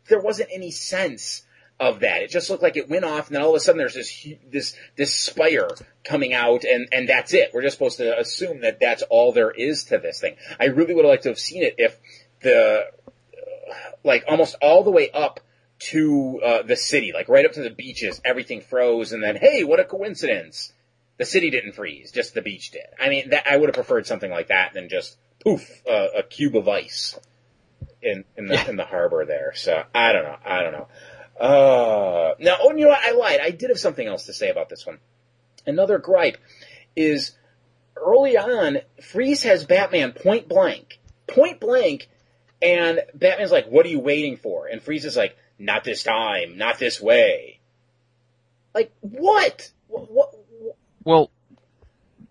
there wasn't any sense of that. It just looked like it went off and then all of a sudden there's this, this, this spire coming out and, and that's it. We're just supposed to assume that that's all there is to this thing. I really would have liked to have seen it if the, uh, like almost all the way up to, uh, the city, like right up to the beaches, everything froze and then, hey, what a coincidence. The city didn't freeze, just the beach did. I mean, that, I would have preferred something like that than just poof, uh, a cube of ice in in the in the harbor there. So I don't know. I don't know. Uh, now, oh, you know what? I lied. I did have something else to say about this one. Another gripe is early on, Freeze has Batman point blank, point blank, and Batman's like, "What are you waiting for?" And Freeze is like, "Not this time, not this way." Like what? What? what Well,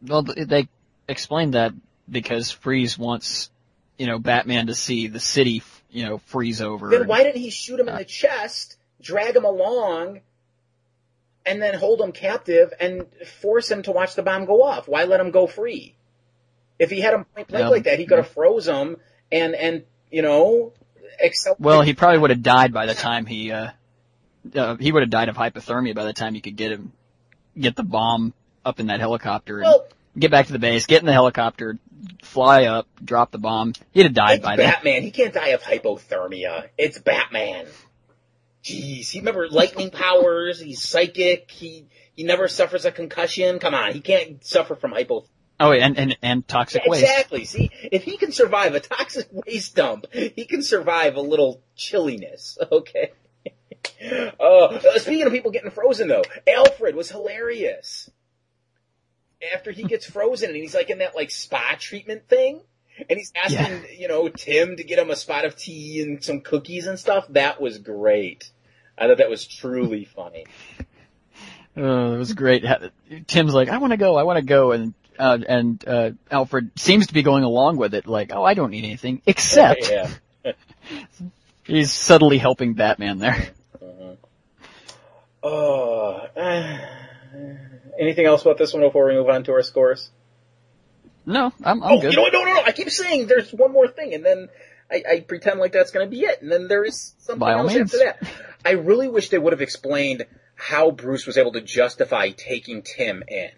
well, they explained that because Freeze wants, you know, Batman to see the city, you know, freeze over. Then and- why didn't he shoot him in the chest, drag him along, and then hold him captive and force him to watch the bomb go off? Why let him go free? If he had him point blank Um, like that, he could have froze him and and you know, excel. Well, he probably would have died by the time he, uh, uh, he would have died of hypothermia by the time you could get him, get the bomb up in that helicopter and Well- get back to the base, get in the helicopter, fly up, drop the bomb. He'd have died it's by then. Batman. He can't die of hypothermia. It's Batman. Jeez, he remember lightning powers. He's psychic. He he never suffers a concussion. Come on, he can't suffer from hypothermia. Oh, and, and, and toxic waste. Exactly. See, if he can survive a toxic (laughs) waste dump, he can survive a little chilliness. (laughs) Okay. (laughs) Uh, speaking of people getting frozen though, Alfred was hilarious. After he gets frozen and he's like in that like spa treatment thing, and he's asking, you know, Tim to get him a spot of tea and some cookies and stuff. That was great. I thought that was truly funny. (laughs) Oh, it was great. Tim's like, I want to go, I want to go, and uh, and uh, Alfred seems to be going along with it, like, oh, I don't need anything, except (laughs) yeah. (laughs) he's subtly helping Batman there. Oh, anything else about this one before we move on to our scores? No, I'm, I'm oh, good. you know what? No, no, no. I keep saying there's one more thing, and then I, I pretend like that's going to be it, and then there is something By else after that. I really wish they would have explained how Bruce was able to justify taking Tim in.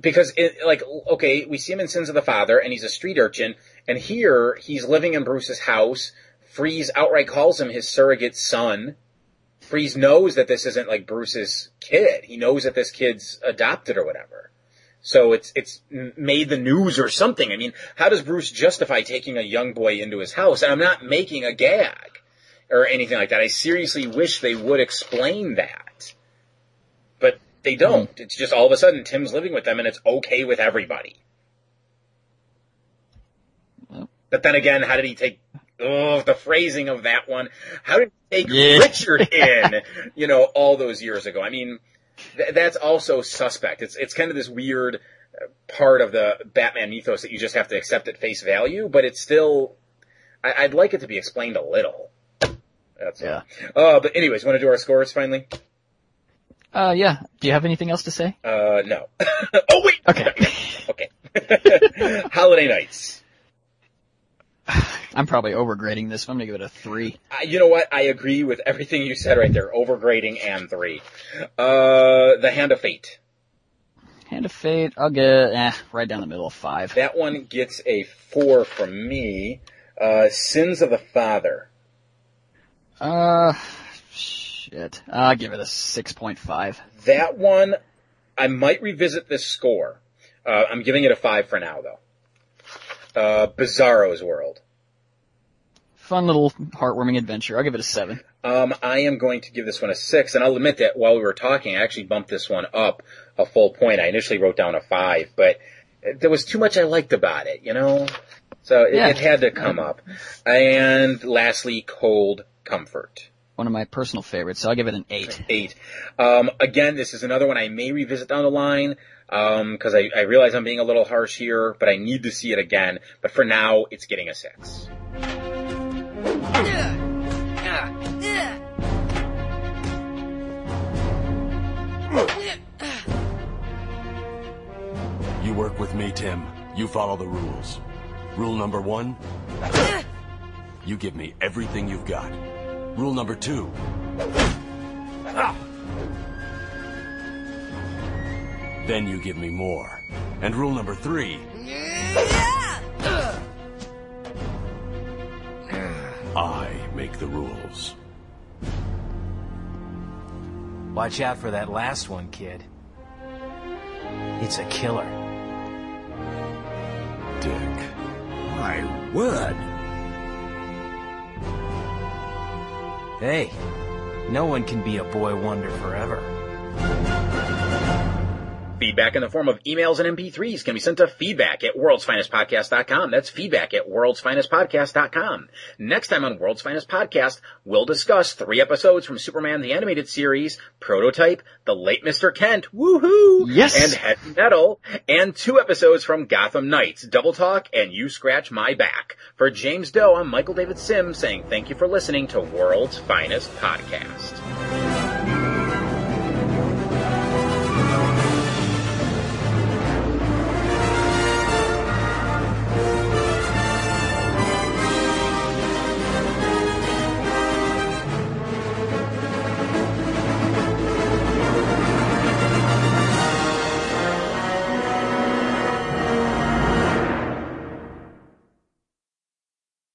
Because, it, like, okay, we see him in Sins of the Father, and he's a street urchin, and here he's living in Bruce's house. Freeze outright calls him his surrogate son. Freeze knows that this isn't like Bruce's kid. He knows that this kid's adopted or whatever. So it's it's made the news or something. I mean, how does Bruce justify taking a young boy into his house? And I'm not making a gag or anything like that. I seriously wish they would explain that. But they don't. Hmm. It's just all of a sudden Tim's living with them and it's okay with everybody. But then again, how did he take oh the phrasing of that one? How did he take Yeah. Richard in, (laughs) you know, all those years ago? I mean, th- that's also suspect. It's it's kind of this weird uh, part of the Batman mythos that you just have to accept at face value, but it's still. I, I'd like it to be explained a little. That's Yeah. all. Uh, but anyways, want to do our scores finally? Uh, yeah. Do you have anything else to say? Uh, no. (laughs) oh wait. Okay. (laughs) Okay. (laughs) Holiday Knights. (laughs) I'm probably overgrading this. I'm gonna give it a three. Uh, you know what? I agree with everything you said right there. Overgrading and three. Uh, the Hand of Fate. Hand of Fate, I'll get, eh, right down the middle of five. That one gets a four from me. Uh, Sins of the Father. Uh, shit. I'll give it a 6.5. That one, I might revisit this score. Uh, I'm giving it a five for now though. Uh, Bizarro's World. Fun little heartwarming adventure. I'll give it a seven. Um, I am going to give this one a six, and I'll admit that while we were talking, I actually bumped this one up a full point. I initially wrote down a five, but there was too much I liked about it, you know? So it, Yeah. it had to come up. And lastly, Cold Comfort. One of my personal favorites, so I'll give it an eight. Eight. Um, again, this is another one I may revisit down the line, um, cause I, I realize I'm being a little harsh here, but I need to see it again. But for now, it's getting a six. You work with me, Tim. You follow the rules. Rule number one, you give me everything you've got. Rule number two, then you give me more. And rule number three, I make the rules. Watch out for that last one, kid. It's a killer. Dick. My word. Hey, no one can be a boy wonder forever. Feedback in the form of emails and MP3s can be sent to feedback at worldsfinestpodcast.com. That's feedback at worldsfinestpodcast.com. Next time on World's Finest Podcast, we'll discuss three episodes from Superman the Animated Series, Prototype, The Late Mr. Kent, woohoo! Yes! And Heavy Metal, and two episodes from Gotham Knights, Double Talk, and You Scratch My Back. For James Doe, I'm Michael David Sims saying thank you for listening to World's Finest Podcast.